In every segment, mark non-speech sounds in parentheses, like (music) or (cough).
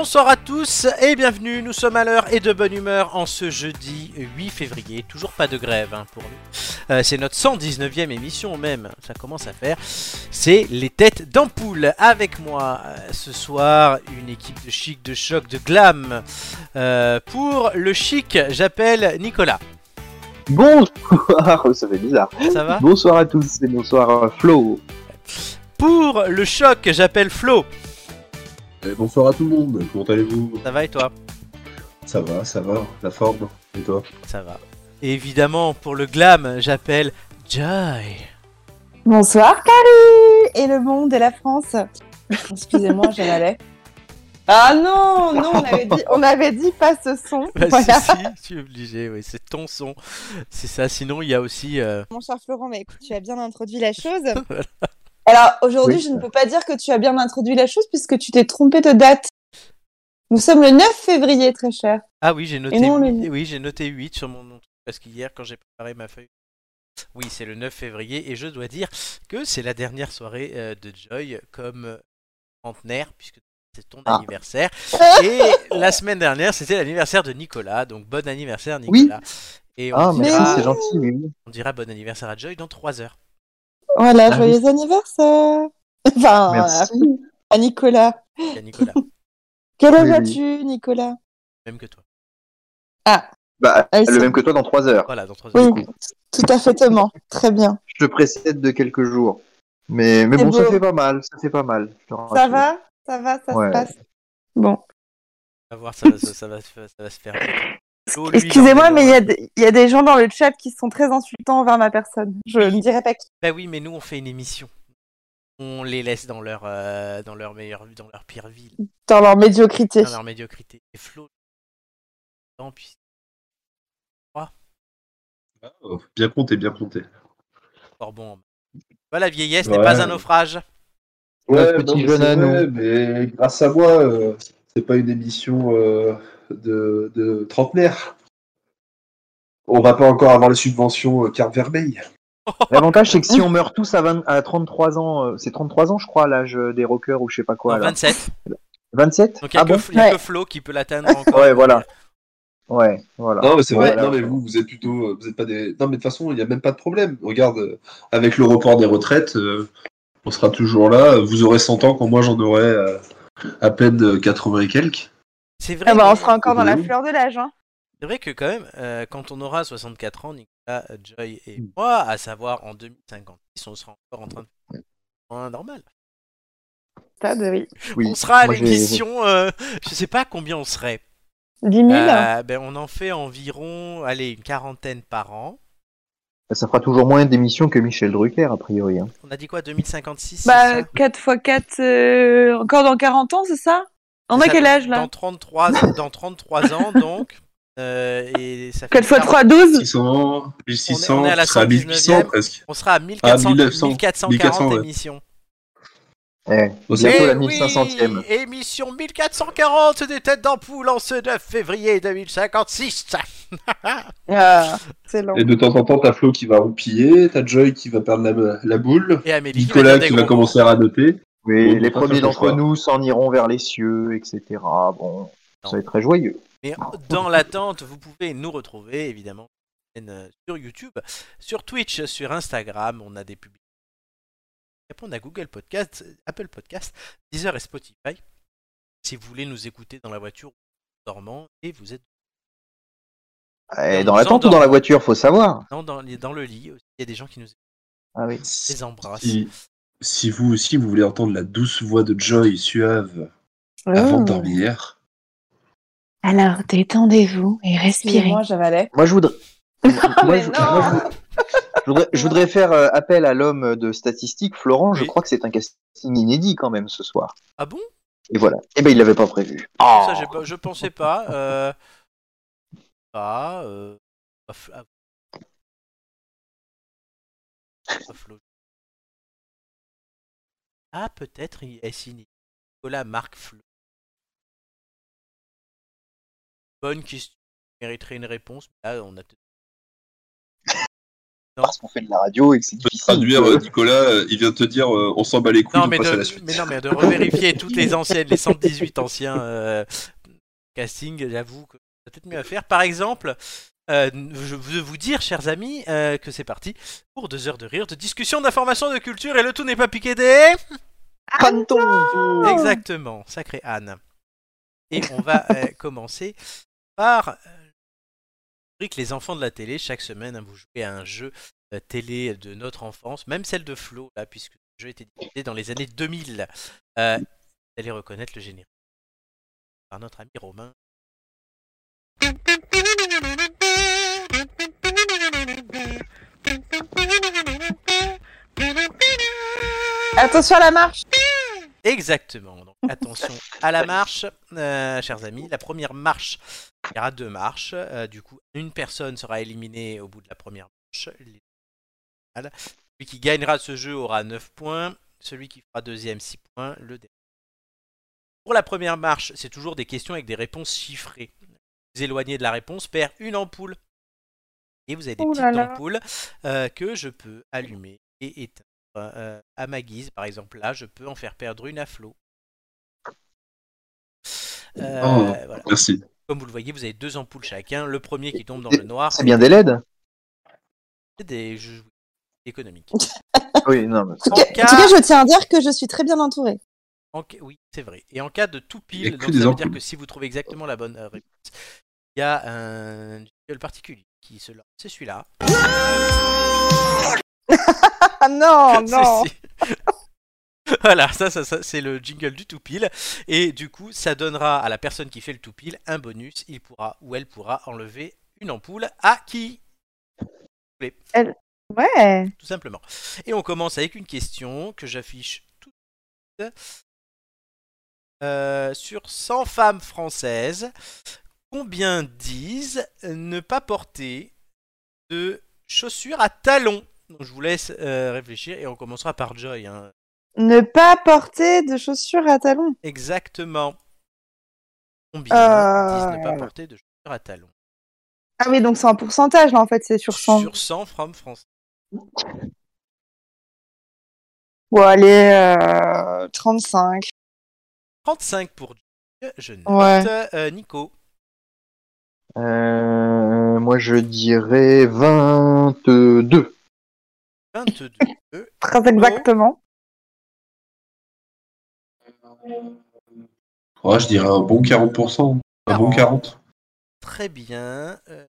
Bonsoir à tous et bienvenue, nous sommes à l'heure et de bonne humeur en ce jeudi 8 février. Toujours pas de grève hein, pour nous. Euh, c'est notre 119e émission même, ça commence à faire. C'est les têtes d'ampoule. Avec moi euh, ce soir, une équipe de chic, de choc, de glam. Euh, pour le chic, j'appelle Nicolas. Bonsoir, (laughs) ça fait bizarre. Ça va? Bonsoir à tous et bonsoir Flo. Pour le choc, j'appelle Flo. Eh, bonsoir à tout le monde, comment allez-vous? Ça va et toi? Ça va, ça va, la forme, et toi? Ça va. Et évidemment, pour le glam, j'appelle Joy. Bonsoir Paris et le monde et la France. (laughs) Excusez-moi, j'avalais. Ah non, non, on avait dit, on avait dit pas ce son. Bah, Voilà. si, si, tu es obligé, oui, c'est ton son. C'est ça, sinon il y a aussi... euh, Mon cher Florent, mais écoute, tu as bien introduit la chose. (laughs) Alors aujourd'hui, Oui. je ne peux pas dire que tu as bien introduit la chose puisque tu t'es trompé de date. Nous sommes le 9 février, très cher. Ah oui, j'ai noté, non, huit- le- oui, j'ai noté 8 sur mon nom. Parce qu'hier, quand j'ai préparé ma feuille... Oui, c'est le 9 février et je dois dire que c'est la dernière soirée euh, de Joy comme euh, centenaire, puisque c'est ton Ah. anniversaire. (laughs) Et la semaine dernière, c'était l'anniversaire de Nicolas, donc bon anniversaire Oui. Nicolas. Et on, Ah, dira, merci, c'est gentil. oui, oui. on dira bon anniversaire à Joy dans 3 heures. Voilà, Ah joyeux anniversaire. (laughs) Enfin, Merci. à Nicolas. (laughs) Quel âge Oui, oui. as-tu, Nicolas? Même que toi. Ah, Bah, Ah, le même que toi dans 3 heures. Voilà, dans 3 heures. oui, tout à fait Très bien. Je te précède de quelques jours. Mais, mais bon, ça fait pas mal, ça fait pas mal. Ça va? Ça va, ça Ouais. se passe? Bon. On va voir, ça va, se- ça va, se- ça va se faire. Excusez-moi, mais il y, a des- il y a des gens dans le chat qui sont très insultants envers ma personne. Je ne dirai pas qui. Bah oui, mais nous on fait une émission. On les laisse dans leur, euh, dans leur meilleure, dans leur pire ville, Dans leur médiocrité. dans leur médiocrité. Et Flo, tant pis. Oh, Bien compté, bien compté. Bon. Voilà, la vieillesse Ouais. n'est pas un naufrage. Notre petit mais jeune à vrai, mais grâce à moi, euh, c'est pas une émission euh, de, de trentenaire. On va pas encore avoir les subventions euh, carte vermeille. (laughs) L'avantage, c'est que si on meurt tous à, 20 à 33 ans, euh, c'est 33 ans, je crois, l'âge des rockers ou je sais pas quoi. Non, là. 27. 27 Donc il n'y a, Ah que, bon? Il y a Ouais. que Flo qui peut l'atteindre encore. Ouais, voilà. Ouais, voilà. Non, mais c'est vrai. Non, mais vous, vous êtes plutôt, euh, vous êtes pas des. Non, mais de toute façon, il y a même pas de problème. Regarde, euh, avec le report des retraites, euh, on sera toujours là. Vous aurez 100 ans quand moi j'en aurai euh, à peine euh, 80 et quelques. C'est vrai, Ah bah, on que- sera encore dans la fleur de l'âge. Hein. c'est vrai que quand même, euh, quand on aura 64 ans, Nicolas, euh, Joy et Mm. moi, à savoir en 2056, on sera encore en train de faire un normal. Ça, de- oui. Oui. On sera à l'émission, euh, je sais pas combien on serait. 10 000 Euh, ben, on en fait environ, allez, une quarantaine par an. Ça fera toujours moins d'émissions que Michel Drucker, a priori. hein. On a dit quoi, 2056 Bah, c'est ça? 4 x 4, encore dans 40 ans, c'est ça? On a ça, quel âge là dans 33, dans 33 ans, (laughs) donc. euh, et ça fait 4 x 40 3, 12 600, 1600, on est à la on sera à 1800 119e. presque. On sera à 1400, Ah, 1900, 1440 1400, ouais. émissions. Eh, c'est bientôt Eh la oui, 1500ème. émission 1440 des têtes d'ampoule en ce 9 février 2056. (laughs) Ah, C'est long. Et de temps en temps, t'as Flo qui va roupiller, t'as Joy qui va perdre la, la boule, Et Amélie Nicolas qui va commencer à noter. Oui, les premiers d'entre nous s'en iront vers les cieux, etc. Bon, Non. ça va être très joyeux. Mais dans l'attente, vous pouvez nous retrouver évidemment euh, sur YouTube, sur Twitch, sur Instagram. On a des publications. On a Google Podcast, Apple Podcast, Deezer et Spotify. Si vous voulez nous écouter dans la voiture ou en dormant, et vous êtes Eh, dans la tente ou dans la voiture, faut savoir. dans, dans, les- dans le lit, il y a des gens qui nous Ah oui. les embrassent. Si, si vous aussi vous voulez entendre la douce voix de Joy suave avant Oh. de dormir, Alors détendez-vous et respirez. Excusez-moi, j'avalais. Moi, je voudrais. (laughs) moi, mais je... non. moi, je- je voudrais, je voudrais faire euh, appel à l'homme de statistiques. Florent, je Oui. crois que c'est un casting inédit quand même ce soir. Ah bon? Et voilà. Eh ben, il l'avait pas prévu. Ça, j'ai pas- je pensais pas. Euh... Pas. Euh... Fl- ah. Flo. Ah, peut-être il est signé. Nicolas Marc Flo. Bonne question. Mériterait une réponse. Là, on a parce qu'on fait de la radio et que c'est difficile. traduire, euh, Nicolas, euh, il vient de te dire euh, on s'en bat les couilles, Non on mais, passe à de, la suite. mais non, mais de revérifier toutes les anciennes, les 118 anciens euh, castings, j'avoue que peut-être mieux à faire. Par exemple, euh, je veux vous dire, chers amis, euh, que c'est parti pour deux heures de rire, de discussion, d'information, de culture, et le tout n'est pas piqué des... Panton Exactement, sacré Anne. Et on va euh, (laughs) commencer par euh, les enfants de la télé. Chaque semaine, hein, vous jouez à un jeu euh, télé de notre enfance, même celle de Flo, là, puisque le jeu était diffusé dans les années 2000. Euh, vous allez reconnaître le générique par notre ami Romain. Attention à la marche. Exactement. Attention à la marche, euh, chers amis. La première marche, il y aura deux marches. Euh, du coup, une personne sera éliminée au bout de la première marche. Celui qui gagnera ce jeu aura 9 points. Celui qui fera deuxième, 6 points. Le dernier. Pour la première marche, c'est toujours des questions avec des réponses chiffrées. Vous éloignez de la réponse perd une ampoule. Et vous avez des Ouh petites là là. ampoules euh, que je peux allumer et éteindre euh, à ma guise. Par exemple, là, je peux en faire perdre une à flot. Euh, Oh. voilà. Merci. Comme vous le voyez, vous avez deux ampoules chacun. Le premier qui tombe dans le noir, C'est bien des LED? C'est des jeux économiques. (laughs) Oui, non, mais En tout, En cas, cas- en tout cas, je tiens à dire que je suis très bien entourée. En ca- Oui, c'est vrai. Et en cas de tout pile, donc ça veut dire que si vous trouvez exactement la bonne réponse, il y a un jingle particulier qui se lance. C'est celui-là. Ah non, (laughs) non. (laughs) Voilà, ça, ça, ça, c'est le jingle du tout pile. Et du coup, ça donnera à la personne qui fait le tout pile un bonus. Il pourra ou elle pourra enlever une ampoule à qui? Ouais. Tout simplement. Et on commence avec une question que j'affiche tout de suite. Euh, sur 100 femmes françaises, combien disent ne pas porter de chaussures à talons Donc, Je vous laisse euh, réfléchir et on commencera par Joy. hein. Ne pas porter de chaussures à talons. Exactement. Combien Euh. disent ne pas porter de chaussures à talons Ah oui, donc c'est en pourcentage là en fait, c'est sur 100. Sur 100 femmes françaises. Bon, allez, euh, 35. 35 pour Joy. Je note. Ouais. Euh, Nico. Euh, moi, je dirais 22. 22. Très exactement. Ouais, je dirais un bon 40%. Un bon 40. Très bien. euh.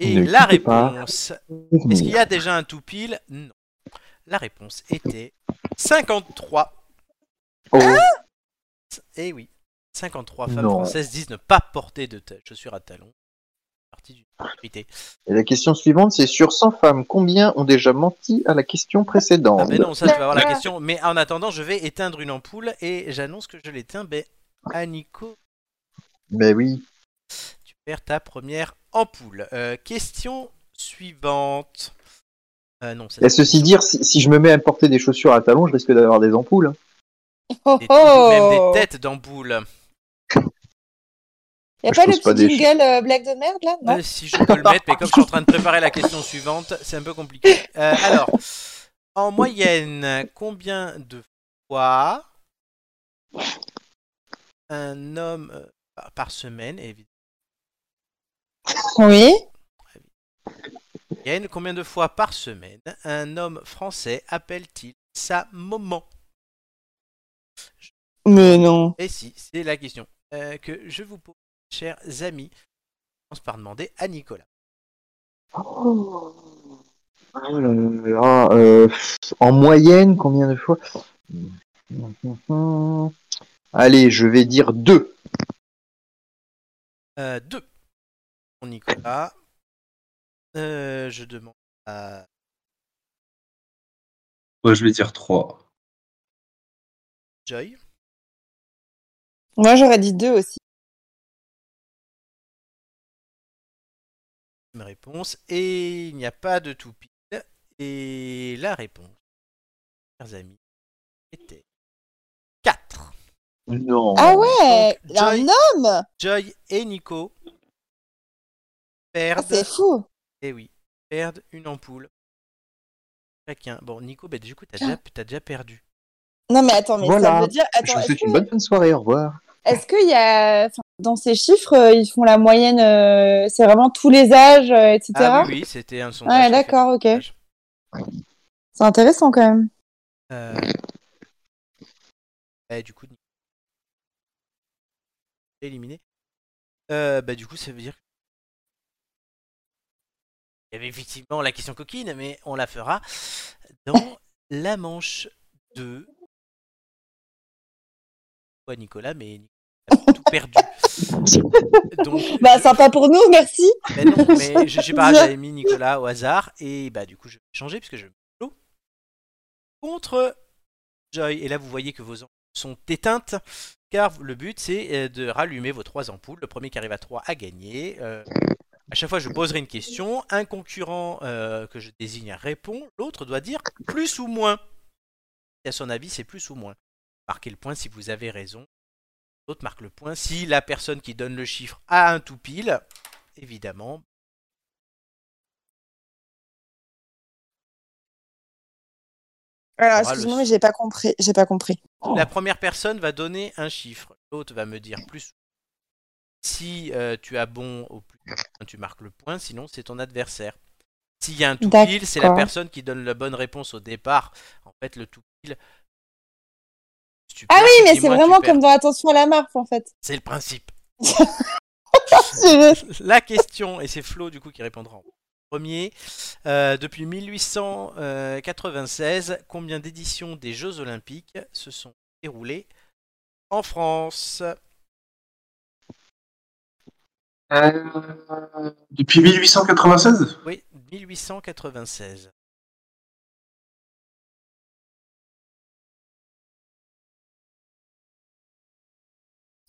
Et Ne la réponse. Est-ce qu'il y a déjà un tout pile Non. La réponse était 53. Oh, Eh oui. 53 femmes Non. françaises disent ne pas porter de ta- chaussures à talons. Partie. Et la question suivante, c'est sur 100 femmes, combien ont déjà menti à la question précédente? Ah ben non, ça tu vas avoir la question. Mais en attendant, je vais éteindre une ampoule et j'annonce que je l'éteins. Ben, à Nico, Ben oui. tu perds ta première ampoule. Euh, question suivante. Euh, non, c'est Et ceci dire, si, si je me mets à porter des chaussures à talons, je risque d'avoir des ampoules. Oh, des, oh. même des têtes d'ampoules. Y a Je pas le petit des jingle euh, blague de merde là? Non? Euh, si je peux le mettre, mais comme je suis en train de préparer la question (laughs) suivante, c'est un peu compliqué. Euh, alors, en moyenne, combien de fois un homme euh, par- semaine, évidemment, Oui. moyenne, combien de fois par semaine un homme français appelle-t-il sa maman? Mais non. Et si, c'est la question euh, que je vous pose, chers amis. On commence par demander à Nicolas. Oh là là, euh, en moyenne, combien de fois? Allez, je vais dire deux. Euh, deux. Pour Nicolas. Euh, je demande à Moi, je vais dire 3. Joy. Moi j'aurais dit deux aussi. Réponse. Et il n'y a pas de tout pile. Et la réponse, chers amis, était 4. Non. Ah ouais Donc, Joy- Un homme Joy et Nico perdent. c'est fou. Eh oui, perdent une ampoule. Chacun. Bon, Nico, bah, du coup, t'as déjà, t'as déjà perdu. Non, mais attends, mais ça veut dire. Je Attends, vous est-ce souhaite que- une bonne fin de soirée, au revoir. est-ce qu'il y a. enfin, dans ces chiffres, euh, ils font la moyenne, euh, c'est vraiment tous les âges, euh, etc. Ah oui, oui, c'était un sondage. Ouais, qui a fait d'accord, ok. C'est intéressant quand même. Euh... eh, du coup, éliminé. Euh, bah, du coup, ça veut dire. Il y avait effectivement la question coquine, mais on la fera dans la manche 2. Pas Nicolas, mais Nicolas a tout (laughs) perdu. Donc, Bah, sympa pour nous, merci. mais non, mais je sais pas, (laughs) j'avais mis Nicolas au hasard et bah du coup je vais changer puisque je contre Joy. Et là vous voyez que vos ampoules sont éteintes car le but c'est euh, de rallumer vos trois ampoules. Le premier qui arrive à 3 a gagné. Euh, à chaque fois je poserai une question. Un concurrent euh, que je désigne répond. L'autre doit dire plus ou moins. Et à son avis c'est plus ou moins. Marquez le point si vous avez raison. L'autre marque le point si la personne qui donne le chiffre a un tout pile. Évidemment, Alors, excuse-moi, mais j'ai pas compris. J'ai pas compris. La première personne va donner un chiffre, l'autre va me dire plus. Si euh, tu as bon au plus, tu marques le point, sinon c'est ton adversaire. S'il y a un tout pile, c'est la personne qui donne la bonne réponse au départ. En fait, le tout pile. Si Ah oui, mais c'est vraiment perds. comme dans Attention à la marque, en fait. C'est le principe. (laughs) (laughs) La question, et c'est Flo du coup qui répondra en premier. Euh, depuis 1896, combien d'éditions des Jeux Olympiques se sont déroulées en France? Euh, Depuis 1896 Oui, 1896.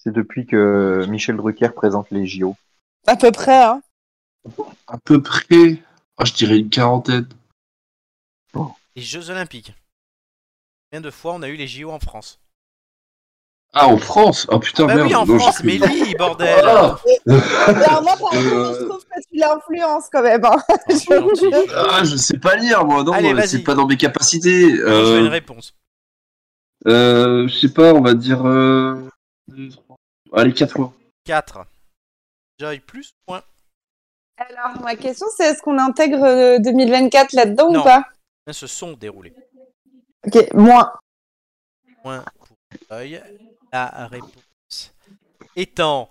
C'est depuis que Michel Drucker présente les JO. À peu près, hein. À peu près. Ah, je dirais une quarantaine. Les Jeux Olympiques. Combien de fois on a eu les JO en France? Ah, en France? Ah putain, Bah merde. oui, en non, France, mais lis, bordel Ah, Alors, moi, par contre, Euh. je trouve que tu l'influences quand même. Hein. Gentil. ah, je sais pas lire, moi. Non, Allez, euh, vas-y. c'est pas dans mes capacités. Je veux une Euh, réponse. euh, je sais pas, on va dire. Euh... Allez, 4 fois. 4. Joy, plus ou moins Alors, ma question, c'est est-ce qu'on intègre euh, 2024 là-dedans Non. ou pas? Combien se sont déroulés Ok, moins. Point pour Joy. La réponse étant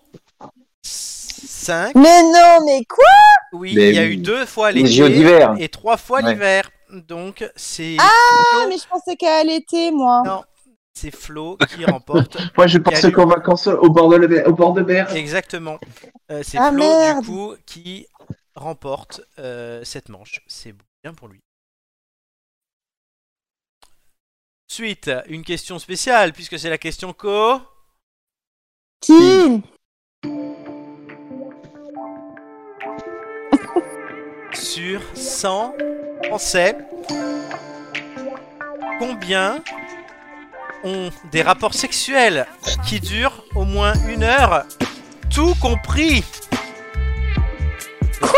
5. Mais non, mais quoi? Oui, Mais il y a oui. eu deux fois Les l'été et trois fois Ouais. l'hiver. Donc c'est Ah, mais je pensais qu'à l'été, moi. Non. C'est Flo qui (laughs) remporte Moi, je pense pensais qu'en vacances au bord de, la mer- au bord de mer. exactement. Euh, c'est Ah, Flo merde. du coup qui remporte euh, cette manche. C'est bien pour lui. Suite, une question spéciale puisque c'est la question co. Qui sur 100 Français, combien ont des rapports sexuels qui durent au moins une heure, tout compris.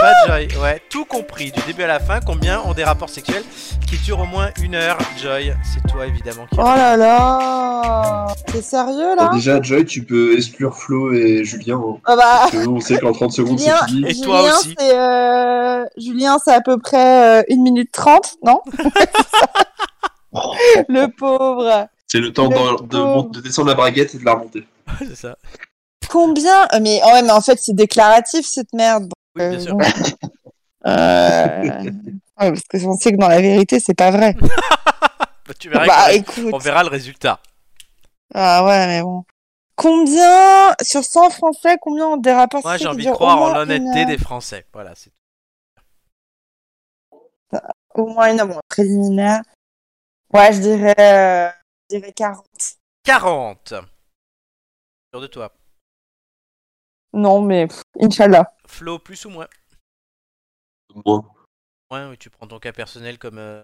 Pas Joy, ouais, tout compris, du début à la fin, combien ont des rapports sexuels qui durent au moins une heure Joy, c'est toi évidemment qui Oh là là. T'es sérieux, là? Bon, déjà, Joy, tu peux exclure Flo et Julien. hein. Ah bah, Parce que nous, on sait qu'en 30 secondes, c'est Julien, fini. Et toi Julien, aussi. euh, Julien, c'est à peu près euh, 1 minute 30, non? (laughs) Le pauvre C'est le temps de, de, mont- de descendre la braguette et de la remonter. (laughs) c'est ça. Combien Euh, Mais, oh ouais, mais en fait, c'est déclaratif, cette merde. Oui, bien Euh, sûr. bon. Euh, (laughs) ouais, parce que on sait que dans la vérité, c'est pas vrai. (laughs) Bah, tu verras, Bah, que- écoute. on verra le résultat. Ah ouais, mais bon. Combien, sur 100 Français, combien ont des rapports Moi j'ai envie de croire au en moins l'honnêteté une- des Français. Voilà, c'est Au moins une heure, bon, préliminaire. Ouais, je dirais, euh, dirais 40. 40. Sûr de toi. Non, mais pff, Inch'Allah. Flo, plus ou moins? Moi. Ouais, oui, tu prends ton cas personnel comme. euh,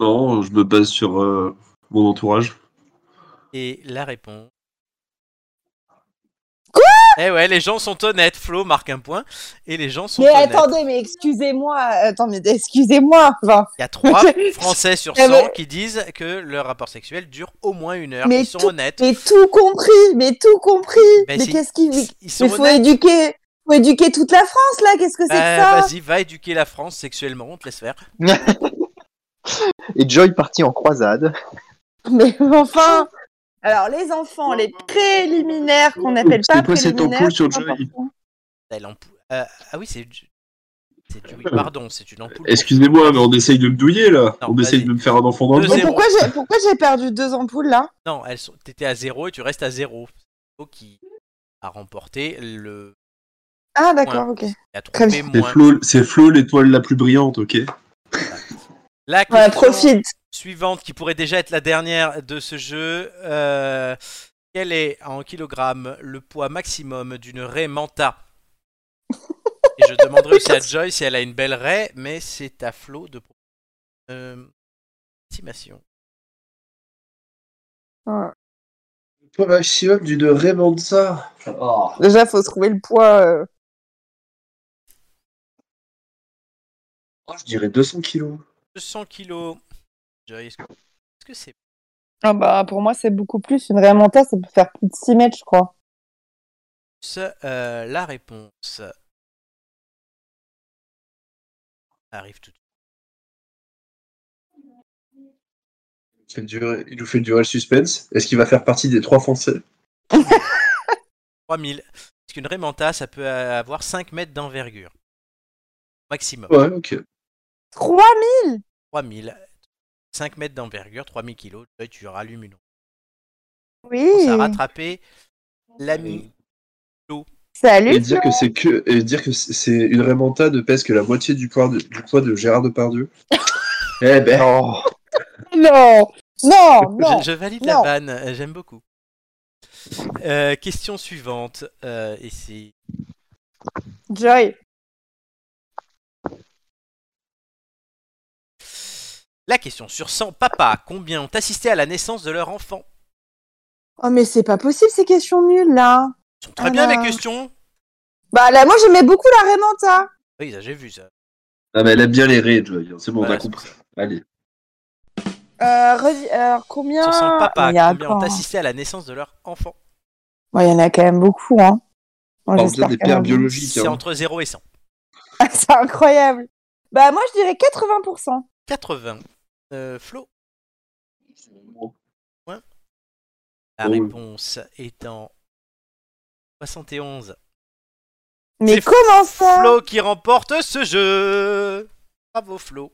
Non, je me base sur euh, mon entourage. Et la réponse? Eh ouais, les gens sont honnêtes. Flo marque un point et les gens sont Mais honnêtes. attendez, mais excusez-moi. Attends, mais excusez-moi. Enfin, Il y a 3 (laughs) Français sur Eh 100 ben- qui disent que leur rapport sexuel dure au moins une heure. Mais Ils sont tout- honnêtes. mais tout compris, mais tout compris. Ben, mais si- qu'est-ce qui, Ils sont mais faut honnêtes. éduquer, faut éduquer toute la France là. Qu'est-ce que c'est Euh, que ça Vas-y, va éduquer la France sexuellement, on te laisse faire. (laughs) Et Joy parti en croisade. Mais enfin. Alors les enfants, les préliminaires qu'on appelle C'est pas préliminaires. ampoule sur c'est. Ah, l'ampoule- euh, ah oui, c'est. c'est du- oui, pardon, c'est une ampoule. Excusez-moi, mais on essaye de me douiller là. Non, on essaye de me faire un enfant dans le. Mais zéro. pourquoi j'ai pourquoi j'ai perdu deux ampoules là? Non, elles sont... t'étais à 0 et tu restes à 0. Flo qui a remporté le. Ah d'accord, ok. C'est moins. Flo, c'est Flo l'étoile la plus brillante, ok? La profite. Suivante, qui pourrait déjà être la dernière de ce jeu. euh, Quel est en kilogrammes le poids maximum d'une raie manta? Et je demanderai aussi à (laughs) Joy si elle a une belle raie, mais c'est à Flo de une estimation. Le poids maximum d'une Remanza. Oh. Déjà, faut se trouver le poids. euh. Oh, je dirais 200 kilos. 200 kilos. Est-ce que c'est Ah bah pour moi c'est beaucoup plus. Une Raymanta ça peut faire plus de 6 mètres je crois. Euh, La réponse arrive tout de suite. Il, fait durer- il nous fait durer le suspense. Est-ce qu'il va faire partie des trois Français? 3000. Parce qu'une Raymanta, ça peut avoir 5 mètres d'envergure. Maximum. Ouais, ok. 3000 3000. 5 mètres d'envergure, 3000 kilos. Tu rallumes une. Oui. Ça a rattrapé l'ami. Salut Et dire que c'est que et dire que c'est une Raymanta ne pèse que la moitié du poids de, du poids de Gérard Depardieu. (laughs) eh ben. Oh, Non Non Non Je, je valide la vanne, euh, j'aime beaucoup. Euh, question suivante. euh, et c'est Joy. La question sur 100 papas. Combien ont assisté à la naissance de leur enfant? Oh mais c'est pas possible ces questions nulles là. Ils sont très Ah bien bah. mes questions. Bah là moi j'aimais beaucoup la Raymanta. Oui, ça j'ai vu ça. Ah, mais elle aime bien les raids. C'est bon, Voilà, on a compris. Allez. Euh, alors combien Sur 100 papas, Il y a combien ont assisté à la naissance de leur enfant? Ouais, il y en a quand même beaucoup hein. Bon, bien des a pères beaucoup. biologiques. C'est hein. entre 0 et 100. (laughs) c'est incroyable. Bah moi je dirais 80%. 80. Euh, Flo, la Oh. réponse étant 71. Mais comment ça? Flo qui remporte ce jeu. Bravo Flo.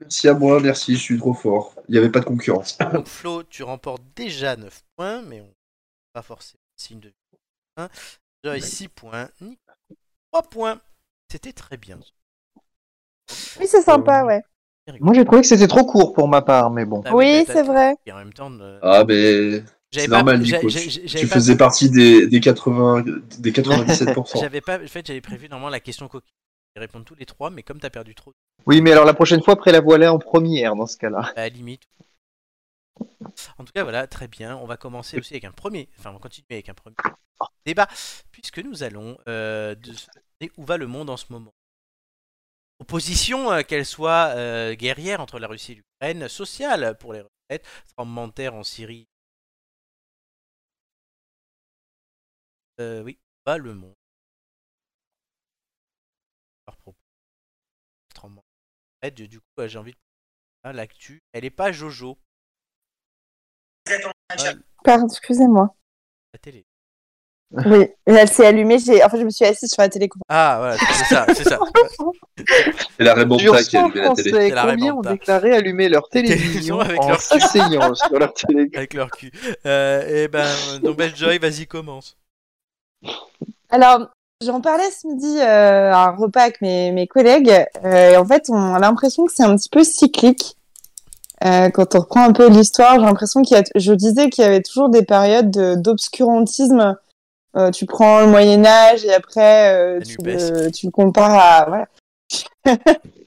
Merci à moi, merci, je suis trop fort. Il n'y avait pas de concurrence. Donc (laughs) Flo, tu remportes déjà 9 points, mais on pas forcément signe de 1. Joy 6 points, Nick 3 points. C'était très bien. Oui c'est sympa ouais. Moi j'ai trouvé que c'était trop court pour ma part, mais bon. Ah Oui c'est vrai. Et en même temps, euh, Ah, mais j'avais c'est pas- normal, j'ai- Nico. Tu, pas- faisais partie des, des, 80, des 97%. (laughs) J'avais pas, en fait, j'avais prévu normalement la question coquille. Je vais répondre tous les trois, mais comme t'as perdu trop, Oui, mais alors la prochaine fois, près la voilà en première dans ce cas-là. à la limite. En tout cas, voilà, très bien. On va commencer aussi avec un premier, enfin, on va continuer avec un premier débat, puisque nous allons euh, de se demander où va le monde en ce moment. Opposition, euh, qu'elle soit euh, guerrière entre la Russie et l'Ukraine, sociale pour les retraites, tremblement de terre en Syrie. Euh, oui, va le monde Leur propos. Tremblement de terre. Du coup, j'ai envie de ah, l'actu. Elle est pas Jojo. Pardon, excusez-moi. la télé. Oui, elle s'est allumée. J'ai... Enfin, je me suis assise sur la télécommande. Ah, voilà, c'est ça, c'est ça. (laughs) Et la Raymanta qui a 100 allumé la télé. C'est la combien ont déclaré allumer leur Télévision avec en leur cul. s'asseyant (laughs) sur leur télé? Avec leur cul. Euh, et ben, donc Joy, vas-y, commence. Alors, j'en parlais ce midi euh, à un repas avec mes, mes collègues. Euh, et en fait, on a l'impression que c'est un petit peu cyclique. Euh, quand on reprend un peu l'histoire, j'ai l'impression qu'il y a. Je disais qu'il y avait toujours des périodes de- d'obscurantisme. Euh, tu prends le Moyen Âge et après euh, tu, le, tu le compares à voilà. (laughs)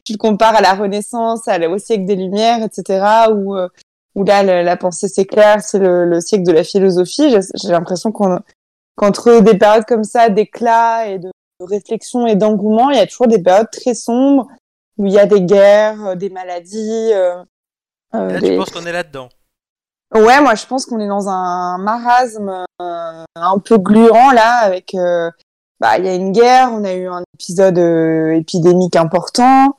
tu le compares à la Renaissance, à la- au siècle des Lumières, etc. Où euh, où là la pensée s'éclaire, c'est le, le siècle de la philosophie. J'ai l'impression qu'on qu'entre des périodes comme ça d'éclat et de, de réflexion et d'engouement, il y a toujours des périodes très sombres où il y a des guerres, des maladies. euh, euh, Là, des- tu penses qu'on est là-dedans Ouais, moi je pense qu'on est dans un marasme euh, un peu gluant là, avec euh, bah il y a une guerre, on a eu un épisode euh, épidémique important,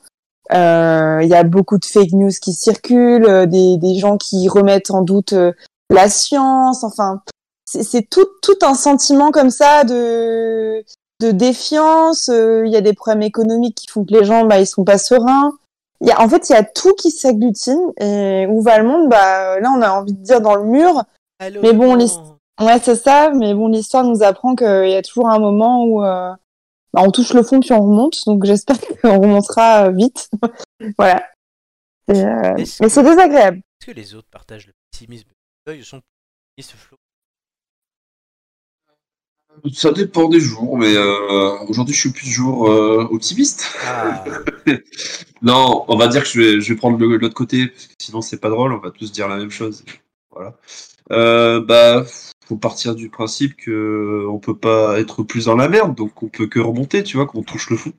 il y a beaucoup de fake news qui circulent, euh, des, des gens qui remettent en doute euh, la science, enfin c'est tout tout un sentiment comme ça de de défiance. Il y a des problèmes économiques qui font que les gens bah ils sont pas sereins. Y a, en fait, il y a tout qui s'agglutine et où va le monde Bah là, on a envie de dire dans le mur. Allô, Mais bon, Ouais, c'est ça. Mais bon, l'histoire nous apprend qu'il y a toujours un moment où euh, bah, on touche le fond puis on remonte. Donc j'espère (laughs) qu'on remontera euh, vite. (laughs) voilà. Et, euh, Mais c'est désagréable. Est-ce que les autres partagent le pessimisme? Ils sont pessimistes, Flo? Ça dépend des jours, mais euh, aujourd'hui je suis plus jour euh, optimiste. Ah, (laughs) Non, on va dire que je vais, je vais prendre le- l'autre côté, parce que sinon c'est pas drôle, on va tous dire la même chose. Voilà. Euh, bah, faut partir du principe que on peut pas être plus dans la merde, donc on peut que remonter, tu vois, qu'on touche le fond.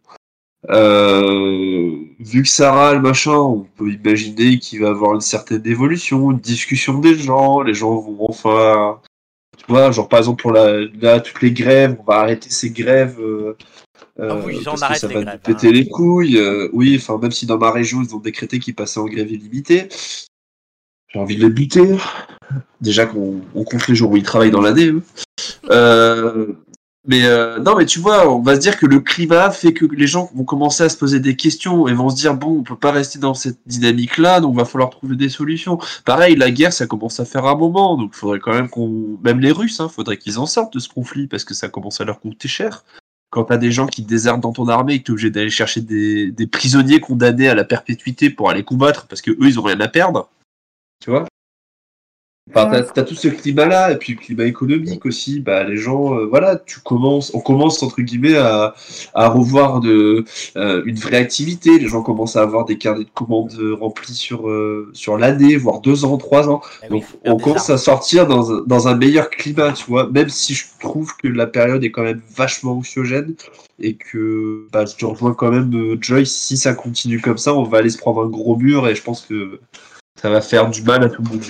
Euh, vu que ça râle, machin, on peut imaginer qu'il va y avoir une certaine évolution, une discussion des gens, les gens vont enfin, tu vois, genre par exemple pour la, là, toutes les grèves, on va arrêter ces grèves. Euh, Ah oui, parce on que arrête ça les va grèves, nous péter hein. les couilles. euh, oui, enfin même si dans ma région ils ont décrété qu'ils passaient en grève illimitée, j'ai envie de les buter. Déjà qu'on on compte les jours où ils travaillent dans l'année. eux. Euh, mais euh, non, mais tu vois, on va se dire que le climat fait que les gens vont commencer à se poser des questions et vont se dire bon, on peut pas rester dans cette dynamique-là, donc va falloir trouver des solutions. Pareil, la guerre, ça commence à faire un moment, donc faudrait quand même qu'on, même les Russes, hein, faudrait qu'ils en sortent de ce conflit parce que ça commence à leur coûter cher. Quand t'as des gens qui désertent dans ton armée et que t'es obligé d'aller chercher des, des prisonniers condamnés à la perpétuité pour aller combattre parce que eux ils ont rien à perdre, tu vois. Enfin, t'as, t'as tout ce climat-là, et puis le climat économique aussi, bah, les gens, euh, voilà, tu commences, on commence, entre guillemets, à, à revoir de, euh, une vraie activité, les gens commencent à avoir des carnets de commandes euh, remplis sur, euh, sur l'année, voire deux ans, trois ans, oui, donc on commence à sortir dans un, dans un meilleur climat, tu vois, même si je trouve que la période est quand même vachement anxiogène, et que, bah, je rejoins quand même Joyce, si ça continue comme ça, on va aller se prendre un gros mur, et je pense que ça va faire du mal à tout le monde.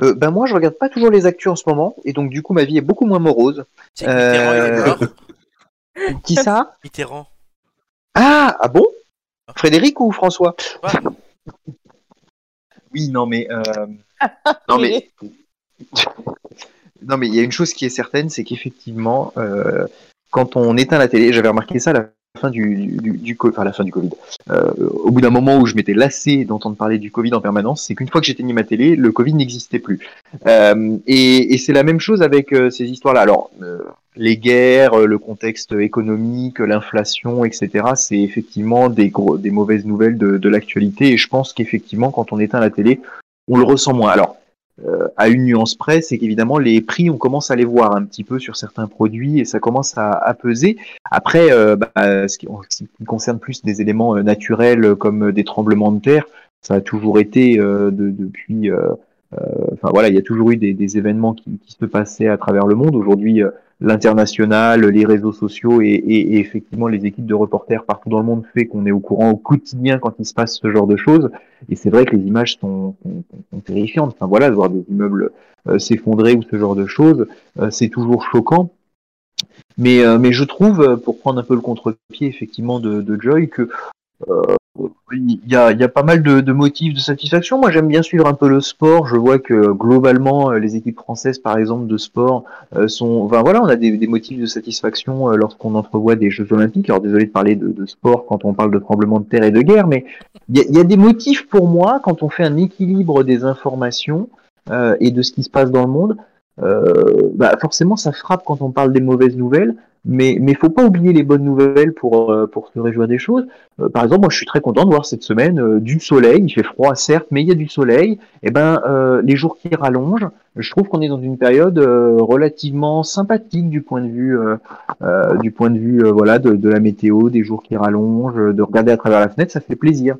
Euh, ben moi, je regarde pas toujours les actus en ce moment, et donc du coup, ma vie est beaucoup moins morose. Que Mitterrand, il est Euh, mort. (laughs) Qui ça? Mitterrand. Ah, ah bon? Frédéric ou François? Ouais. Oui, non mais euh, (laughs) non mais (laughs) non mais il y a une chose qui est certaine, c'est qu'effectivement, euh, quand on éteint la télé, j'avais remarqué ça la fin du, du, du enfin, la fin du Covid. Euh, au bout d'un moment où je m'étais lassé d'entendre parler du Covid en permanence, c'est qu'une fois que j'éteignais ma télé, le Covid n'existait plus. Euh, et c'est la même chose avec euh, ces histoires-là. Alors, les guerres, le contexte économique, l'inflation, etc., c'est effectivement des, gros, des mauvaises nouvelles de, de l'actualité. Et je pense qu'effectivement, quand on éteint la télé, on le ressent moins. Alors, euh, à une nuance près, c'est qu'évidemment les prix, on commence à les voir un petit peu sur certains produits et ça commence à, à peser. Après, euh, bah, ce, qui, ce qui concerne plus des éléments euh, naturels comme des tremblements de terre, ça a toujours été euh, de, depuis. euh, Enfin voilà, il y a toujours eu des, des événements qui, qui se passaient à travers le monde. Aujourd'hui, l'international, les réseaux sociaux et, et, et effectivement les équipes de reporters partout dans le monde fait qu'on est au courant au quotidien quand il se passe ce genre de choses. Et c'est vrai que les images sont, sont, terrifiantes. Enfin voilà, voir des immeubles euh, s'effondrer ou ce genre de choses, euh, c'est toujours choquant. Mais, euh, mais je trouve, euh, pour prendre un peu le contre-pied effectivement de, de Joy, que euh, il y, a, y a pas mal de, de motifs de satisfaction. Moi, j'aime bien suivre un peu le sport. Je vois que globalement, euh, les équipes françaises, par exemple, de sport, euh, sont. Enfin voilà, on a des, des motifs de satisfaction euh, lorsqu'on entrevoit des Jeux Olympiques. Alors désolé de parler de, de sport quand on parle de tremblements de terre et de guerre, mais il y a, y a des motifs pour moi quand on fait un équilibre des informations euh, et de ce qui se passe dans le monde. Euh, bah forcément, ça frappe quand on parle des mauvaises nouvelles, mais mais faut pas oublier les bonnes nouvelles pour euh, pour se réjouir des choses. Euh, par exemple, moi, je suis très content de voir cette semaine euh, du soleil. Il fait froid, certes, mais il y a du soleil. Et ben, euh, les jours qui rallongent. Je trouve qu'on est dans une période euh, relativement sympathique du point de vue du point de vue voilà de, de la météo, des jours qui rallongent, de regarder à travers la fenêtre, ça fait plaisir.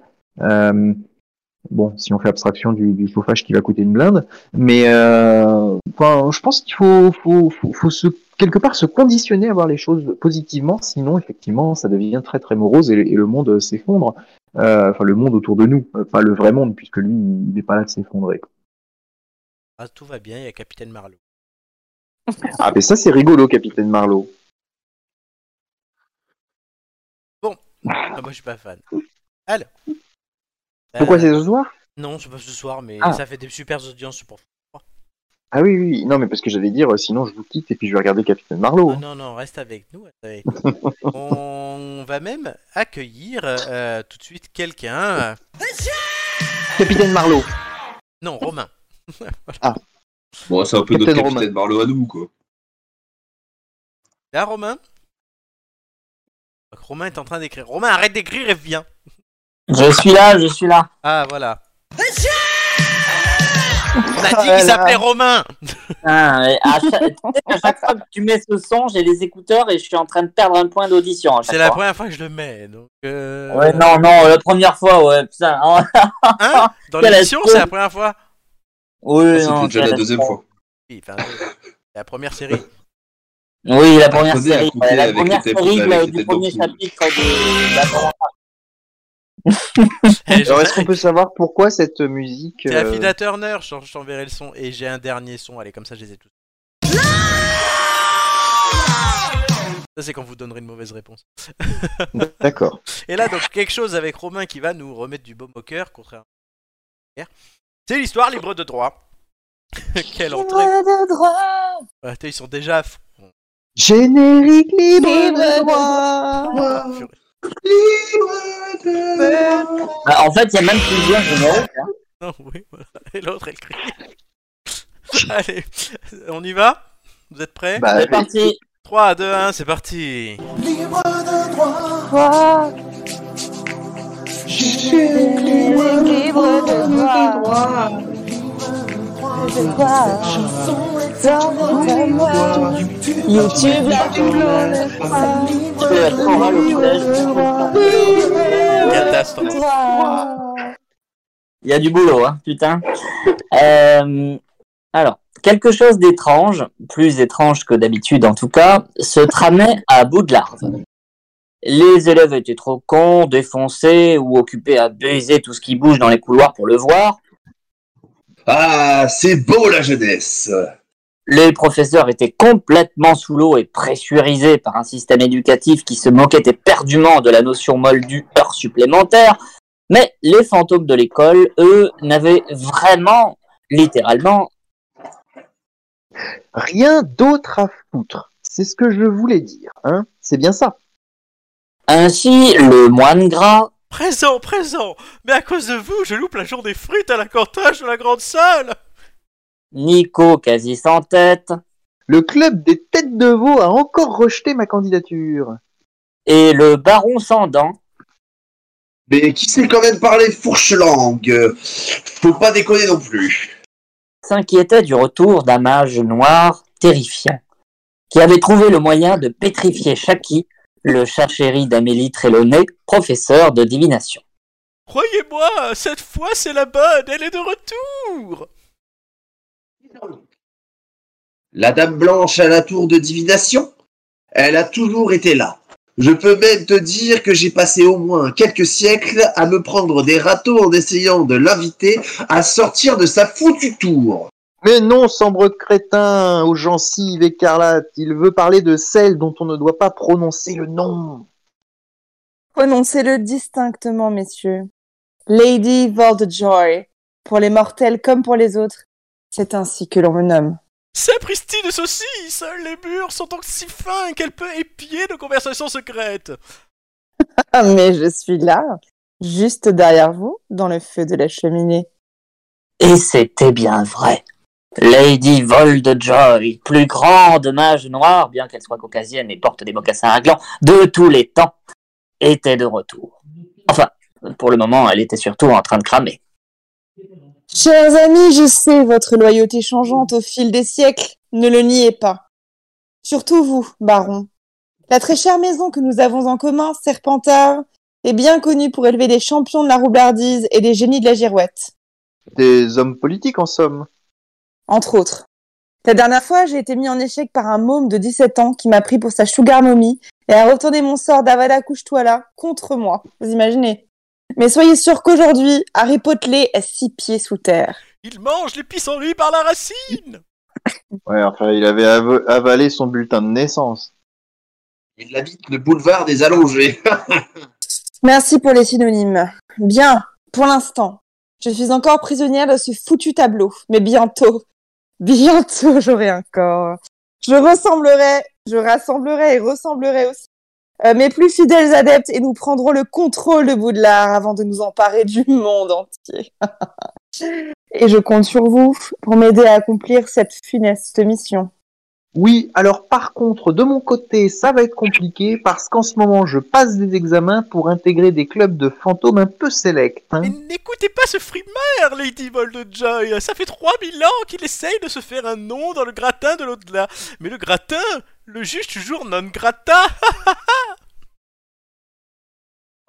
Euh, Bon, si on fait abstraction du, du chauffage qui va coûter une blinde, mais euh, enfin, je pense qu'il faut, faut, faut, faut se, quelque part se conditionner à voir les choses positivement, sinon effectivement ça devient très très morose et, et le monde s'effondre. Euh, enfin, le monde autour de nous, euh, pas le vrai monde, puisque lui, il n'est pas là de s'effondrer. Ah, tout va bien, il y a Capitaine Marlowe. (laughs) Ah, mais ça c'est rigolo, Capitaine Marlowe. Ah, moi, je suis pas fan. Alors. Pourquoi Euh, c'est ce soir? Non, c'est pas ce soir, mais Ah. ça fait des super audiences pour. Ah oui, oui, non, mais parce que j'allais dire, euh, sinon je vous quitte et puis je vais regarder Capitaine Marlowe. Ah, non, non, reste avec nous. reste avec nous. (laughs) On va même accueillir euh, tout de suite quelqu'un. Capitaine Marlowe. Non, Romain. (laughs) Bon, c'est un peu Captain notre Romain. capitaine Marlowe à nous, quoi. Là, Romain? Donc, Romain est en train d'écrire. Romain, arrête d'écrire et viens. Je suis là, je suis là. Ah, voilà. On a dit Ah qu'il s'appelait. Romain et à, chaque, à chaque fois que tu mets ce son, j'ai les écouteurs et je suis en train de perdre un point d'audition. à chaque C'est la fois. première fois que je le mets. Donc, euh, Ouais, non, non, la première fois, ouais, putain. hein? Dans (laughs) Quelle l'émission, c'est la première fois? Oui, C'était non, déjà c'est la deuxième fois. Oui, enfin, c'est la première série. Oui, la première à série. couper ouais, la avec première les série avec là, les du têtes premier d'ampoule. chapitre de la première Alors est-ce qu'on peut savoir pourquoi cette musique C'est euh, Affida Turner, je t'en- je t'enverrai le son. Et j'ai un dernier son, allez, comme ça je les ai tous. Ça, c'est quand vous donnerez une mauvaise réponse. (laughs) D'accord. Et là, donc, quelque chose avec Romain qui va nous remettre du baume au cœur, contrairement à. C'est l'histoire libre de droit. (laughs) Quelle entrée de droit, Ouais, Ils sont déjà à fond. Générique libre libre de de droit. droit. Ah, purée. Ah, en fait, il y a même plusieurs génériques. hein. (laughs) Non, oui, voilà. Et l'autre, elle crie. (laughs) Allez, on y va? Vous êtes prêts? Bah, C'est parti. 3, 2, 1, c'est parti Droit, libre de droit. De droit. Dans ta main. YouTube, la Je la au collège. Catastrophe. Il y a du boulot, hein, putain. Euh, alors, quelque chose d'étrange, plus étrange que d'habitude en tout cas, se tramait à bout de larve. Les élèves étaient trop cons, défoncés ou occupés à baiser tout ce qui bouge dans les couloirs pour le voir. Ah, c'est beau la jeunesse Les professeurs étaient complètement sous l'eau et pressurisés par un système éducatif qui se moquait éperdument de la notion molle du heure supplémentaire. Mais les fantômes de l'école, eux, n'avaient vraiment, littéralement, Rien d'autre à foutre. C'est ce que je voulais dire. Hein C'est bien ça. Ainsi, le moine gras, Présent, présent. Mais à cause de vous, je loupe la journée frites à la cantage de la grande salle. Nico quasi sans tête, Le club des têtes de veau a encore rejeté ma candidature. et le baron sans dents, Mais qui sait quand même parler fourche-langue? Faut pas déconner non plus. s'inquiétaient du retour d'un mage noir terrifiant, qui avait trouvé le moyen de pétrifier Shaki, le chat chéri d'Amélie Trelawney, professeur de divination. Croyez-moi, cette fois c'est la bonne, elle est de retour La dame blanche à la tour de divination Elle a toujours été là. Je peux même te dire que j'ai passé au moins quelques siècles à me prendre des râteaux en essayant de l'inviter à sortir de sa foutue tour. Mais non, sombre crétin, aux gencives écarlates, il veut parler de celle dont on ne doit pas prononcer le nom. Prononcez-le distinctement, messieurs. Lady Voldjoy, pour les mortels comme pour les autres, c'est ainsi que l'on me nomme. Sapristi de saucisse Les murs sont donc si fins qu'elle peut épier nos conversations secrètes (laughs) Ah, mais je suis là, juste derrière vous, dans le feu de la cheminée. Et c'était bien vrai. Lady Voldjoy, plus grande mage noire, bien qu'elle soit caucasienne et porte des mocassins à gland, de tous les temps, était de retour. Enfin, pour le moment, elle était surtout en train de cramer. Chers amis, je sais votre loyauté changeante au fil des siècles, ne le niez pas. Surtout vous, baron. La très chère maison que nous avons en commun, Serpentard, est bien connu pour élever des champions de la roublardise et des génies de la girouette, Des hommes politiques en somme. Entre autres. La dernière fois, j'ai été mis en échec par un môme de 17 ans qui m'a pris pour sa sugar mommy et a retourné mon sort d'Avada couche-toi là contre moi. Vous imaginez Mais soyez sûr qu'aujourd'hui, Harry Potter est six pieds sous terre. Il mange les pissenlits par la racine (laughs) Ouais, enfin, il avait ava- avalé son bulletin de naissance. Il habite le boulevard des allongés. (laughs) Merci pour les synonymes. Bien, pour l'instant, je suis encore prisonnière de ce foutu tableau, mais bientôt, bientôt j'aurai un corps. Je ressemblerai, je rassemblerai et ressemblerai aussi euh, mes plus fidèles adeptes et nous prendrons le contrôle de Boudlard avant de nous emparer du monde entier. (laughs) et je compte sur vous pour m'aider à accomplir cette funeste mission. Oui, alors par contre, de mon côté, ça va être compliqué parce qu'en ce moment, je passe des examens pour intégrer des clubs de fantômes un peu sélects. hein. Mais n'écoutez pas ce frimaire, Lady Voldjoy Ça fait 3000 ans qu'il essaye de se faire un nom dans le gratin de l'au-delà. Mais le gratin, le juge toujours non grata (laughs)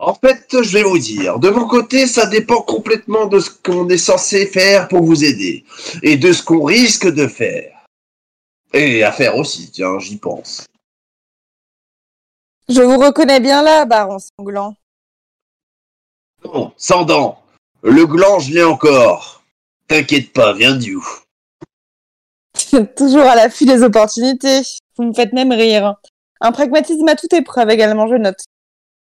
En fait, je vais vous dire, de mon côté, ça dépend complètement de ce qu'on est censé faire pour vous aider. Et de ce qu'on risque de faire. Et à faire aussi, tiens, j'y pense. Je vous reconnais bien là, baron sanglant. Non, sans dents. Le gland, je l'ai encore. T'inquiète pas, viens d'où (laughs) Toujours à l'affût des opportunités. Vous me faites même rire. Un pragmatisme à toute épreuve également, je note.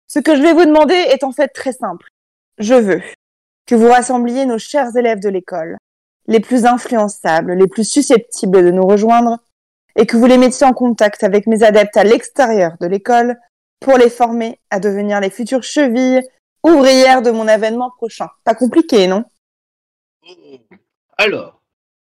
Ce que je vais vous demander est en fait très simple. Je veux que vous rassembliez nos chers élèves de l'école, les plus influençables, les plus susceptibles de nous rejoindre, et que vous les mettiez en contact avec mes adeptes à l'extérieur de l'école pour les former à devenir les futures chevilles ouvrières de mon avènement prochain. Pas compliqué, non? Alors,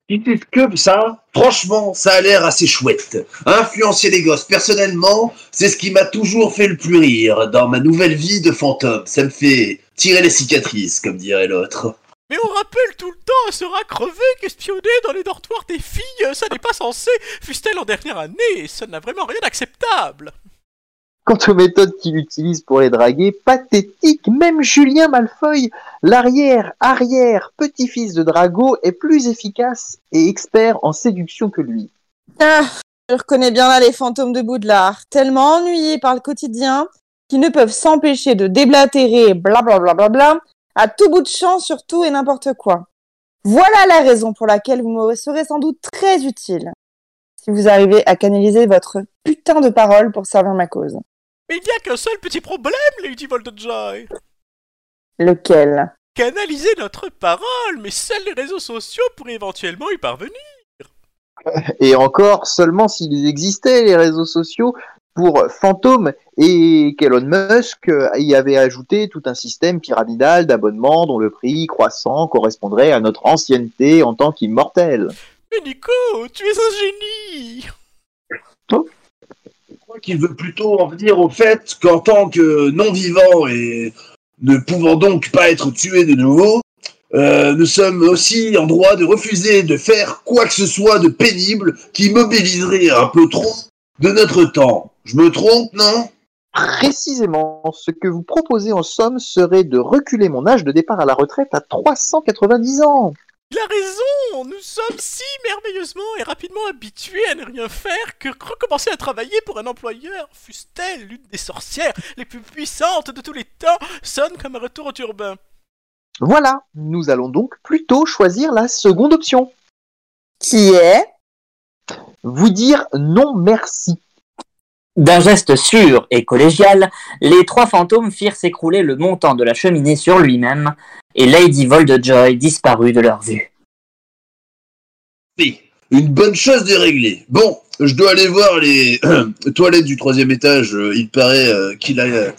si c'est que ça, franchement, ça a l'air assez chouette. Influencer les gosses, personnellement, c'est ce qui m'a toujours fait le plus rire dans ma nouvelle vie de fantôme. Ça me fait tirer les cicatrices, comme dirait l'autre. Mais on rappelle tout le temps à se crever qu'espionner dans les dortoirs des filles, ça n'est pas censé, fût-elle en dernière année, ça n'a vraiment rien d'acceptable Quant aux méthodes qu'il utilise pour les draguer, pathétique, même Julien Malfoy, l'arrière, arrière, petit-fils de Drago, est plus efficace et expert en séduction que lui. Ah, je reconnais bien là les fantômes de Boudlard, tellement ennuyés par le quotidien qu'ils ne peuvent s'empêcher de déblatérer blablabla bla, bla, bla, à tout bout de champ sur tout et n'importe quoi. Voilà la raison pour laquelle vous me serez sans doute très utile si vous arrivez à canaliser votre putain de parole pour servir ma cause. Mais il n'y a qu'un seul petit problème, Lady Voldjoy Lequel? Canaliser notre parole, mais seuls les réseaux sociaux pourraient éventuellement y parvenir. Et encore, seulement s'ils existaient, les réseaux sociaux, pour Fantôme et qu'Elon Musk euh, y avait ajouté tout un système pyramidal d'abonnements dont le prix croissant correspondrait à notre ancienneté en tant qu'immortel. Mais Nico, tu es un génie Je crois qu'il veut plutôt en venir au fait qu'en tant que non-vivant et ne pouvant donc pas être tué de nouveau, euh, nous sommes aussi en droit de refuser de faire quoi que ce soit de pénible qui mobiliserait un peu trop de notre temps. Je me trompe, non? Précisément, ce que vous proposez en somme serait de reculer mon âge de départ à la retraite à 390 ans. Il a raison Nous sommes si merveilleusement et rapidement habitués à ne rien faire que recommencer à travailler pour un employeur, fût-elle l'une des sorcières les plus puissantes de tous les temps, sonne comme un retour au turbin. Voilà, nous allons donc plutôt choisir la seconde option. Qui est Vous dire non merci. D'un geste sûr et collégial, les trois fantômes firent s'écrouler le montant de la cheminée sur lui-même, et Lady Voldjoy disparut de leur vue. Oui, une bonne chose de réglée. Bon, je dois aller voir les (clears throat) toilettes du troisième étage. Euh, Il paraît euh, qu'il a euh,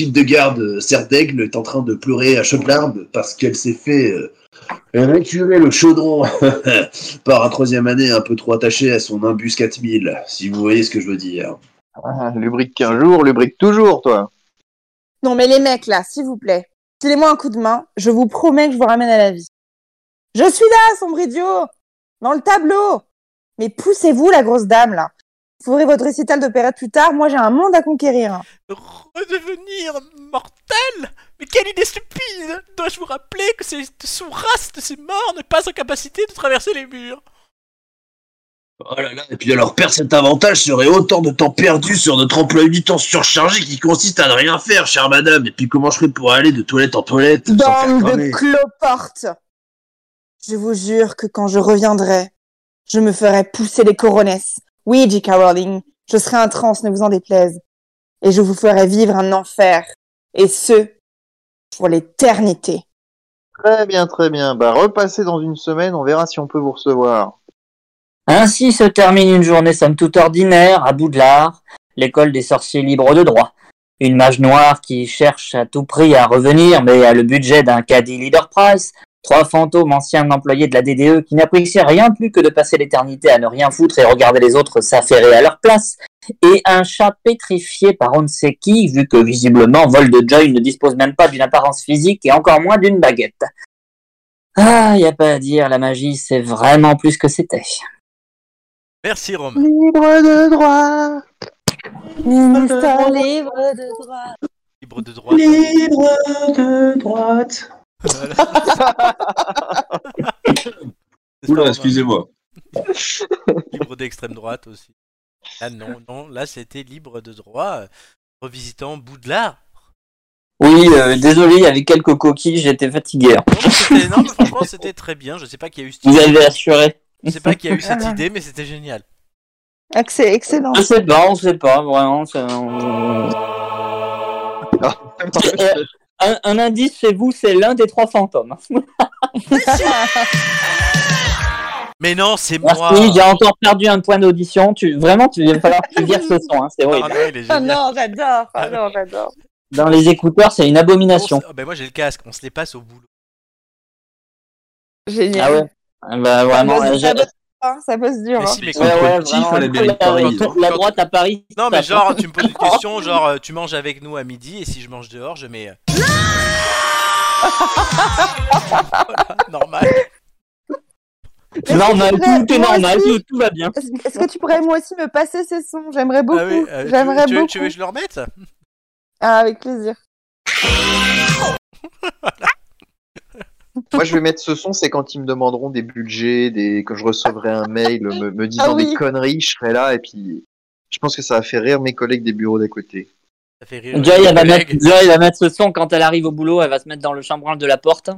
Hildegarde euh, Serdaigle est en train de pleurer à chaudes larmes parce qu'elle s'est fait euh, récurer le chaudron (laughs) par un troisième année un peu trop attaché à son imbus 4000, si vous voyez ce que je veux dire. Ah, lubrique qu'un jour, lubrique toujours, toi. Non mais les mecs là, s'il vous plaît, filez-moi un coup de main, je vous promets que je vous ramène à la vie. Je suis là, sombre idiot Dans le tableau Mais poussez-vous la grosse dame là ferez votre récital d'opérette plus tard. Moi, j'ai un monde à conquérir. Redevenir mortel? Mais quelle idée stupide Dois-je vous rappeler que cette sous-race de ces morts n'est pas en capacité de traverser les murs Oh là là, et puis alors perdre cet avantage serait autant de temps perdu sur notre emploi du temps surchargé qui consiste à ne rien faire, chère madame. Et puis comment je ferais pour aller de toilette en toilette Bande de cramer cloportes Je vous jure que quand je reviendrai, je me ferai pousser les coronesses. Oui, J.K. Rowling, je serai un trans, ne vous en déplaise. Et je vous ferai vivre un enfer. Et ce, pour l'éternité. Très bien, très bien. Bah, repassez dans une semaine, on verra si on peut vous recevoir. Ainsi se termine une journée somme toute ordinaire à Boudlard, l'école des sorciers libres de droit. Une mage noire qui cherche à tout prix à revenir, mais a le budget d'un caddie leader price. Trois fantômes anciens employés de la DDE qui n'appréciaient rien plus que de passer l'éternité à ne rien foutre et regarder les autres s'affairer à leur place. Et un chat pétrifié par on ne sait qui, vu que visiblement Vol de Joy ne dispose même pas d'une apparence physique et encore moins d'une baguette. Ah, y a pas à dire, la magie c'est vraiment plus que c'était. Merci Romain. Libre de droit. Libre de droit. Libre de droit. Libre de droite. Oula, excusez-moi. (laughs) Libre d'extrême droite aussi. Ah non, non, là c'était libre de droit. euh, Revisitant Boudlard. Oui, euh, désolé, il y avait quelques coquilles, j'étais fatigué. Non, mais c'était- non, mais franchement c'était très bien. Je sais pas qui a eu cette Vous idée. avez assuré. Je sais pas qui a eu (laughs) cette idée, mais c'était génial. Excellent. excellent. Je sais pas, on sait pas, vraiment. on- un, un indice chez vous, c'est l'un des trois fantômes. (laughs) Mais non, c'est moi. Merci, j'ai encore perdu un point d'audition. Tu, vraiment, tu, il va falloir que tu vires ce son, hein, c'est Ah horrible. Oh génial. non, j'adore. Oh non, j'adore. Dans les écouteurs, c'est une abomination. Oh, ben moi j'ai le casque, on se les passe au boulot. Génial. Ah ouais Ah Bah vraiment, Ça euh, hein, ça bosse dur. Mais hein. si, mais Ils quand- sont ouais, trop ouais, petits, vraiment, fallait bien les la, droite à Paris. Non mais genre tu me poses une (laughs) question, genre euh, tu manges avec nous à midi et si je mange dehors je mets... euh, Voilà, (laughs) normal. Normal, tu tout est normal, aussi tout, tout va bien. Est-ce que tu pourrais moi aussi me passer ces sons? J'aimerais beaucoup. Ah oui, euh, tu, J'aimerais veux, tu beaucoup. tu veux que je le remette? Ah, avec plaisir. (laughs) Moi, je vais mettre ce son, c'est quand ils me demanderont des budgets, des... quand je recevrai un mail me, me disant Ah oui. des conneries, je serai là et puis je pense que ça va faire rire mes collègues des bureaux d'à côté. Ça fait rire. Joy, elle va, mettre, collègues. Joy, elle va mettre ce son quand elle arrive au boulot, elle va se mettre dans le chambranle de la porte.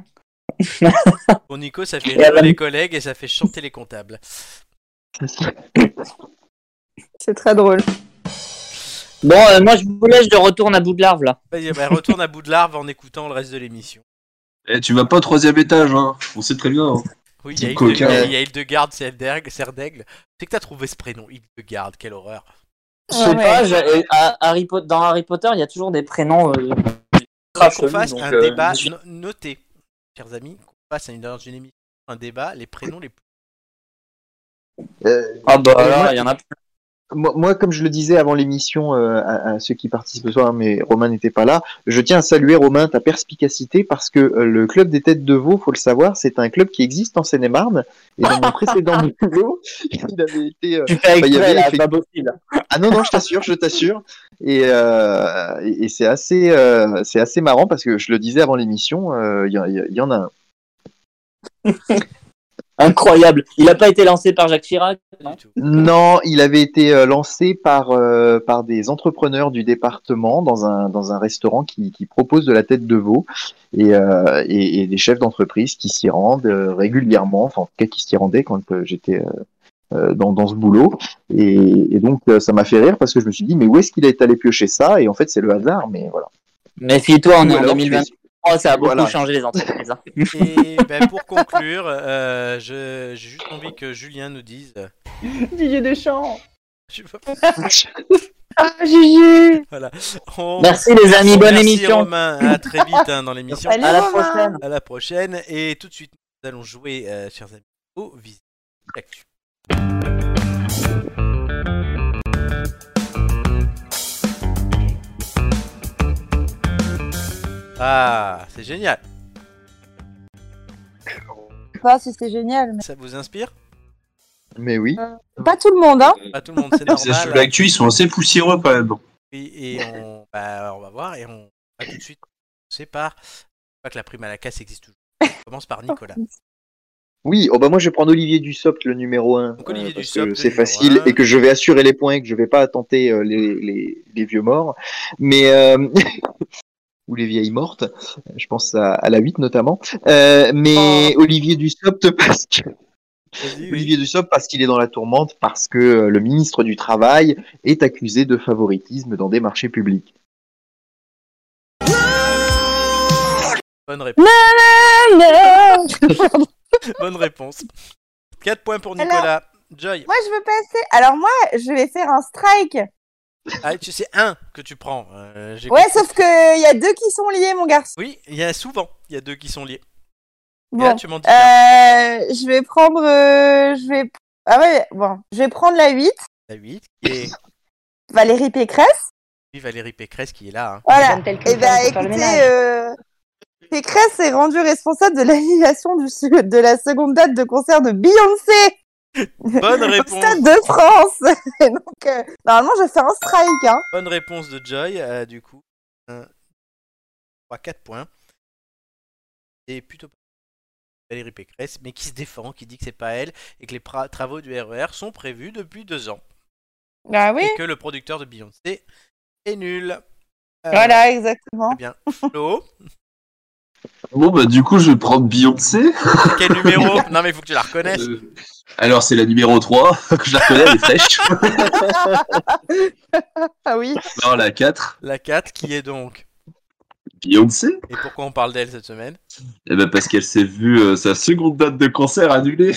Pour Nico ça fait rire les collègues et ça fait chanter les comptables. C'est très drôle. Bon, euh, moi je vous laisse, je retourne à bout de l'arbre là. Vas-y, bah, retourne à bout de l'arbre en écoutant le reste de l'émission. Eh, tu vas pas au troisième étage, hein. On sait très bien. hein. Oui, il y a. Hildegarde, Serdaigle. C'est que t'as trouvé ce prénom, Hildegarde, quelle horreur. Je sais pas, ouais. à Harry Potter, dans Harry Potter, il y a toujours des prénoms. Euh, qu'on fasse donc, un euh, débat je- no- noté, chers amis, qu'on fasse une- dans une émission un débat, les prénoms les plus. Euh, Ah bah Euh, là, il y en a plus. Moi, comme je le disais avant l'émission euh, à, à ceux qui participent ce soir, mais Romain n'était pas là, je tiens à saluer Romain ta perspicacité parce que euh, le club des têtes de veau, faut le savoir, c'est un club qui existe en Seine-et-Marne. Et dans mon (laughs) précédent boulot, il avait été euh, Tu fais bah, il avait là, effect- pas possible. Ah non, non, je t'assure, je t'assure. Et, euh, et, et c'est assez, euh, c'est assez marrant parce que je le disais avant l'émission, euh, il y, y en a un. (laughs) Incroyable. Il n'a pas été lancé par Jacques Chirac Non, non il avait été euh, lancé par, euh, par des entrepreneurs du département dans un, dans un restaurant qui, qui propose de la tête de veau et, euh, et, et des chefs d'entreprise qui s'y rendent euh, régulièrement, enfin en tout cas qui s'y rendaient quand euh, j'étais dans, dans, ce boulot. Et, et donc ça m'a fait rire parce que je me suis dit mais où est-ce qu'il est allé piocher ça? Et en fait c'est le hasard, mais voilà. Mais Méfie-toi, on est en 2020. Oh, ça a beaucoup changé les entreprises. Hein. (laughs) Et ben, pour conclure, euh, j'ai juste envie que Julien nous dise. (laughs) Didier Deschamps (laughs) Je veux pas. Ah, Gigi voilà. Merci les amis, bonne Merci émission. Romain. Hein, à très vite hein, dans l'émission. À la prochaine. À la prochaine. Et tout de suite, nous allons jouer, euh, chers amis, au visite d'actu. Ah, c'est génial. Je sais pas si c'est génial, mais Ça vous inspire? Mais oui. Pas tout le monde, hein. Pas tout le monde, c'est (laughs) normal. l'actu, ils sont assez poussiéreux quand même. Et, et on, bah, on va voir et on va tout de suite commencer par. Pas que la prime à la casse existe toujours. On commence par Nicolas. (laughs) Oui, oh bah moi je vais prendre Olivier Dussopt, le numéro 1. Donc, Olivier parce Dussopt, que c'est numéro facile un. et que je vais assurer les points et que je vais pas tenter euh, les, les, les vieux morts. Mais. euh, (laughs) ou les vieilles mortes. Je pense à, à la 8 notamment. Euh, mais Olivier Dussopt (laughs) parce que. Oui. Olivier Dussopt parce qu'il est dans la tourmente, parce que euh, le ministre du Travail est accusé de favoritisme dans des marchés publics. Bonne réponse. Non. (laughs) Bonne réponse. 4 points pour Nicolas. Joy. Moi, je veux passer. Alors moi, je vais faire un strike. Ah, tu sais, un que tu prends. euh, j'ai Ouais, compris. sauf que il y a deux qui sont liés, mon garçon. Oui, il y a souvent, il y a deux qui sont liés. Et Bon, là, tu m'en dis. un. euh, je vais prendre, euh, je vais, ah ouais, bon, je vais prendre la 8, La 8, qui est (coughs) Valérie Pécresse. oui, Valérie Pécresse qui est là. hein. Voilà. Donne tel Et ben, quelqu'un pour faire le écoutez, ménage. euh, Pécresse est rendue responsable de l'annulation du de la seconde date de concert de Beyoncé Bonne (laughs) réponse. Stade de France. (laughs) Donc, euh, normalement, je fais un strike. Hein. Bonne réponse de Joy, euh, du coup. 3, 4 points. Et plutôt pas Valérie Pécresse, mais qui se défend, qui dit que c'est pas elle, et que les travaux du RER sont prévus depuis deux ans. Bah oui. Et que le producteur de Beyoncé est nul. Euh, Voilà, exactement. Très bien. Flo, (laughs) Bon, bah, du coup, je vais prendre Beyoncé. quel numéro? (laughs) Non, mais il faut que tu la reconnaisses. Euh, alors, c'est la numéro 3, (laughs) que je la reconnais, elle est fraîche. (laughs) Ah oui. non, la 4, La 4, qui est donc. Beyoncé. Et pourquoi on parle d'elle cette semaine? Eh ben, parce qu'elle s'est vue euh, sa seconde date de concert annulée.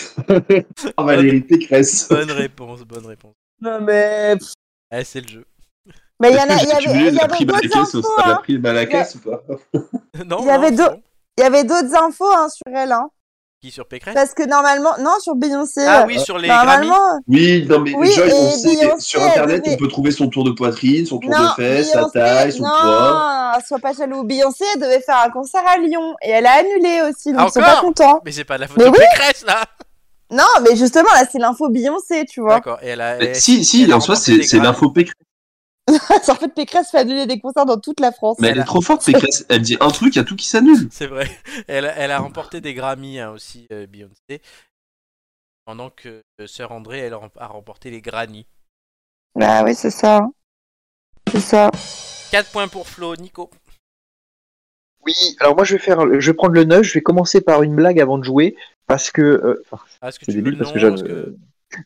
Par Valérie Pécresse. Bonne réponse, bonne réponse. Non mais. Eh, c'est le jeu. Mais il y en a, il y avait, il y avait à d'autres infos. Hein. prime à la Il y a- caisse ou pas (laughs) (laughs) non, Il y avait. Il y d'autres infos hein, sur elle. Hein. Qui sur Pécresse? Parce que normalement, non, sur Beyoncé. Ah euh, oui, sur les Grammys. Normalement, Oui, non, mais Oui, Joy, on et sait, Beyoncé, sur internet, devait- on peut trouver son tour de poitrine, son tour non, de fesses, sa taille, son non, poids. sois pas jaloux. Beyoncé, elle devait faire un concert à Lyon et elle a annulé aussi, donc Ah, ils sont pas contents. Mais c'est pas de la Mais photo oui. Pécresse là Non, mais justement, là, c'est l'info Beyoncé, tu vois. D'accord, et elle a. Elle- si, si, elle en soi, c'est l'info Pécresse. (laughs) en fait, Pécresse fait annuler des concerts dans toute la France. Mais elle est trop forte, Pécresse. Elle dit un truc, il y a tout qui s'annule. C'est vrai. Elle, a- elle a remporté des Grammys hein, aussi, euh, Beyoncé. Pendant que euh, Sœur André, elle a remporté les Granny. Bah oui, c'est ça. C'est ça. 4 points pour Flo, Nico. Oui, alors moi je vais faire, je vais prendre le 9, je vais commencer par une blague avant de jouer, parce que... euh, enfin, Ah, Est-ce que c'est tu veux débile le parce que j'aime... Est-ce que-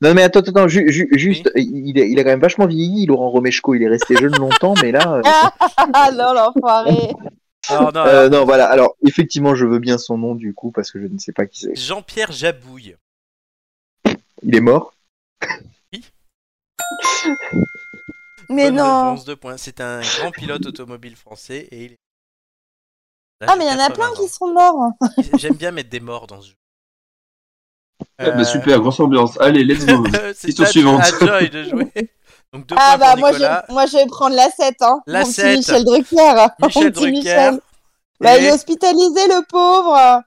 Non mais attends, attends, ju- ju- juste, il, est- il a quand même vachement vieilli, Laurent Romeshko, il est resté jeune longtemps, mais là... euh, (laughs) Ah non, l'enfoiré. Alors, non, euh, non, voilà, alors effectivement je veux bien son nom du coup, parce que je ne sais pas qui c'est. Jean-Pierre Jabouille. Il est mort Mais Bonne non. réponse, deux points. C'est un grand pilote automobile français et il est. Ah, mais il y en a plein qui sont morts. J'aime bien mettre des morts dans ce jeu. Ah, bah, super, grosse ambiance. Allez, let's go. (laughs) C'est Question suivante. Joy de jouer. (laughs) Donc deux Ah bah moi je, moi je vais prendre la 7 hein. La Mon petit 7. Michel Drucker. (laughs) Michel petit Drucker. Michel. Bah Et il est hospitalisé le pauvre.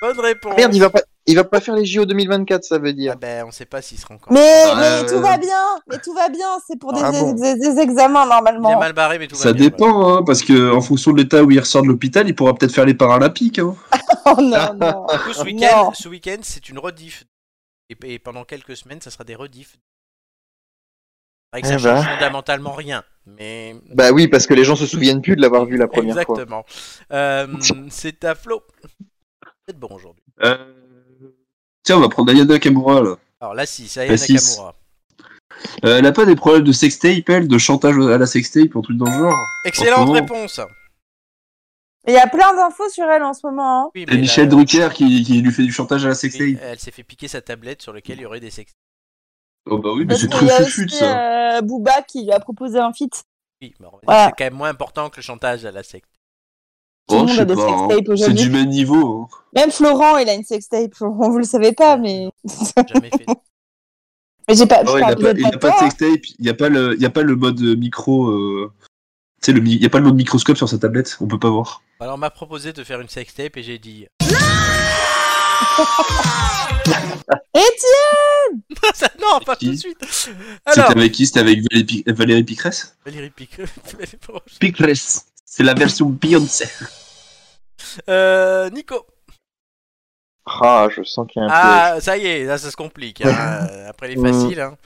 Bonne réponse. Merde, il va pas, il va pas faire les JO 2024, ça veut dire. Ah ben, on sait pas s'il sera encore. Mais, Ah, mais euh, tout va bien. Mais tout va bien. C'est pour des, Ah bon. des, des examens Il normalement. est mal barré, mais tout Ça va bien. dépend, hein, parce que en fonction de l'état où il ressort de l'hôpital, il pourra peut-être faire les Paralympiques. Hein. (laughs) Oh non non. Du coup, ce week-end, Non. ce week-end, c'est une rediff. Et, et pendant quelques semaines, ça sera des rediffs. C'est vrai que ça Eh change ben. fondamentalement rien, mais Bah oui, parce que les gens se souviennent plus de l'avoir vu la première fois. exactement. Euh, c'est à flot. C'est bon aujourd'hui. Euh, Tiens, on va prendre Ayana Nakamura là. Alors là, si, ça y La. Nakamura. Euh, elle a pas des problèmes de sextape, elle, de chantage à la sextape, un truc dans le genre Excellente réponse. Il y a plein d'infos sur elle en ce moment. hein. Oui, Et Michel là, Drucker qui, qui lui fait du chantage à la sextape. elle s'est fait piquer sa tablette sur laquelle il y aurait des sex. Oh bah oui, mais c'est fufute aussi ça. euh, Booba qui lui a proposé un feat. Oui, mais on va dire Voilà. que c'est quand même moins important que le chantage à la secte. Tout le Oh, monde a des pas. hein. sextapes C'est aujourd'hui. du même niveau. hein. Même Florent, il a une sextape. Vous le savez pas, mais. Jamais fait. mais j'ai pas. Oh, il parle a pas, pas de sextape, il y a pas le, il y a pas le mode micro. Euh... Tu sais, il y a pas le mode microscope sur sa tablette, on peut pas voir. Alors on m'a proposé de faire une sextape et j'ai dit Étienne (laughs) non, pas Qui tout de suite. C'était avec qui? C'était avec Valérie, Pi- Valérie Pécresse? Valérie Pic. (laughs) Pécresse. C'est la version Beyoncé. (laughs) Euh, Nico. Ah, je sens qu'il y a un Ah, ça y est, là ça se complique. hein. Euh, (laughs) Après les faciles. Hein.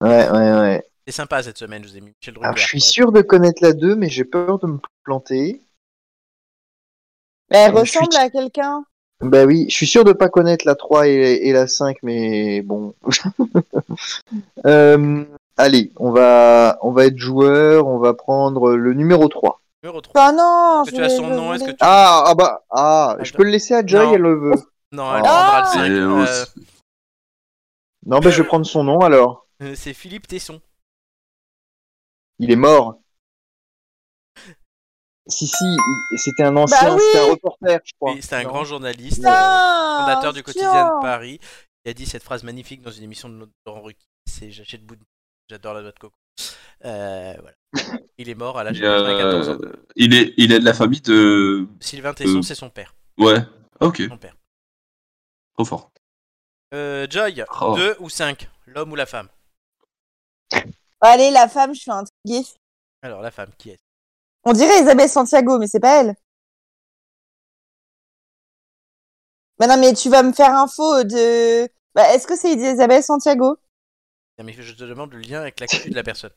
Ouais, ouais, ouais. C'est sympa cette semaine, je vous ai mis Michel Drucker. Alors, je suis quoi. sûr de connaître la 2, mais j'ai peur de me planter. Mais elle Je suis- ressemble à quelqu'un. Bah oui, je suis sûr de pas connaître la 3 et, et la 5, mais bon. (laughs) Euh, allez, on va, on va être joueur, on va prendre le numéro 3. Numéro 3. Oh non Est-ce que tu as son nom Est-ce que vais- tu... Ah, ah bah, ah, je peux le laisser à Joy, Non. elle le veut. Non, elle Ah. prendra le 5. Et Euh, Non, bah, je vais prendre son nom alors. euh, c'est Philippe Tesson. Il est mort. Si, si, c'était un ancien, Bah oui. c'était un reporter, je crois. Oui, c'est un Non. grand journaliste, euh, fondateur du quotidien de Paris. Il a dit cette phrase magnifique dans une émission de Laurent Ruquier. C'est j'achète. J'adore la noix de coco. Euh, voilà. (laughs) Il est mort à l'âge de Et, euh, 94 ans. il, est, il est de la famille de. Sylvain Tesson, euh, c'est son père. Ouais. Ok, Son père. trop fort. Euh, Joy, Oh. 2 ou 5 L'homme ou la femme? Allez, la femme, je suis intriguée. Alors, la femme, qui est On dirait Isabelle Santiago, mais c'est pas elle. Bah non, mais tu vas me faire info de... Bah, est-ce que c'est Isabelle Santiago? Non, mais je te demande le lien avec l'actu de la (laughs) personne.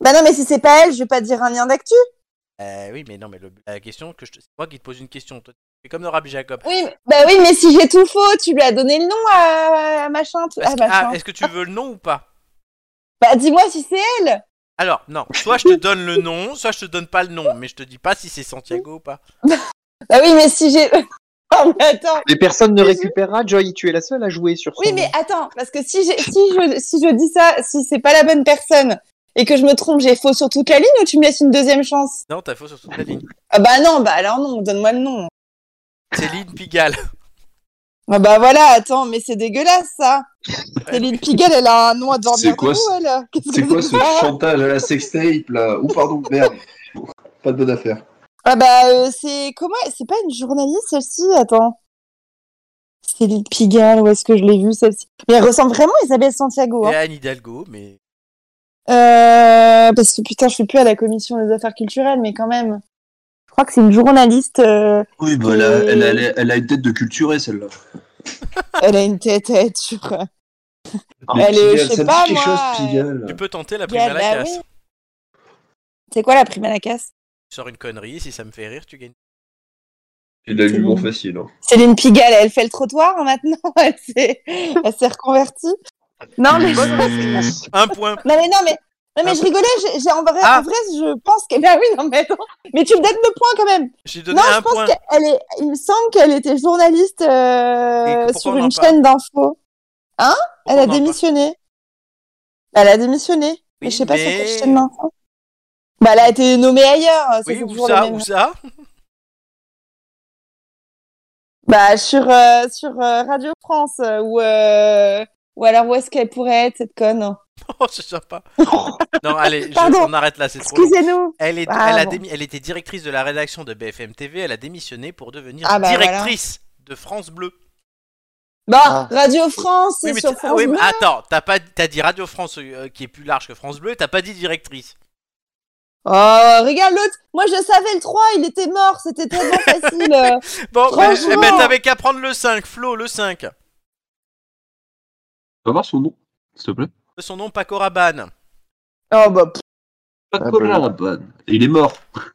Bah non, mais si c'est pas elle, je vais pas dire un lien d'actu. Euh, oui, mais non, mais le- la question que je te... C'est moi qui te pose une question. Toi, c'est comme dans Rabbi Jacob. Oui, mais- bah oui, mais si j'ai tout faux, tu lui as donné le nom à, à machin. Est-ce machin. ah, est-ce que tu veux le nom ou pas? Bah dis-moi si c'est elle. Alors, non, soit je te donne le nom, soit je te donne pas le nom, mais je te dis pas si c'est Santiago ou pas. (laughs) Bah oui, mais si j'ai... (laughs) Oh, mais attends. Mais personne ne récupérera, Joy, tu es la seule à jouer sur son Oui, mais attends, parce que si, si, je, si je dis ça, si c'est pas la bonne personne et que je me trompe, j'ai faux sur toute la ligne ou tu me laisses une deuxième chance? Non, t'as faux sur toute la ligne. Ah bah non, bah alors non, donne-moi le nom. Céline Pigalle. Ah bah voilà, attends, mais c'est dégueulasse ça. Céline Pigalle, elle a un nom à dormir C'est quoi, debout, elle. Que quoi ce chantage à la sextape là? Ou pardon, merde. Pas de bonne affaire. Ah bah euh, c'est comment C'est pas une journaliste celle-ci? Attends. Céline Pigalle, où est-ce que je l'ai vue celle-ci? Mais elle ressemble vraiment à Isabelle Santiago. Et Hein. Anne Hidalgo, mais. Euh, parce que putain, je suis plus à la commission des affaires culturelles, mais quand même. Je crois que c'est une journaliste. euh, Oui, bah elle a, elle, a, elle a- elle a une tête de culturée celle-là. Elle a une tête à être sur. Mais Elle est- Pigalle, je sais pas, moi, chose, Pigalle. Tu peux tenter la prime Pigalle, à la bah casse. oui. C'est quoi la prime à la casse Tu sors une connerie, si ça me fait rire, tu gagnes. Il a C'est l'humour bon. facile. Hein. Céline Pigalle, elle fait le trottoir hein, maintenant. (laughs) Elle s'est, elle s'est reconvertie. Non mais, réponse. Un point. non mais non mais, non mais je rigolais. J'ai, j'ai- en vrai, Ah. en vrai, je pense qu'elle. (laughs) Ah oui, non mais attends. Mais tu me donnes le point quand même. J'ai donné Non, un je pense point. qu'elle est. Il me semble qu'elle était journaliste euh, Et sur une chaîne d'infos. Elle Pourquoi a démissionné. Elle a démissionné. Oui, mais je sais pas sur quelle chaîne d'infos. Bah, elle a été nommée ailleurs. Ça, Oui, c'est où toujours le ça, même. où ça Bah, sur, euh, sur euh, Radio France, euh, ou, euh, ou alors où est-ce qu'elle pourrait être, cette conne (laughs) Oh, c'est sympa. (laughs) non, allez, je- on arrête là, c'est trop. Excusez-nous Elle, est, Ah, elle, a bon. elle était directrice de la rédaction de BFM TV, elle a démissionné pour devenir Ah, bah, directrice de France Bleu. Bah, Ah. Radio France, Oui, c'est mais, sur France oui, mais attends, t'as pas, t'as dit Radio France euh, qui est plus large que France Bleu, t'as pas dit directrice. Oh, regarde l'autre Moi, je savais le 3, il était mort, c'était tellement facile. (laughs) Bon, Franchement. eh ben, t'avais qu'à prendre le 5, Flo, le 5. Va voir son nom, s'il te plaît. Son nom, Paco Rabanne. Oh, bah. Pas Ah, bah, Rabanne. Il est mort. (laughs)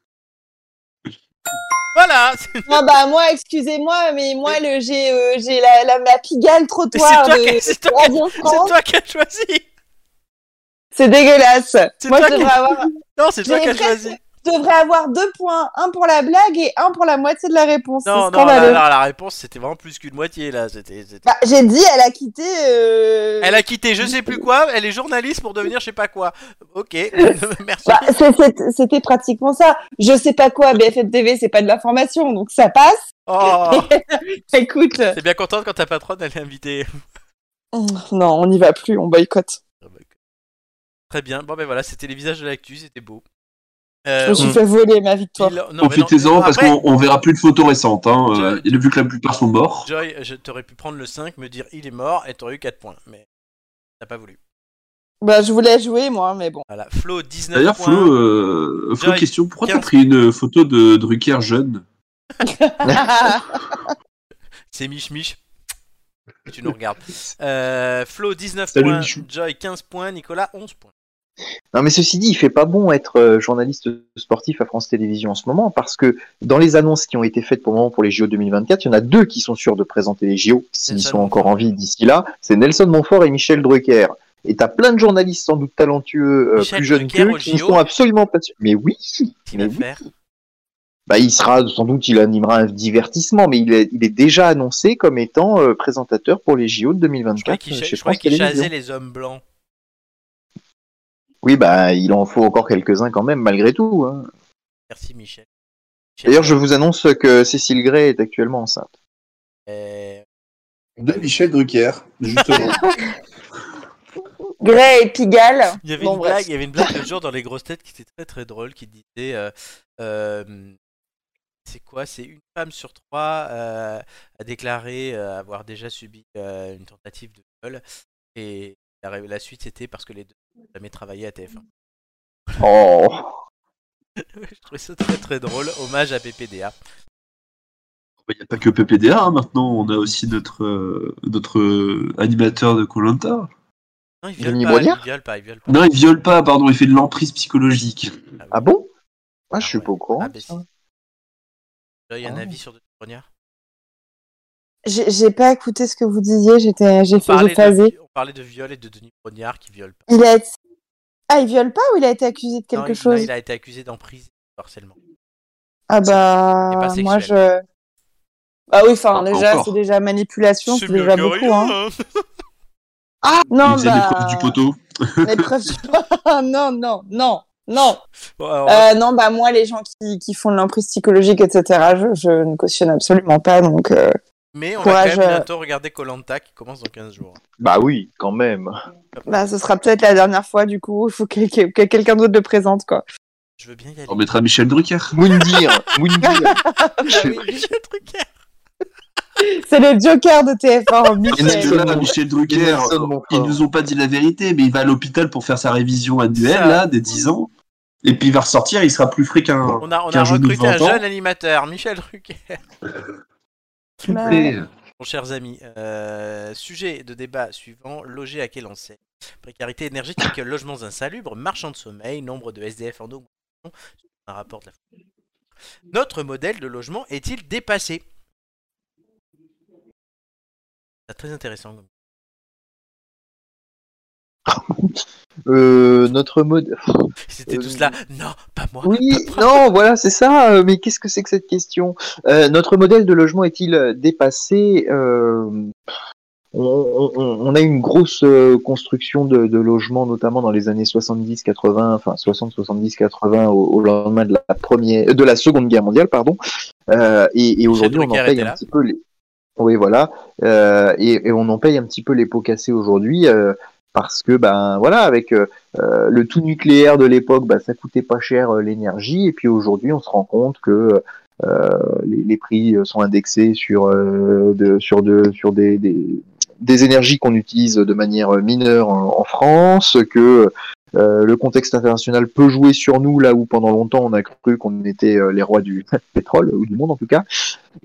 Voilà (laughs) Ah, bah, moi, excusez-moi, mais moi, le, j'ai, euh, j'ai la, la, la pigale trottoir c'est de, qui- qui- toi qui as choisi C'est dégueulasse. Moi, toi je qui- devrais avoir, (laughs) Non, c'est toi qui as presque- choisi je devrais avoir deux points. Un pour la blague et un pour la moitié de la réponse. Non, non, la réponse, c'était vraiment plus qu'une moitié, là. C'était... Bah, j'ai dit, elle a quitté. Euh... Elle a quitté je sais plus quoi, elle est journaliste pour devenir je sais pas quoi. Ok, (laughs) (laughs) merci. Bah, c'était pratiquement ça. Je sais pas quoi, BFM TV, c'est pas de l'information, donc ça passe. Oh, Écoute. t'es bien contente quand ta patronne elle est invitée. Non, on n'y va plus, on boycotte. Très bien, bon ben voilà, c'était les visages de l'actu, c'était beau. Euh, Je me suis on- fait voler ma victoire. Profitez-en parce après, qu'on on verra plus de photos récentes. Hein. Euh, et vu que la plupart sont morts. Joy, je t'aurais pu prendre le 5, me dire il est mort et t'aurais eu 4 points. Mais t'as pas voulu. Bah, je voulais jouer, moi, mais bon. Voilà, Flo 19 D'ailleurs, points. Flo, euh, Flo, Joy, question pourquoi t'as 15. pris une photo de Drucker jeune? (laughs) C'est Mich Mich. Tu nous regardes. Euh, Flo 19 Salut, points, Michou. Joy 15 points, Nicolas 11 points. Non, mais ceci dit, il fait pas bon être euh, journaliste sportif à France Télévisions en ce moment parce que dans les annonces qui ont été faites pour le moment pour les JO 2024, il y en a deux qui sont sûrs de présenter les JO s'ils sont encore en vie d'ici là. C'est Nelson Montfort et Michel Drucker. Et t'as plein de journalistes sans doute talentueux, euh, plus jeunes qu'eux, qui ne sont absolument pas sûrs. Mais oui, mais oui. faire Bah, il sera sans doute, il animera un divertissement, mais il est, il est déjà annoncé comme étant euh, présentateur pour les JO de Je croyais 2024 qu'il euh, cha- chez je France qu'il Télévisions. chasait les hommes blancs. Oui, bah, il en faut encore quelques-uns quand même, malgré tout. hein. Merci Michel. Michel, D'ailleurs, je vous annonce que Cécile Gray est actuellement enceinte. euh, De Michel Drucker, justement. (laughs) Gray et Pigalle. Il y avait Bon, une bref. blague, il y avait une blague le jour dans les grosses têtes qui était très très drôle, qui disait, euh, euh, c'est quoi, c'est une femme sur trois euh, a déclaré euh, avoir déjà subi euh, une tentative de viol, et la, la suite c'était parce que les deux jamais travaillé à TF1. Oh, (laughs) Je trouvais ça très très drôle, hommage à PPDA. Il n'y a pas que PPDA, hein, maintenant on a aussi notre, euh, notre euh, animateur de Colanta. Non, il viole pas, il viole pas, il viole pas. Non, il viole pas, pardon, il fait de l'emprise psychologique. oui. ah bon? Ah, Ah je suis ouais. pas au courant. Ah, bah si. Là, il y a un Ah. avis sur Denis Brognard J'ai pas écouté ce que vous disiez, j'étais, j'ai phasé. de, on parlait de viol et de Denis Brognard qui viole pas. Il a été... Ah, il viole pas ou il a été accusé de quelque Non, il- chose? non, il a été accusé d'emprise et de harcèlement. Ah bah, pas moi je... Bah oui, enfin, déjà, c'est déjà manipulation, c'est déjà beaucoup, hein. (laughs) il Non, faisait bah... l'épreuve du poteau. l'épreuve du- (laughs) non, non, non, non. Bon, alors, Euh, non, bah moi, les gens qui, qui font de l'emprise psychologique, etc., je, je ne cautionne absolument pas, donc... euh, mais on courage, va quand même euh. bientôt regarder Colanta qui commence dans 15 jours. Bah oui, quand même. Bah, ce sera peut-être la dernière fois, du coup. Il faut que, que- que quelqu'un d'autre le présente, quoi. Je veux bien y aller. On mettra Michel Drucker. Moundir, (laughs) Moundir. Ah oui, Michel Drucker. C'est le Joker de TF1, Parce Michel. que là, Michel Drucker, ils nous ont pas dit la vérité, mais il va à l'hôpital pour faire sa révision annuelle, là, des 10 ans. Et puis il va ressortir, il sera plus frais qu'un. On a, on a qu'un jeune de recruté un 20 ans. jeune animateur, Michel Drucker. Bah, Bon, chers amis, euh, sujet de débat suivant. Loger à quelle enseigne? Précarité énergétique, (coughs) logements insalubres, marchands de sommeil, nombre de SDF en augmentation, un rapport de la Notre modèle de logement est-il dépassé? C'est très intéressant. Euh, notre mode. C'était Euh, tous là. Non, pas moi. Oui, non, voilà, c'est ça. euh, Mais qu'est-ce que c'est que cette question? Euh, Notre modèle de logement est-il euh, dépassé? Euh, on, on- on a une grosse euh, construction de, de logements, notamment dans les années 70-80, enfin 60-70-80, au, au lendemain de la première, de la Seconde Guerre mondiale, pardon. Euh, et et aujourd'hui, on en paye un petit peu les. Oui, voilà. Euh, et, et on en paye un petit peu les pots cassés aujourd'hui. Euh, parce que ben voilà avec euh, euh, le tout nucléaire de l'époque, bah, ça coûtait pas cher euh, l'énergie, et puis aujourd'hui on se rend compte que euh, les, les prix sont indexés sur euh, de, sur de, sur des, des, des énergies qu'on utilise de manière mineure en, en France, que euh, le contexte international peut jouer sur nous là où pendant longtemps on a cru qu'on était euh, les rois du (laughs) pétrole ou du monde en tout cas.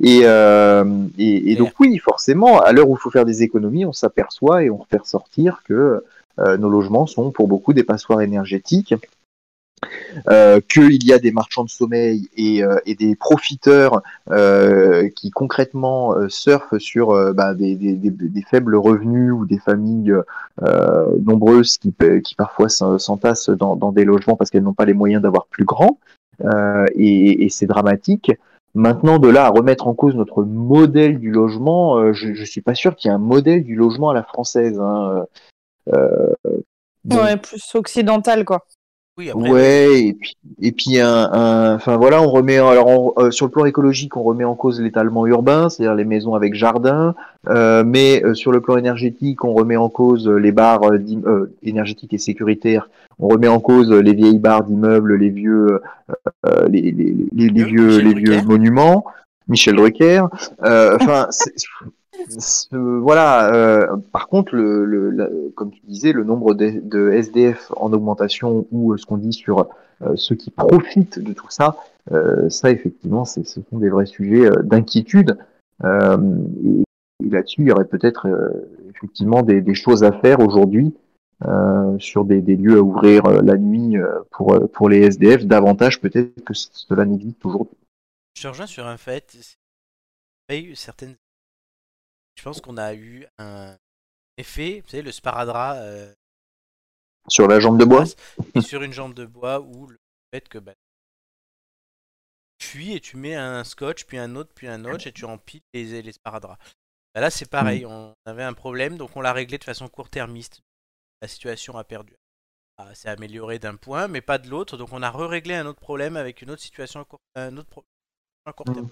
Et, euh, et, et donc oui, forcément, à l'heure où il faut faire des économies, on s'aperçoit et on fait ressortir que nos logements sont pour beaucoup des passoires énergétiques, euh, qu'il y a des marchands de sommeil et, euh, des profiteurs euh, qui concrètement euh, surfent sur bah, des, faibles revenus ou des familles nombreuses qui, pa- qui parfois s'en- s'entassent dans, des logements parce qu'elles n'ont pas les moyens d'avoir plus grand. Et, c'est dramatique. Maintenant, de là à remettre en cause notre modèle du logement, je, je suis pas sûr qu'il y ait un modèle du logement à la française. Hein. Ouais, plus occidental, quoi. Oui, après, Ouais, et puis, et puis un, enfin voilà, on remet, alors on- euh, sur le plan écologique, on remet en cause l'étalement urbain, c'est-à-dire les maisons avec jardin, euh, mais euh, sur le plan énergétique, on remet en cause les euh, énergétiques et sécuritaires, on remet en cause les vieilles barres d'immeubles, les vieux, les, les, les, les Michel vieux, les Drucker. vieux monuments, Michel Drucker, enfin, voilà. euh, par contre, le, comme tu disais, le nombre de, SDF en augmentation ou euh, ce qu'on dit sur euh, ceux qui profitent de tout ça, ça effectivement, ce sont des vrais sujets d'inquiétude. Et, là-dessus, il y aurait peut-être effectivement des, choses à faire aujourd'hui sur des, lieux à ouvrir la nuit pour pour les SDF, davantage peut-être que cela n'existe aujourd'hui. Je te rejoins sur un fait. Il y a eu certaines. Je pense qu'on a eu un effet, vous savez, le sparadrap euh, Sur la jambe de bois? et (laughs) sur une jambe de bois où le fait que bah, tu fuis et tu mets un scotch, puis un autre, puis un autre, et tu empiles les, les sparadraps. Bah là, c'est pareil, on avait un problème, donc on l'a réglé de façon court-termiste. La situation a perdu. Ah, c'est amélioré d'un point, mais pas de l'autre, donc on a re-réglé un autre problème avec une autre situation à court, un autre problème à court terme,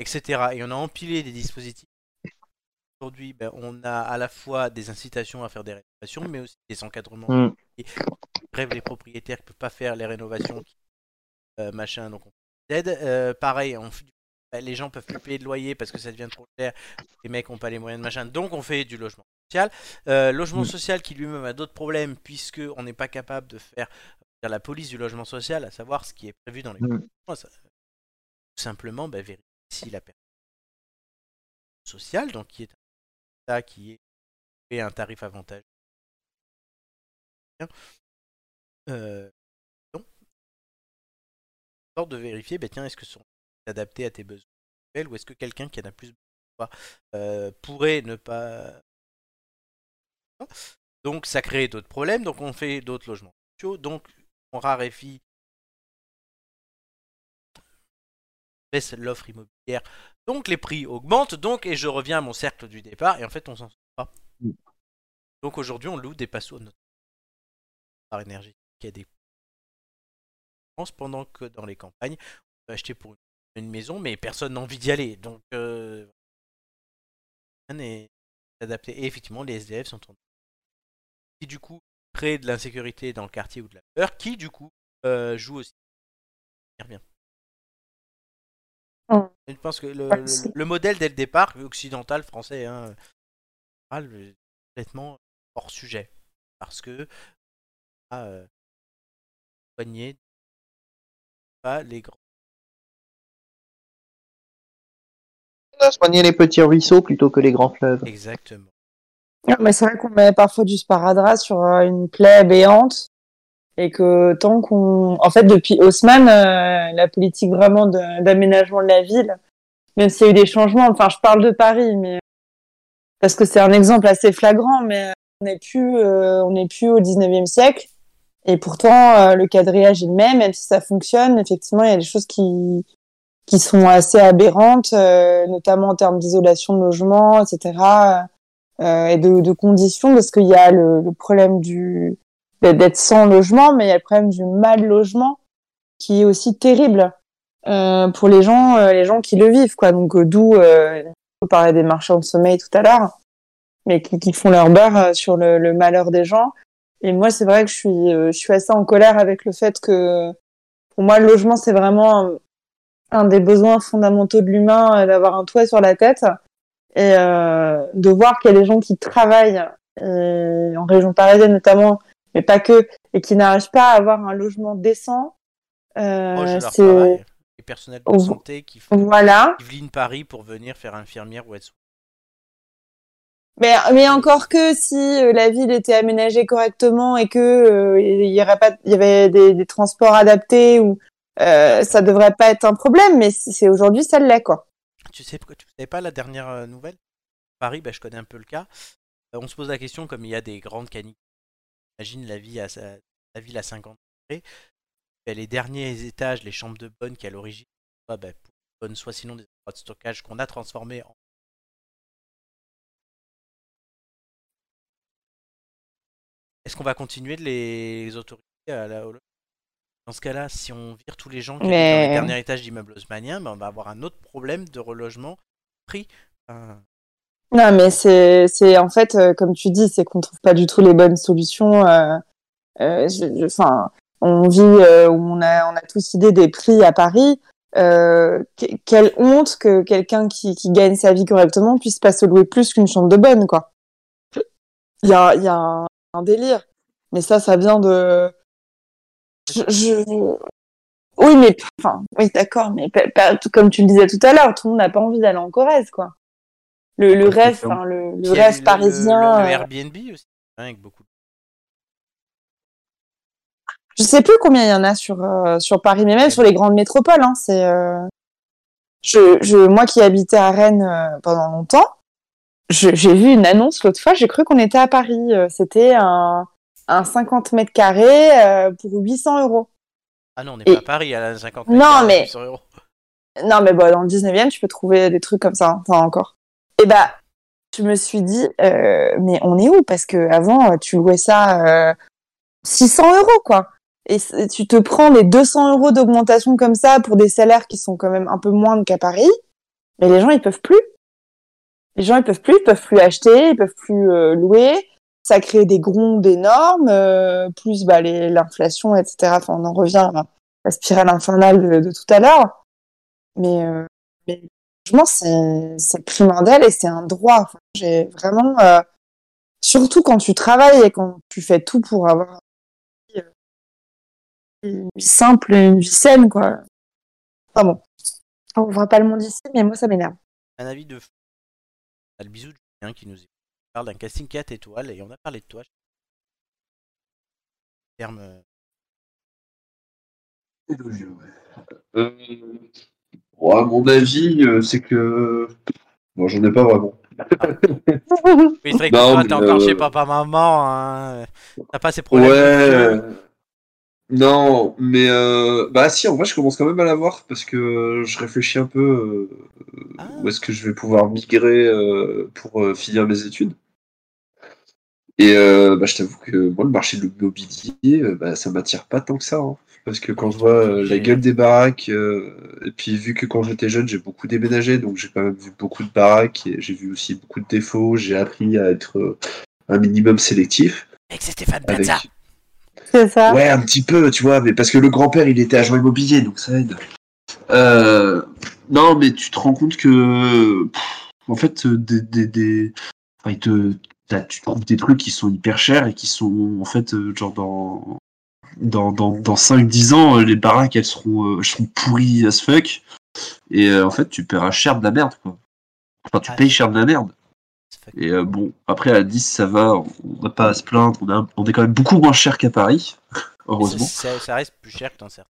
etc. Et on a empilé des dispositifs. Aujourd'hui, ben, on a à la fois des incitations à faire des rénovations, mais aussi des encadrements Mm. bref les propriétaires qui peuvent pas faire les rénovations qui- euh, machin donc on aide euh, pareil on bah, les gens peuvent plus payer de loyer parce que ça devient trop cher les mecs ont pas les moyens de machin donc on fait du logement social Euh, logement Mm. social qui lui-même a d'autres problèmes puisque on n'est pas capable de faire la police du logement social à savoir ce qui est prévu dans les Mm. ça- tout simplement bah, vérifier si la personne sociale donc qui est un Qui est un tarif avantageux. Euh, de vérifier, ben tiens, est-ce que sont adaptés à tes besoins ou est-ce que quelqu'un qui en a plus besoin euh, pourrait ne pas. Donc ça crée d'autres problèmes, donc on fait d'autres logements sociaux, donc on raréfie l'offre immobilière, donc les prix augmentent, donc et je reviens à mon cercle du départ, et en fait on s'en sort pas. Mm. Donc aujourd'hui on loue des passos notre par énergie qui a des pendant que dans les campagnes on peut acheter pour une, maison mais personne n'a envie d'y aller donc euh, rien n'est adapté et effectivement les SDF sont en qui du coup créent de l'insécurité dans le quartier ou de la peur qui du coup euh, joue aussi bien. Je pense que le, Merci. le- le modèle dès le départ occidental français hein, est complètement hors sujet parce que à euh, soigner pas les grands. Soigner les petits ruisseaux plutôt que les grands fleuves. Exactement. Non, mais c'est vrai qu'on met parfois du sparadrap sur euh, une plaie béante et que tant qu'on... En fait, depuis Haussmann, euh, la politique vraiment d'aménagement de la ville, même s'il y a eu des changements, enfin, je parle de Paris, mais parce que c'est un exemple assez flagrant, mais on n'est plus, euh, on n'est plus au 19e siècle. Et pourtant, euh, le quadrillage est le même, même si ça fonctionne, effectivement, il y a des choses qui, qui sont assez aberrantes, euh, notamment en termes d'isolation de logement, etc. euh, et de, de conditions, parce qu'il y a le, le problème du d'être d'être sans logement, mais il y a le problème du mal logement qui est aussi terrible euh, pour les gens, euh, les gens qui le vivent, quoi. Donc euh, d'où euh, on parlait des marchands de sommeil tout à l'heure, mais qui, qui font leur beurre euh, sur le, le malheur des gens. Et moi, c'est vrai que je suis, euh, je suis assez en colère avec le fait que, pour moi, le logement, c'est vraiment un, un des besoins fondamentaux de l'humain, d'avoir un toit sur la tête et de voir qu'il y a des gens qui travaillent euh, en région parisienne notamment, mais pas que, et qui n'arrivent pas à avoir un logement décent. Euh, c'est. Les personnels de santé qui font voilà. Yveline Paris pour venir faire infirmière ou être Mais, mais encore que si euh, la ville était aménagée correctement et que euh, il y aurait pas, il y avait des, des transports adaptés ou euh, ça devrait pas être un problème. Mais c'est aujourd'hui, ça l'est quoi. Tu sais, tu savais pas la dernière euh, nouvelle? Paris, bah, je connais un peu le cas. On se pose la question, comme il y a des grandes canicules, imagine la, vie à, sa- la ville à 50 degrés, bah, les derniers étages, les chambres de bonne qui à l'origine, soit, bah, bonne, soit sinon des endroits de stockage qu'on a transformés en. Est-ce qu'on va continuer de les autoriser à la, Dans ce cas-là, si on vire tous les gens qui Mais- habitent dans les derniers étages d'immeubles haussmanniens, ben, on va avoir un autre problème de relogement pris. Non, mais c'est, en fait, euh, comme tu dis, c'est qu'on trouve pas du tout les bonnes solutions. euh, euh, Enfin, on vit euh, on a, on a tous idée des prix à Paris. Euh, que- quelle honte que quelqu'un qui, qui gagne sa vie correctement puisse pas se louer plus qu'une chambre de bonne, quoi. Il y a, y a un, délire. Mais ça, ça vient de. Je, je- Oui, mais enfin, oui, d'accord, mais comme tu le disais tout à l'heure, tout le monde n'a pas envie d'aller en Corrèze, quoi. Le, le rêve, le, rêve parisien. Le, euh, Airbnb aussi, hein, avec beaucoup. Je sais plus combien il y en a sur euh, sur Paris, mais même sur les grandes métropoles. Hein, c'est euh, je, je moi qui habitais à Rennes euh, pendant longtemps, j'ai vu une annonce l'autre fois. J'ai cru qu'on était à Paris. C'était un un 50 mètres carrés pour 800 euros. Ah non, on n'est Et- pas à Paris à la 50 Non, mètres carrés, mais- 800 euros. Non, mais bon, dans le 19e, tu peux trouver des trucs comme ça. hein, Enfin, encore. Et bah, je me suis dit, euh, mais on est où? Parce que avant, tu louais ça euh, 600 euros, quoi. Et tu te prends les 200 euros d'augmentation comme ça pour des salaires qui sont quand même un peu moindres qu'à Paris. Mais les gens, ils peuvent plus. Les gens, ils peuvent plus, ils peuvent plus acheter, ils peuvent plus euh, louer. Ça crée des grondes énormes, euh, plus bah, l'inflation, etc. Enfin, on en revient à la spirale infernale de, de tout à l'heure. Mais, euh, mais franchement, c'est c'est primordial et c'est un droit. Enfin, J'ai vraiment, euh, surtout quand tu travailles et quand tu fais tout pour avoir une vie, euh, une vie simple, une vie saine, quoi. Enfin bon, on voit pas le monde ici, mais moi ça m'énerve. Un avis de fou. Ah, le bisou de Julien qui nous parle d'un casting 4 étoiles et on a parlé de toi. Terme. euh, Élogieux, ouais. Euh, bon, à mon avis, euh, c'est que. Bon, j'en ai pas vraiment. (laughs) Oui, c'est vrai que Non, toi, t'es encore euh, chez papa-maman. Hein. T'as pas ces problèmes. Ouais. Non, mais euh, bah si, en vrai, je commence quand même à l'avoir parce que je réfléchis un peu euh, Ah. où est-ce que je vais pouvoir migrer euh, pour finir mes études. Et bah, je t'avoue que moi, le marché de l'immobilier, bah, ça m'attire pas tant que ça. hein. Parce que quand je vois euh, la gueule des baraques, euh, et puis vu que quand j'étais jeune, j'ai beaucoup déménagé, donc j'ai quand même vu beaucoup de baraques, et j'ai vu aussi beaucoup de défauts, j'ai appris à être euh, un minimum sélectif. C'est Stéphane Avec... Plaza. C'est ça. Ouais, un petit peu, tu vois, mais parce que le grand-père, il était agent immobilier, donc ça aide. Euh, non, mais tu te rends compte que, pff, en fait, des, des, des... Enfin, il te... tu trouves des trucs qui sont hyper chers et qui sont, en fait, euh, genre dans, dans, dans, dans 5-10 ans, euh, les baraques, elles seront, euh, elles seront pourries as fuck. Et euh, en fait, tu paieras cher de la merde, quoi. Enfin, tu Ah, payes cher de la merde. Et euh, bon, après à 10, ça va, on n'a pas à se plaindre, on, a- on est quand même beaucoup moins cher qu'à Paris, (laughs) heureusement. Ça, ça reste plus cher que dans certains.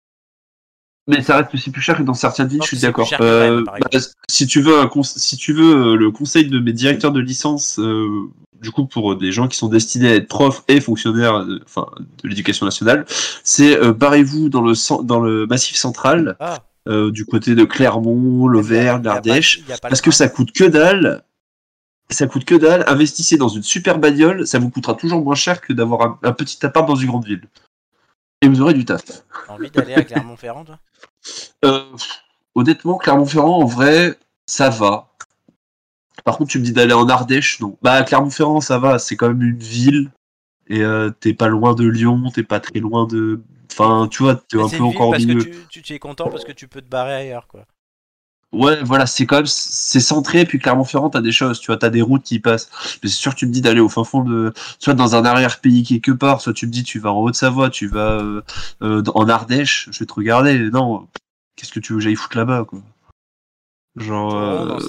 Mais ça reste aussi plus cher que dans certaines villes, je suis d'accord. Euh, bah, si tu veux, si tu veux le conseil de mes directeurs de licence, euh, du coup pour des gens qui sont destinés à être profs et fonctionnaires, euh, enfin de l'éducation nationale, c'est euh, barrez-vous dans le cen- dans le massif central, Ah, euh, du côté de Clermont, l'Auvergne, y a pas- l'Ardèche, parce que ça coûte que dalle. Ça coûte que dalle. Investissez dans une super bagnole, ça vous coûtera toujours moins cher que d'avoir un, un petit appart dans une grande ville. Et vous aurez du taf. T'as envie d'aller à Clermont-Ferrand, toi? Euh, honnêtement, Clermont-Ferrand, en vrai, ça va. Par contre, tu me dis d'aller en Ardèche, non. Bah, Clermont-Ferrand, ça va, c'est quand même une ville. Et euh, t'es pas loin de Lyon, t'es pas très loin de. Enfin, tu vois, t'es un peu une ville encore au parce que milieu. tu, tu, tu es content parce que tu peux te barrer ailleurs, quoi. Ouais, voilà, c'est quand même. C'est centré, puis Clermont-Ferrand, t'as des choses, tu vois, t'as des routes qui passent. Mais c'est sûr, tu me dis d'aller au fin fond de. Soit dans un arrière-pays quelque part, soit tu me dis tu vas en Haute-Savoie, tu vas euh, euh, en Ardèche, je vais te regarder. Non, qu'est-ce que tu veux que j'aille foutre là-bas, quoi? Genre.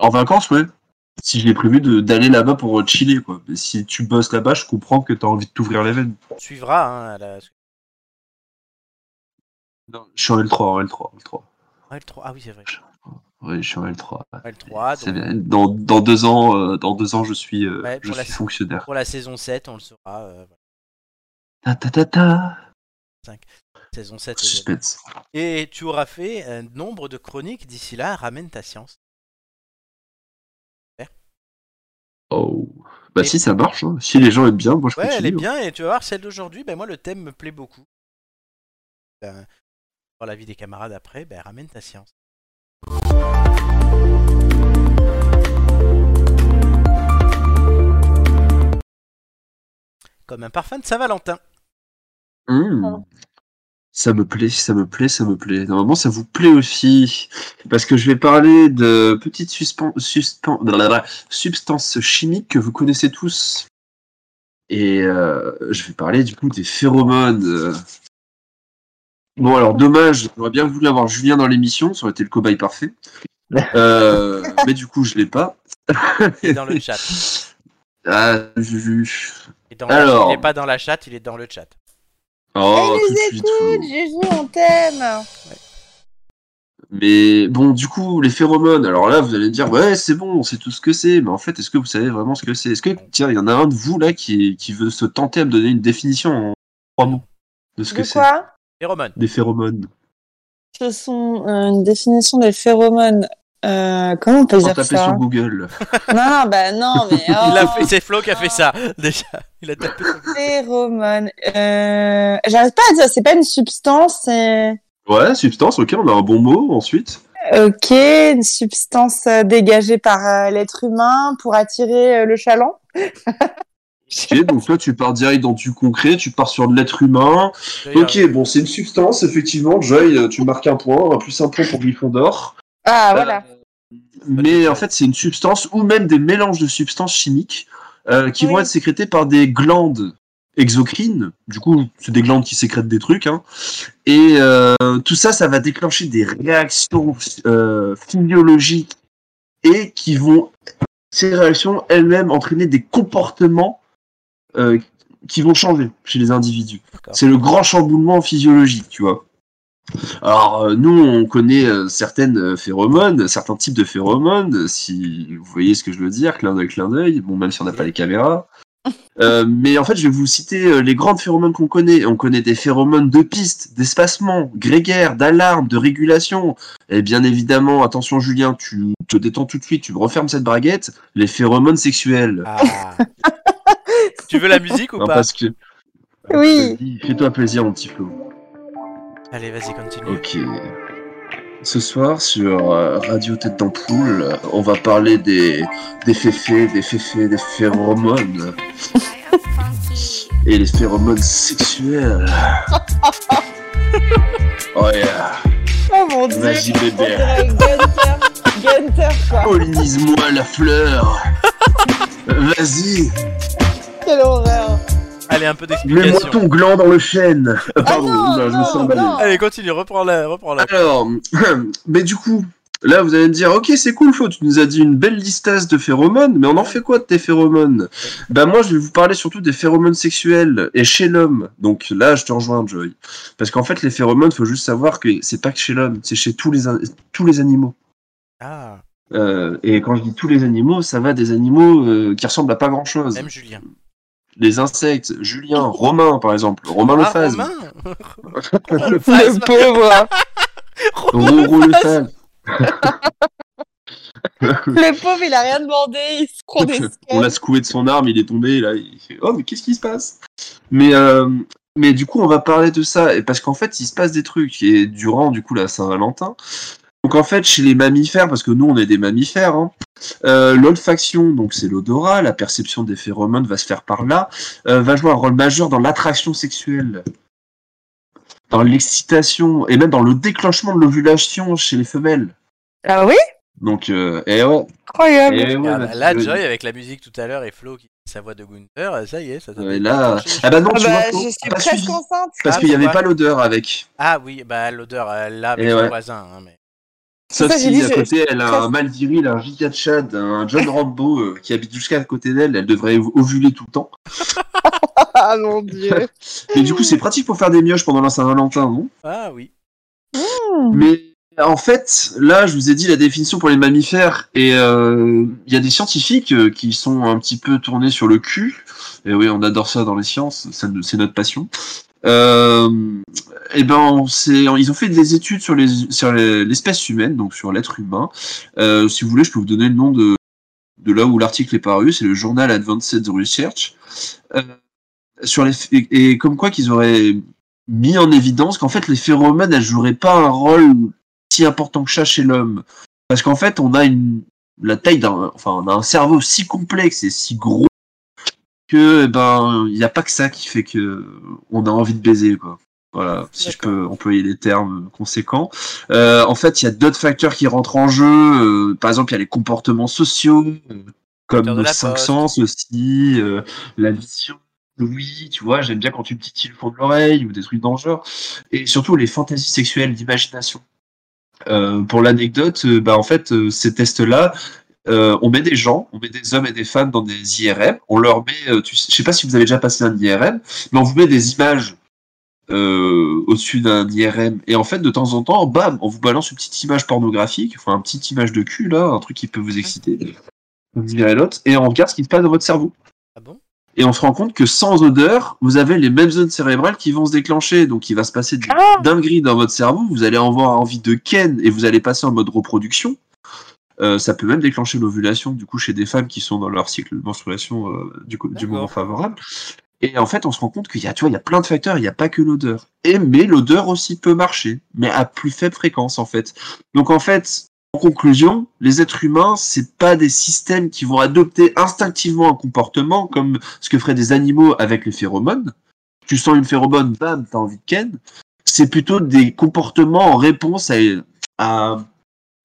En vacances, ouais. Si j'ai prévu de- d'aller là-bas pour chiller, quoi. Mais si tu bosses là-bas, je comprends que t'as envie de t'ouvrir les veines. On suivra, hein, à la... Non, je suis en L3, en L3, en L3. Ouais, le 3. Ah oui, c'est vrai. Oui, je suis en L3. ouais. Ouais, le 3, C'est donc, bien. Dans, dans deux ans, euh, dans deux ans, je suis, euh, Ouais, je suis fonctionnaire. pour la saison 7, on le saura. euh, voilà. Ta ta ta ta. Saison 7. euh, Suspense. Et tu auras fait un nombre de chroniques d'ici là, ramène ta science. Oh. Bah Et- si, ça marche. hein. Si les gens aiment bien, moi je Ouais, elle est continue. bien et tu vas voir celle d'aujourd'hui, ben moi le thème me plaît beaucoup. Ben, pour la vie des camarades après, ben ramène ta science. Comme un parfum de Saint-Valentin. Mmh. Ça me plaît, ça me plaît, ça me plaît. Normalement, ça vous plaît aussi. Parce que je vais parler de petites substances chimiques que vous connaissez tous. Et euh, je vais parler du coup des phéromones. Bon, alors dommage, j'aurais bien voulu avoir Julien dans l'émission, ça aurait été le cobaye parfait. (laughs) Euh, mais du coup, je l'ai pas. Il est dans le chat. Ah, Alors. Il est pas dans la chat, il est dans le chat. Oh, Elle nous écoute, Juju, on t'aime. Mais bon, du coup, les phéromones, alors là, vous allez me dire, ouais, c'est bon, on sait tout ce que c'est, mais en fait, est-ce que vous savez vraiment ce que c'est? Est-ce que, tiens, il y en a un de vous là qui, qui veut se tenter à me donner une définition en trois mots de ce De que c'est? quoi? Phéromones. Des phéromones. Ce sont euh, une définition des phéromones. Euh, comment on peut dire taper ça sur Google. Non, non, bah non, (laughs) mais. Il a oh, fait, c'est Flo qui a fait ça (laughs) déjà. Il a tapé. sur- Phéromones. Euh, J'arrive pas à dire, c'est pas une substance, c'est. Ouais, substance, ok, on a un bon mot ensuite. Ok, une substance euh, dégagée par euh, l'être humain pour attirer euh, le chaland. (laughs) Ok, donc là, tu pars direct dans du concret, tu pars sur de l'être humain. Ok, bon, c'est une substance, effectivement. Joy, tu marques un point, un plus un point pour Gryffondor. Ah, voilà. Euh, mais en fait, c'est une substance ou même des mélanges de substances chimiques euh, qui Oui. vont être sécrétées par des glandes exocrines. Du coup, c'est des glandes qui sécrètent des trucs. Hein. Et euh, tout ça, ça va déclencher des réactions euh, physiologiques et qui vont, ces réactions elles-mêmes, entraîner des comportements euh, qui vont changer chez les individus. C'est le grand chamboulement physiologique, tu vois. Alors, euh, nous, on connaît euh, certaines euh, phéromones, certains types de phéromones, si vous voyez ce que je veux dire, clin d'œil, clin d'œil, bon, même si on n'a pas les caméras. (laughs) Euh, mais en fait, je vais vous citer les grandes phéromones qu'on connaît. On connaît des phéromones de piste, d'espacement, grégaire, d'alarme, de régulation. Et bien évidemment, attention Julien, tu te détends tout de suite, tu refermes cette braguette, les phéromones sexuels. Ah. (laughs) tu veux la musique ou pas parce que... Oui. Fais-toi plaisir, mon petit Flo. Allez, vas-y, continue. Ok. Ce soir, sur euh, Radio Tête d'Ampoule, euh, on va parler des, des féfés, des féfés, des phéromones. (laughs) Et les phéromones sexuels. (laughs) Oh yeah. Oh mon dieu. Vas-y, bébé. Gunther, quoi. Pollinise-moi la fleur. (laughs) Vas-y, Quelle horreur. Allez, un peu mets-moi d'explication. ton gland dans le chêne. Euh, Pardon, non, je me suis emballé. non. Allez, continue, reprends-la, reprends-la. Alors, (clears throat) mais du coup, là vous allez me dire, ok c'est cool Flo, tu nous as dit une belle listasse de phéromones, mais on en fait quoi de tes phéromones? Bah moi je vais vous parler surtout des phéromones sexuels et chez l'homme. Donc là je te rejoins Joy. Parce qu'en fait les phéromones, faut juste savoir que c'est pas que chez l'homme, c'est chez tous les, tous les animaux. Ah, Euh, et quand je dis tous les animaux, ça va des animaux euh, qui ressemblent à pas grand chose. même Julien. Les insectes, Julien, Romain par exemple, Romain le Ah, Romain (laughs) Romain le. Le pauvre. Roro le pauvre, il a rien demandé. Il se prend des (laughs) on l'a secoué de son arme, il est tombé, là, il fait Oh, mais qu'est-ce qui se passe? Mais, euh, mais du coup, on va parler de ça, et parce qu'en fait, il se passe des trucs, et durant, du coup, la Saint-Valentin. Donc, en fait, chez les mammifères, parce que nous, on est des mammifères, hein, euh, l'olfaction, donc c'est l'odorat, la perception des phéromones va se faire par là, euh, va jouer un rôle majeur dans l'attraction sexuelle, dans l'excitation, et même dans le déclenchement de l'ovulation chez les femelles. Ah oui? Donc, euh, et ouais. Incroyable. et ouais, Ah, bah, là, Joy, avec la musique tout à l'heure et Flo qui dit sa voix de Gunther, ça y est, ça là... Ah bah non, Ah tu bah, vois, je suis pas presque enceinte. Parce Ah, qu'il n'y avait pas l'odeur avec. Ah oui, bah l'odeur, elle l'a avec Et le ouais. voisin. hein, mais... Sauf ça, si dit, à côté, elle a un mal viril, un giga de Chad, un John Rambo euh, qui habite jusqu'à côté d'elle, elle devrait ov- ovuler tout le temps. (laughs) Ah mon dieu. (laughs) Mais du coup, c'est pratique pour faire des mioches pendant la Saint-Valentin, non? Ah oui. Mais en fait, là, je vous ai dit la définition pour les mammifères, et euh, il y a des scientifiques euh, qui sont un petit peu tournés sur le cul. Et oui, on adore ça dans les sciences, c'est notre passion. Euh, et ben, on s'est- ils ont fait des études sur les sur les- l'espèce humaine, donc sur l'être humain. Euh, si vous voulez, je peux vous donner le nom de là où l'article est paru, c'est le journal Advanced Research, euh, sur les, et, et comme quoi qu'ils auraient mis en évidence qu'en fait les phéromones elles joueraient pas un rôle si important que ça chez l'homme, parce qu'en fait on a une la taille d'un, enfin on a un cerveau si complexe et si gros que ben il n'y a pas que ça qui fait que on a envie de baiser quoi. Voilà, si je peux employer les termes conséquents. Euh, en fait, il y a d'autres facteurs qui rentrent en jeu. Euh, par exemple, il y a les comportements sociaux, comme nos cinq poste. sens aussi, euh, la vision. Oui, tu vois, j'aime bien quand tu me titilles le fond de l'oreille ou des trucs dans le genre. Et surtout les fantaisies sexuelles d'imagination. Euh, pour l'anecdote, bah en fait, ces tests-là, euh, on met des gens, on met des hommes et des femmes dans des IRM, on leur met, euh, tu sais, je sais pas si vous avez déjà passé un IRM, mais on vous met des images euh, au-dessus d'un IRM, et en fait, de temps en temps, bam, on vous balance une petite image pornographique, enfin, une petite image de cul, là, un truc qui peut vous exciter, vous l'autre, et on regarde ce qui se passe dans votre cerveau. Ah bon? Et on se rend compte que sans odeur, vous avez les mêmes zones cérébrales qui vont se déclencher. Donc il va se passer des Ah dingueries dans votre cerveau. Vous allez avoir envie de ken et vous allez passer en mode reproduction. Euh, ça peut même déclencher l'ovulation du coup chez des femmes qui sont dans leur cycle de menstruation euh, du, coup- du D'accord. moment favorable. Et en fait, on se rend compte qu'il y a, tu vois, il y a plein de facteurs. Il n'y a pas que l'odeur. Et mais l'odeur aussi peut marcher, mais à plus faible fréquence en fait. Donc en fait, en conclusion, les êtres humains, c'est pas des systèmes qui vont adopter instinctivement un comportement comme ce que feraient des animaux avec les phéromones. Tu sens une phéromone, bam, t'as envie de ken. C'est plutôt des comportements en réponse à, à,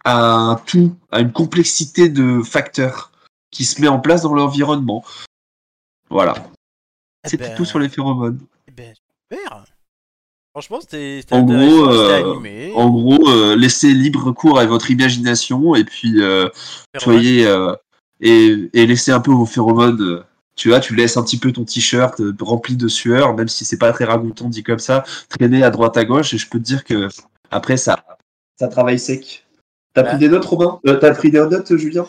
à un tout, à une complexité de facteurs qui se met en place dans l'environnement. Voilà. Eh C'était ben, tout sur les phéromones. eh ben, super. Franchement, c'était En gros, euh. En gros, euh, laissez libre cours à votre imagination et puis euh, soyez euh, et, et laissez un peu vos phéromones. euh, tu vois, tu laisses un petit peu ton t-shirt euh, rempli de sueur, même si c'est pas très ragoûtant dit comme ça, traîner à droite à gauche. Et je peux te dire que après ça, ça travaille sec. T'as Bah. pris des notes, Robin? Euh, T'as pris des notes, Julien?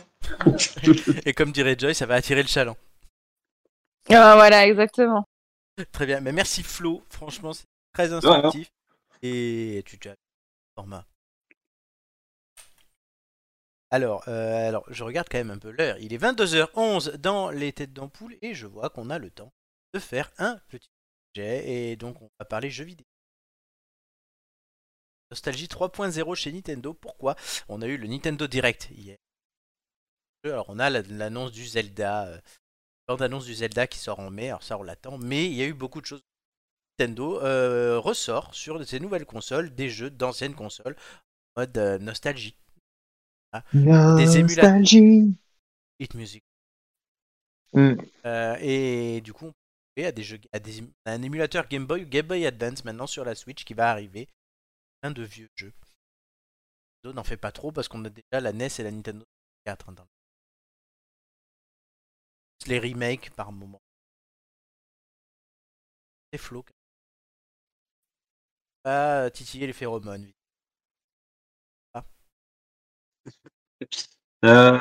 Et comme dirait Joy, ça va attirer le chaland. Ah, voilà, exactement. Très bien, mais merci Flo, franchement c'est très instructif. Et tu tu as format. Alors, euh, alors, je regarde quand même un peu l'heure. Il est 22h11 dans les têtes d'ampoule et je vois qu'on a le temps de faire un petit sujet. Et donc, on va parler jeux vidéo. Nostalgie 3.0 chez Nintendo. Pourquoi? On a eu le Nintendo Direct hier. Alors, on a la- l'annonce du Zelda. euh, bande-annonce du Zelda qui sort en mai. Alors, ça, on l'attend. Mais il y a eu beaucoup de choses. Nintendo euh, ressort sur ses nouvelles consoles des jeux d'anciennes consoles en mode euh, nostalgie. Des émulateurs. Hit music. Mm. Euh, et du coup, on peut jouer à des jeux, à des, à un émulateur Game Boy ou Game Boy Advance maintenant sur la Switch qui va arriver. De vieux jeux. Nintendo n'en fait pas trop parce qu'on a déjà la NES et la Nintendo 64. hein, dans- Les remakes par moment. C'est flow. Pas titiller les phéromones. Euh,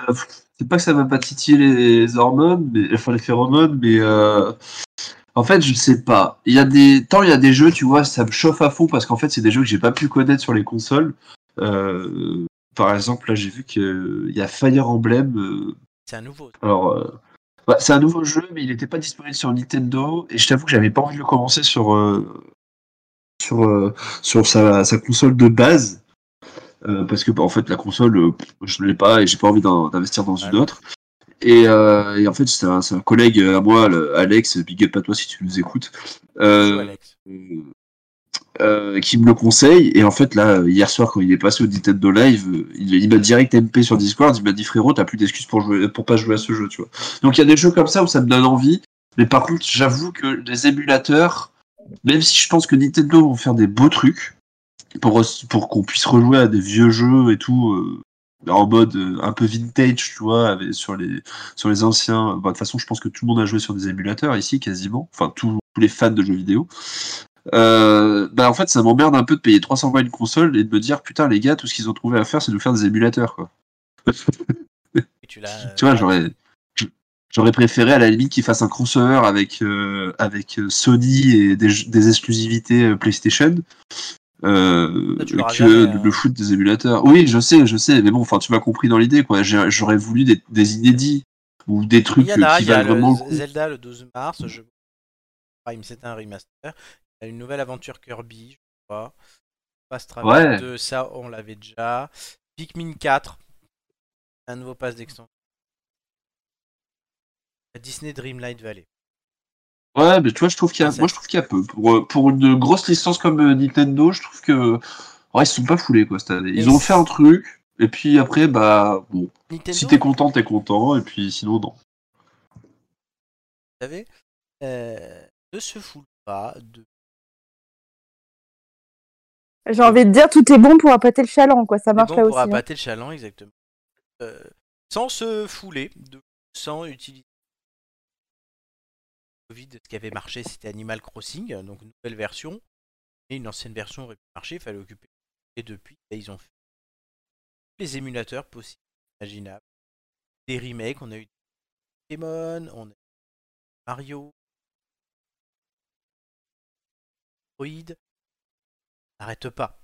c'est pas que ça m'a pas titillé les hormones, mais enfin les phéromones, mais euh, en fait je sais pas. Il y a des tant il y a des jeux, tu vois, ça me chauffe à fond parce qu'en fait c'est des jeux que j'ai pas pu connaître sur les consoles. Euh, par exemple là j'ai vu qu'il y a Fire Emblem. euh, C'est un nouveau. alors euh, bah, c'est un nouveau jeu, mais il n'était pas disponible sur Nintendo et je t'avoue que j'avais pas envie de le commencer sur euh, sur euh, sur sa, sa console de base. Euh, parce que bah, en fait la console euh, je ne l'ai pas et j'ai pas envie d'in- d'investir dans une autre et, euh, et en fait c'est un, collègue à moi le- Alex big up à toi si tu nous écoutes. Euh, Alex. euh, qui me le conseille. Et en fait là hier soir quand il est passé au Nintendo Live euh, il, il m'a direct MP sur Discord. Il m'a dit frérot t'as plus d'excuses pour jouer pour pas jouer à ce jeu tu vois. Donc il y a des jeux comme ça où ça me donne envie. Mais par contre j'avoue que les émulateurs même si je pense que Nintendo vont faire des beaux trucs pour, pour qu'on puisse rejouer à des vieux jeux et tout euh, en mode euh, un peu vintage tu vois avec- sur les sur les anciens. Bah, de toute façon je pense que tout le monde a joué sur des émulateurs ici quasiment. Enfin tous tous les fans de jeux vidéo. Euh, bah en fait ça m'emmerde un peu de payer 300 balles une console et de me dire putain les gars tout ce qu'ils ont trouvé à faire c'est de nous faire des émulateurs quoi. (laughs) Tu vois j'aurais j'aurais préféré à la limite qu'ils fassent un crossover avec euh, avec Sony et des, exclusivités PlayStation euh, que jamais, hein. le foot des émulateurs oui je sais je sais mais bon enfin tu m'as compris dans l'idée quoi j'aurais voulu des, des inédits ou des trucs Il y en a, qui il y a valent le vraiment le coup. Zelda le 12 mars, je c'est un remaster. Il y a une nouvelle aventure Kirby, je crois. Pass Travel Ouais. 2, ça on l'avait déjà. Pikmin 4, un nouveau pass d'extension. Disney Dreamlight Valley. Ouais, mais tu vois, je trouve qu'il y a, Ça- moi je trouve qu'il y a peu. Pour, euh, pour une grosse licence comme euh, Nintendo, je trouve que, ouais, ils se sont pas foulés quoi cette année. Ils ont fait un truc, et puis après, bah, bon, Nintendo, si t'es content, t'es content, et puis sinon non. vous savez, euh, ne se fout pas de J'ai envie de dire, tout est bon pour appâter le chaland, quoi. Ça marche bon là pour aussi. hein. appâter le chaland, exactement. Euh, sans se fouler, de, sans utiliser. Covid, ce qui avait marché, c'était Animal Crossing, donc nouvelle version. Et une ancienne version aurait pu marcher, il fallait occuper. Et depuis, là, ils ont fait tous les émulateurs possibles, imaginables. Des remakes, on a eu Pokémon, on a eu Mario, Android. N'arrête pas.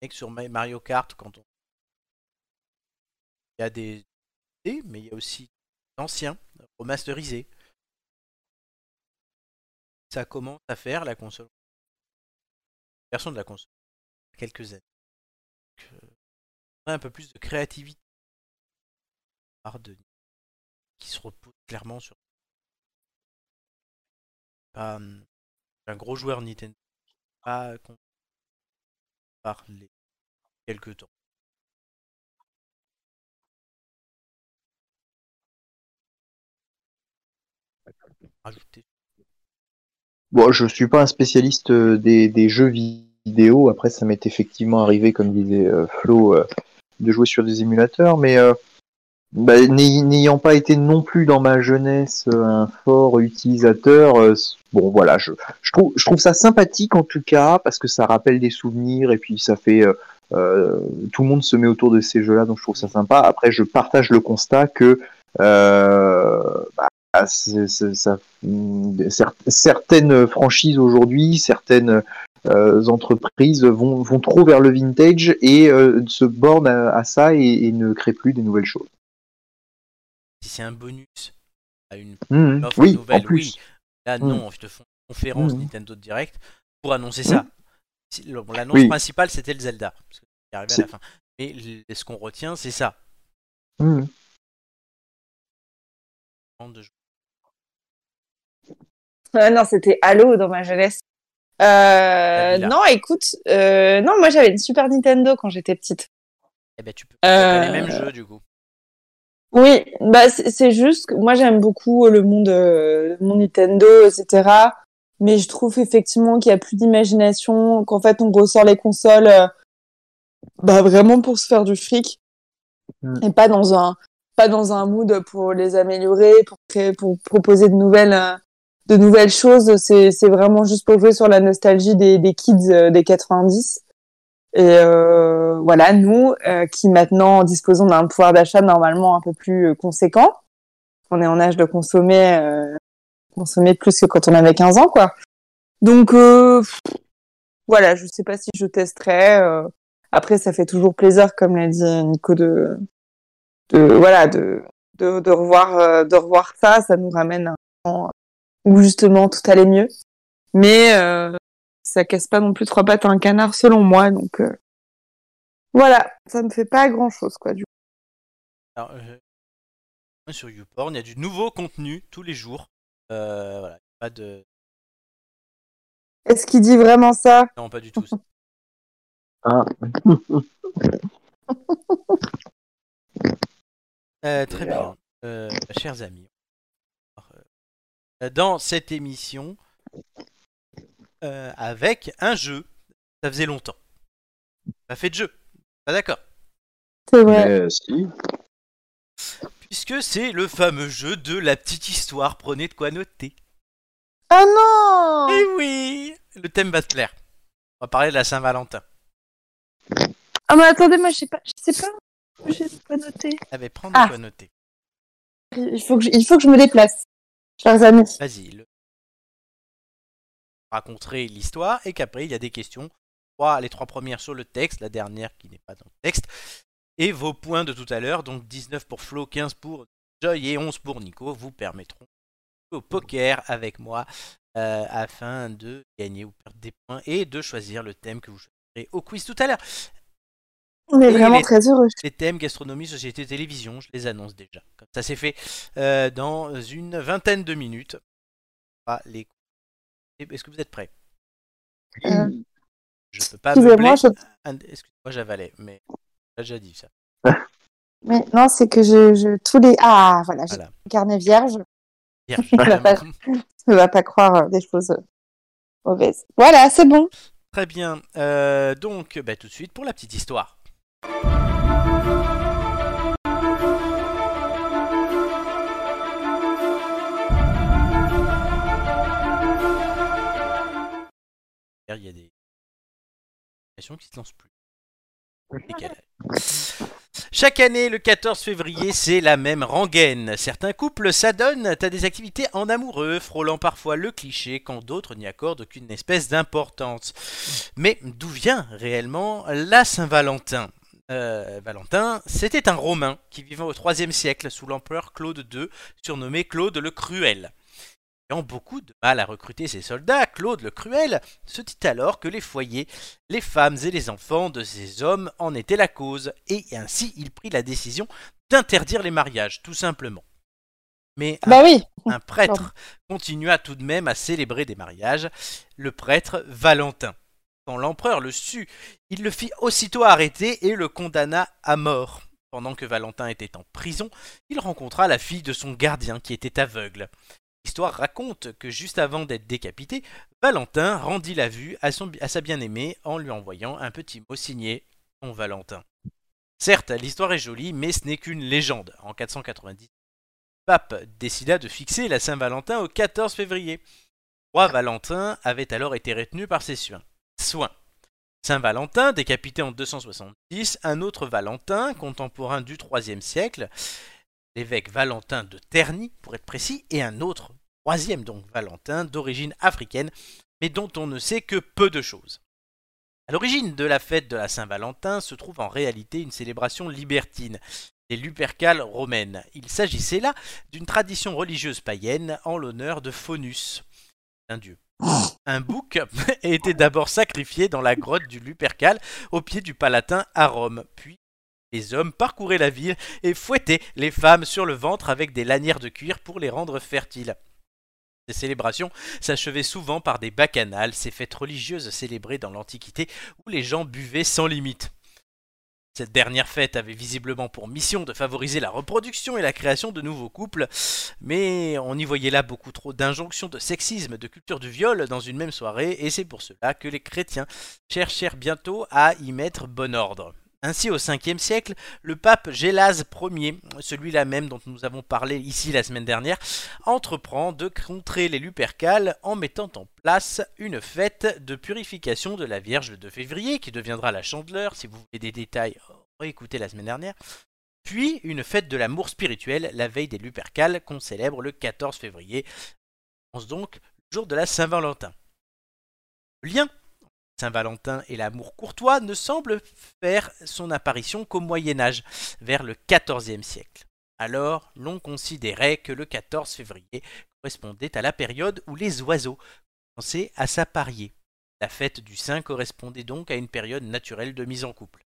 Mec, sur Ma- Mario Kart, quand on. Il y a des, Mais il y a aussi d'anciens, remasterisés. Ça commence à faire la console. Version de la console. Quelques années. Euh, un peu plus de créativité. De qui se repose clairement sur. Hum, un gros joueur Nintendo. Pas par les quelques temps. Rajouter. Bon, je suis pas un spécialiste euh, des, des jeux vidéo. Après, ça m'est effectivement arrivé, comme disait euh, Flo, euh, de jouer sur des émulateurs, mais euh, bah, n'ay- n'ayant pas été non plus dans ma jeunesse un fort utilisateur, bon voilà, je, je trouve je trouve ça sympathique en tout cas parce que ça rappelle des souvenirs et puis ça fait tout le monde se met autour de ces jeux-là, donc je trouve ça sympa. Après, je partage le constat que euh, c'est- c'est- ça, cer- certaines franchises aujourd'hui, certaines euh, entreprises vont, vont trop vers le vintage et euh, se bornent à, à ça et, et ne créent plus des nouvelles choses. Si c'est un bonus à une Mhm. offre Oui, nouvelle, en plus. oui. Là, non, ils te font une conférence. Nintendo Direct pour annoncer ça. L'annonce Oui. principale, c'était le Zelda. Parce que c'est arrivé à C'est- la fin. Mais ce qu'on retient, c'est ça. De. Ah non, c'était Halo dans ma jeunesse. Euh, non, écoute, euh, non, moi j'avais une Super Nintendo quand j'étais petite. Eh ben, tu peux pas les Euh, mêmes jeux, du coup. Oui, bah c'est juste que moi j'aime beaucoup le monde, euh, le monde Nintendo, etc. Mais je trouve effectivement qu'il y a plus d'imagination, qu'en fait on ressort les consoles, euh, bah vraiment pour se faire du fric Mm. et pas dans un pas dans un mood pour les améliorer, pour créer, pour proposer de nouvelles euh, de nouvelles choses. C'est c'est vraiment juste pour jouer sur la nostalgie des des kids euh, des 90. Et euh, voilà, nous euh, qui maintenant disposons d'un pouvoir d'achat normalement un peu plus euh, conséquent, on est en âge de consommer, euh, consommer plus que quand on avait 15 ans, quoi. Donc euh, voilà, je sais pas si je testerai. après, ça fait toujours plaisir, comme l'a dit Nico, de, de voilà, de, de, de revoir, de revoir ça. Ça nous ramène un où justement tout allait mieux. Mais euh, ça casse pas non plus trois pattes à un canard selon moi donc euh, voilà ça me fait pas grand chose quoi du coup. Alors, euh, sur YouPorn, il y a du nouveau contenu tous les jours. Euh, voilà, pas de. est-ce qu'il dit vraiment ça? Non, pas du tout. (laughs) Ah. Euh, très bien. Euh, chers amis, dans cette émission, euh, avec un jeu, ça faisait longtemps. Pas fait de jeu. Pas d'accord. c'est vrai si. Puisque c'est le fameux jeu de la petite histoire, prenez de quoi noter. ah non Eh oui Le thème va te plaire. On va parler de la Saint-Valentin. ah mais attendez moi je sais pas je sais pas j'ai pas noté Ah mais prends de Ah. quoi noter. il faut que je, il faut que je me déplace chers amis Vas-y. Le... Raconterai l'histoire et qu'après il y a des questions. Les trois premières sur le texte, la dernière qui n'est pas dans le texte. Et vos points de tout à l'heure, donc 19 pour Flo, 15 pour Joy et 11 pour Nico vous permettront au poker avec moi euh, afin de gagner ou perdre des points et de choisir le thème que vous choisirez au quiz tout à l'heure. On est Et vraiment les- très heureux. Les thèmes gastronomie, société, télévision, je les annonce déjà. Comme ça, c'est fait euh, dans une vingtaine de minutes. Ah, les... Est-ce que vous êtes prêts? Euh, Je peux pas Excusez-moi, je... Excuse-moi, j'avalais, mais j'ai déjà dit ça. mais non, c'est que je, je tous les ah voilà, j'ai Voilà. un carnet vierge. Vierge. (laughs) Je ne va pas croire euh, des choses euh, mauvaises. Voilà, c'est bon. Très bien. Euh, donc, bah, tout de suite pour la petite histoire. Il y a des qui se lancent plus. Chaque année, le 14 février, c'est la même rengaine. Certains couples s'adonnent à des activités en amoureux, frôlant parfois le cliché, quand d'autres n'y accordent aucune espèce d'importance. Mais d'où vient réellement la Saint-Valentin? Euh, Valentin, c'était un Romain qui vivait au IIIe siècle sous l'empereur Claude II, surnommé Claude le Cruel. Ayant beaucoup de mal à recruter ses soldats, Claude le Cruel se dit alors que les foyers, les femmes et les enfants de ces hommes en étaient la cause, et ainsi il prit la décision d'interdire les mariages, tout simplement. Mais un Bah oui. un prêtre continua tout de même à célébrer des mariages, le prêtre Valentin. Quand l'empereur le sut, il le fit aussitôt arrêter et le condamna à mort. Pendant que Valentin était en prison, il rencontra la fille de son gardien qui était aveugle. L'histoire raconte que juste avant d'être décapité, Valentin rendit la vue à, sa bien-aimée en lui envoyant un petit mot signé Ton Valentin. Certes, l'histoire est jolie, mais ce n'est qu'une légende. En 490, pape décida de fixer la Saint-Valentin au 14 février. Le roi Valentin avait alors été retenu par ses soins. soins. Saint-Valentin, décapité en 270, un autre Valentin, contemporain du IIIe siècle, l'évêque Valentin de Terni, pour être précis, et un autre, troisième donc Valentin, d'origine africaine, mais dont on ne sait que peu de choses. À l'origine de la fête de la Saint-Valentin se trouve en réalité une célébration libertine, les Lupercales romaines. Il s'agissait là d'une tradition religieuse païenne en l'honneur de Faunus, un dieu. Un bouc (laughs) était d'abord sacrifié dans la grotte du Lupercal au pied du Palatin à Rome. Puis les hommes parcouraient la ville et fouettaient les femmes sur le ventre avec des lanières de cuir pour les rendre fertiles. Ces célébrations s'achevaient souvent par des bacchanales, ces fêtes religieuses célébrées dans l'Antiquité où les gens buvaient sans limite. Cette dernière fête avait visiblement pour mission de favoriser la reproduction et la création de nouveaux couples, mais on y voyait là beaucoup trop d'injonctions de sexisme, de culture du viol dans une même soirée, et c'est pour cela que les chrétiens cherchèrent bientôt à y mettre bon ordre. Ainsi, au 5e siècle, le pape Gélase Ier, celui-là même dont nous avons parlé ici la semaine dernière, entreprend de contrer les Lupercales en mettant en place une fête de purification de la Vierge le 2 février, qui deviendra la Chandeleur, si vous voulez des détails, réécoutez la semaine dernière, puis une fête de l'amour spirituel la veille des Lupercales qu'on célèbre le 14 février, on pense donc le jour de la Saint-Valentin. Le lien Saint-Valentin et l'amour courtois ne semble faire son apparition qu'au Moyen Âge, vers le XIVe siècle. Alors, l'on considérait que le 14 février correspondait à la période où les oiseaux commençaient à s'apparier. La fête du Saint correspondait donc à une période naturelle de mise en couple.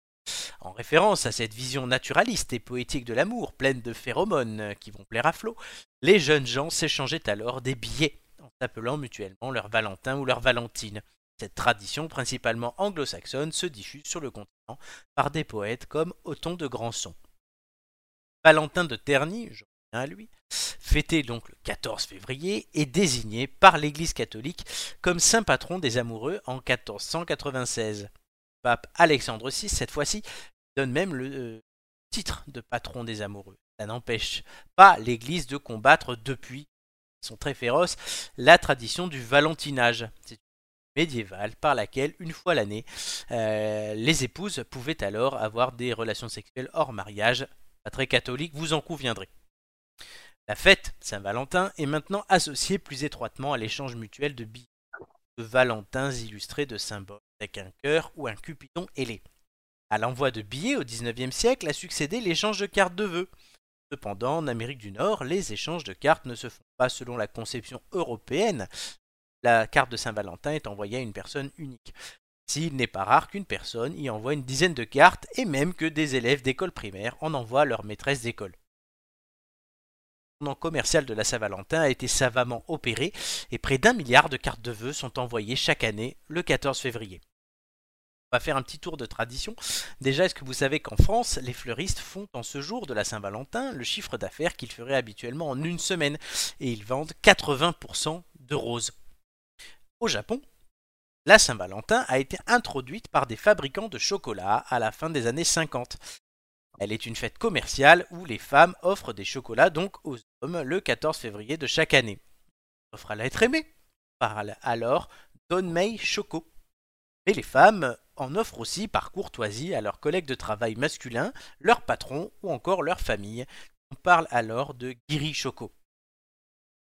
En référence à cette vision naturaliste et poétique de l'amour, pleine de phéromones qui vont plaire à flot, les jeunes gens s'échangeaient alors des billets en s'appelant mutuellement leur Valentin ou leur Valentine. Cette tradition, principalement anglo-saxonne, se diffuse sur le continent par des poètes comme Othon de Granson. Valentin de Terny, je reviens à lui, fêté donc le 14 février, est désigné par l'Église catholique comme saint patron des amoureux en 1496. Le pape Alexandre VI, cette fois-ci, donne même le euh, titre de patron des amoureux. Ça n'empêche pas l'Église de combattre depuis, ils sont très féroces, la tradition du valentinage. Médiévale par laquelle, une fois l'année, euh, les épouses pouvaient alors avoir des relations sexuelles hors mariage. Pas très catholique, vous en conviendrez. La fête Saint-Valentin est maintenant associée plus étroitement à l'échange mutuel de billets de valentins illustrés de symboles avec un cœur ou un cupidon ailé. À l'envoi de billets au XIXe siècle a succédé l'échange de cartes de vœux. Cependant, en Amérique du Nord, les échanges de cartes ne se font pas selon la conception européenne. La carte de Saint-Valentin est envoyée à une personne unique. S'il n'est pas rare qu'une personne y envoie une dizaine de cartes et même que des élèves d'école primaire en envoient leur maîtresse d'école. Le nom commercial de la Saint-Valentin a été savamment opéré et près d'un milliard de cartes de vœux sont envoyées chaque année le 14 février. On va faire un petit tour de tradition. Déjà, est-ce que vous savez qu'en France, les fleuristes font en ce jour de la Saint-Valentin le chiffre d'affaires qu'ils feraient habituellement en une semaine? Et ils vendent 80% de roses. Au Japon, la Saint-Valentin a été introduite par des fabricants de chocolat à la fin des années 50. Elle est une fête commerciale où les femmes offrent des chocolats donc aux hommes le 14 février de chaque année. Offre à l'être aimé. Parle alors Donmei Choco. Mais les femmes en offrent aussi par courtoisie à leurs collègues de travail masculins, leurs patrons ou encore leur famille. On parle alors de Giri Choco.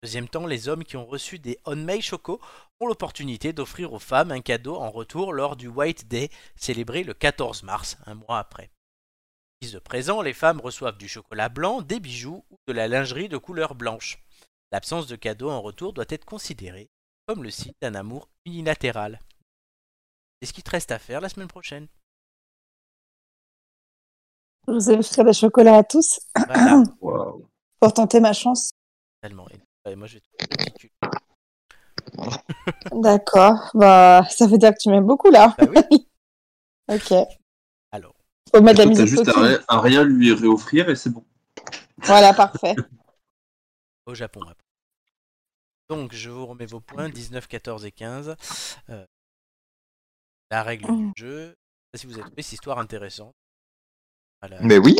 Deuxième temps, les hommes qui ont reçu des Onmei Choco ont l'opportunité d'offrir aux femmes un cadeau en retour lors du White Day, célébré le 14 mars, un mois après. Guise de présent, les femmes reçoivent du chocolat blanc, des bijoux ou de la lingerie de couleur blanche. L'absence de cadeau en retour doit être considérée comme le signe d'un amour unilatéral. C'est ce qu'il te reste à faire la semaine prochaine. Je vous offrirai des chocolats à tous Voilà, (coughs) pour tenter ma chance. tellement. Et moi, je vais. D'accord. Bah, ça veut dire que tu m'aimes beaucoup là. Bah oui. (laughs) Ok. Alors, Faut mettre la musique juste à rien, à rien lui réoffrir et c'est bon. Voilà, parfait. (laughs) au Japon. après. Donc, je vous remets vos points 19, 14 et 15. Euh, la règle Mm. du jeu. Je sais pas si vous avez trouvé cette histoire intéressante. Voilà. Mais oui,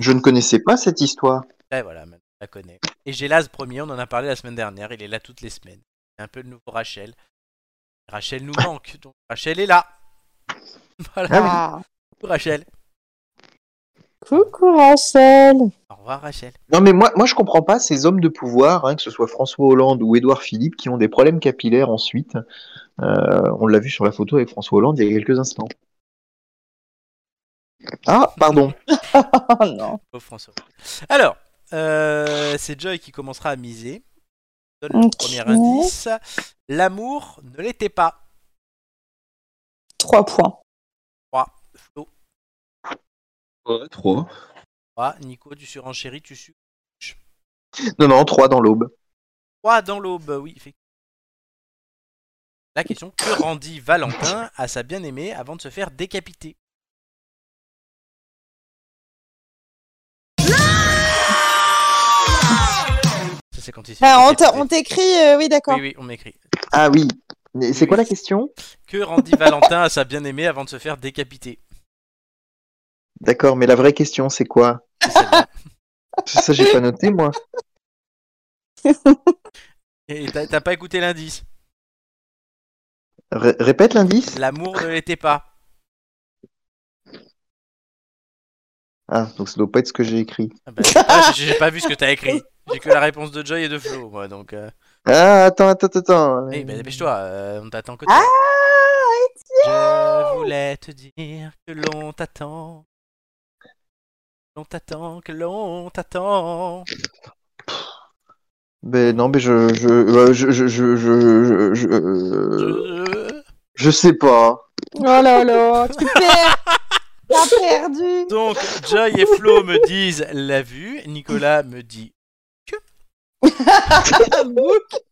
je ne connaissais pas cette histoire. Ouais, voilà, maintenant, on la connaît. Et j'ai là ce premier, on en a parlé la semaine dernière, il est là toutes les semaines. C'est un peu le nouveau Rachel. Rachel nous manque, (laughs) donc Rachel est là. (laughs) Voilà, Ah. coucou Rachel. Coucou Rachel. Au revoir Rachel. Non, mais moi, moi je comprends pas ces hommes de pouvoir, hein, que ce soit François Hollande ou Édouard Philippe, qui ont des problèmes capillaires ensuite. Euh, on l'a vu sur la photo avec François Hollande il y a quelques instants. Ah, pardon. Oh (laughs) non. Pauvre François. Alors, euh, c'est Joy qui commencera à miser. Donne le premier indice. L'amour ne l'était pas. Trois points. 3. Flo. Ouais, 3. 3. Nico, tu surenchéris, tu su. Non, non, 3 dans l'aube. 3 dans l'aube, oui, effectivement. La question que rendit Valentin à sa bien-aimée avant de se faire décapiter Ça, c'est quand il se fait Ah, on t'écrit, euh, oui, d'accord. Oui, oui, on m'écrit. Ah oui. C'est quoi la question? Que rendit Valentin à sa bien-aimée avant de se faire décapiter D'accord, mais la vraie question, c'est quoi? Ça, j'ai pas noté, moi. Et t'as pas écouté l'indice? Ré- répète l'indice L'amour ne l'était pas. Ah, donc ça doit pas être ce que j'ai écrit. Ah bah, j'ai pas- j'ai j'ai pas vu ce que t'as écrit. J'ai que la réponse de Joy et de Flo, moi, donc... euh, Ah, attends, attends, attends. Oui, bah dépêche-toi, euh, on t'attend que toi. Ah, Je voulais te dire que l'on t'attend. L'on t'attend, que l'on t'attend. Ben non, mais je, je, euh, je, je, je, je, je, je, euh, Je- je sais pas. Oh là là, tu perds. T'as perdu. Donc, Joy et Flo me disent la vue. Nicolas me dit. (laughs) Book.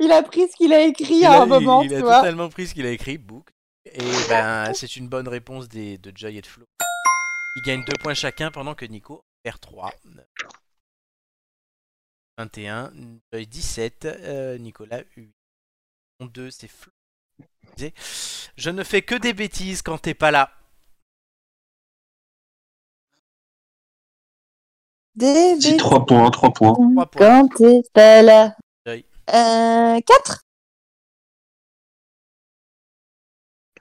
Il a pris ce qu'il a écrit Il à a, un moment, il tu a totalement pris ce qu'il a écrit, book. Et ben, c'est une bonne réponse des, de Joy et de Flo. Ils gagnent 2 points chacun pendant que Nico perd 3. 21, Joy 17, euh, Nicolas 8. 2, c'est Flo. Je ne fais que des bêtises quand t'es pas là. Des Si, 3 points, 3 points. Trois points. Quand t'es pas là. Oui. Euh, 4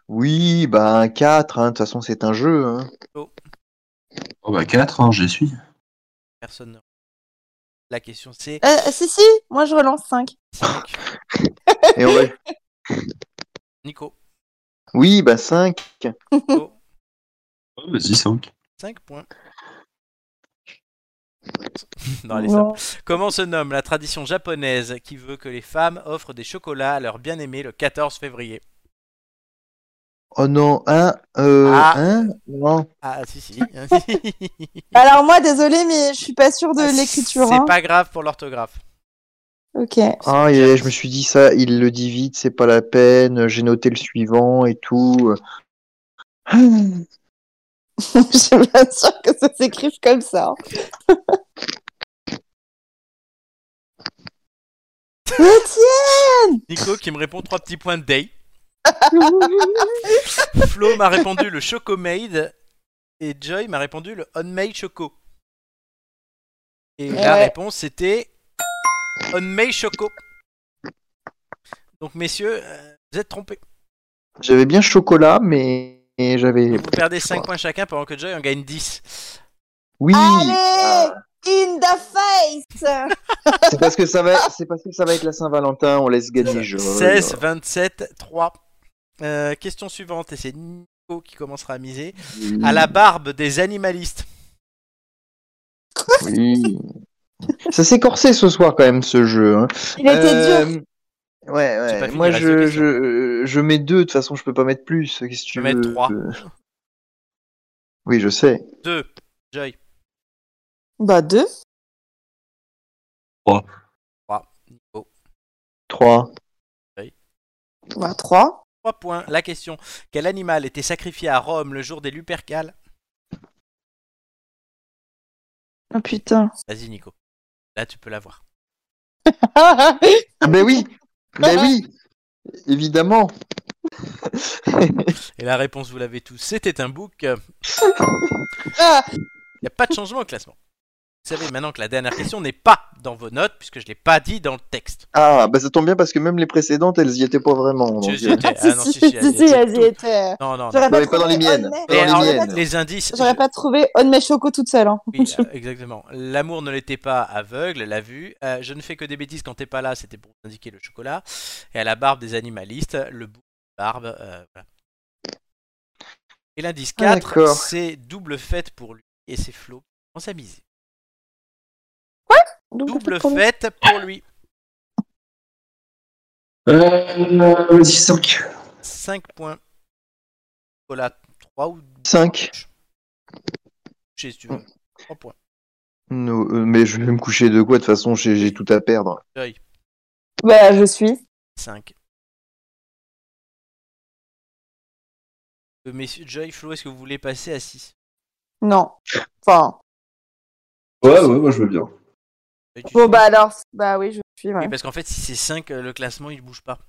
Oui, ben 4, hein, de toute façon c'est un jeu. Hein. Oh bah 4, hein, j'y suis. Personne ne. La question c'est euh, Si, si, moi je relance 5. 5. (laughs) Et va... (laughs) Nico. Oui, ben 5. Nico. Oh, Vas-y, 5. 5 points. (laughs) Non, allez, Non. stop. Comment se nomme la tradition japonaise qui veut que les femmes offrent des chocolats à leur bien-aimé le 14 février? Oh non, hein, euh, Ah. hein, non. Ah, si, si. (laughs) Alors moi, désolé, mais je suis pas sûre de l'écriture. Ah, C'est hein. pas grave pour l'orthographe. Ok. Ah, et je me suis dit ça, il le dit vite, c'est pas la peine, j'ai noté le suivant et tout. (laughs) (laughs) je suis pas sûre que ça s'écrive comme ça. (laughs) Mais tiens Nico qui me répond trois petits points de day. (laughs) Flo m'a répondu le Choco Made et Joy m'a répondu le Unmade Choco. Et la réponse c'était Unmade Choco. Donc messieurs, euh, vous êtes trompés. J'avais bien chocolat, mais j'avais. Et vous perdez 5 points chacun pendant que Joy en gagne 10. Oui, Allez In the face (laughs) c'est parce que ça va, c'est parce que ça va être la Saint-Valentin, on laisse gagner Joy. 16, 27, 3. Euh, question suivante, et c'est Nico qui commencera à miser. Oui. À la barbe des animalistes. Oui. Ça s'est corsé ce soir quand même ce jeu. hein. Il était dur. Euh, Ouais, ouais. fini, Moi deux je, questions. je, je mets deux, de toute façon je peux pas mettre plus. Qu'est-ce que tu peux mettre veux trois. Euh, Oui, je sais. 2. Joy. Bah deux. 3. Nico. 3. Bah trois. 3 points. La question. Quel animal était sacrifié à Rome le jour des Lupercales? Oh putain. Vas-y Nico. Là tu peux l'avoir. (laughs) Ah ben oui Ben (laughs) oui Évidemment Et la réponse vous l'avez tous. C'était un book. Il Ah, n'y a pas de changement au classement. Vous savez maintenant que la dernière question n'est pas dans vos notes puisque je l'ai pas dit dans le texte. Ah, bah ça tombe bien parce que même les précédentes, elles y étaient pas vraiment. donc, si, Ah non, si, si, (laughs) si, si, elle si, était elles y étaient. Non, non, non. Pas pas dans les miennes. Pas dans les alors, miennes. les indices. J'aurais pas trouvé On mes choco toute seule. Hein. Oui, euh, exactement. L'amour ne l'était pas aveugle, la vue. Euh, je ne fais que des bêtises quand t'es pas là, c'était pour vous indiquer le chocolat. Et à la barbe des animalistes, le bout de barbe. euh, voilà. Et l'indice Ah, 4, d'accord. c'est double fête pour lui et c'est Flo qui commence Donc, Double fête pour lui. Euh, vas-y, 5. 5 points. Chocolat 3 ou 5. Chez si tu veux. 3 points. No, euh, mais je vais me coucher de quoi? De toute façon, j'ai j'ai tout à perdre. Joy, Bah, je suis. 5. Euh, Messieurs, Joy, Flo, est-ce que vous voulez passer à 6 Non. Enfin. Ouais, ouais, moi je veux bien. Bon, bah alors. Bah oui, je suis. Ouais. Oui, parce qu'en fait, si c'est 5, le classement il bouge pas.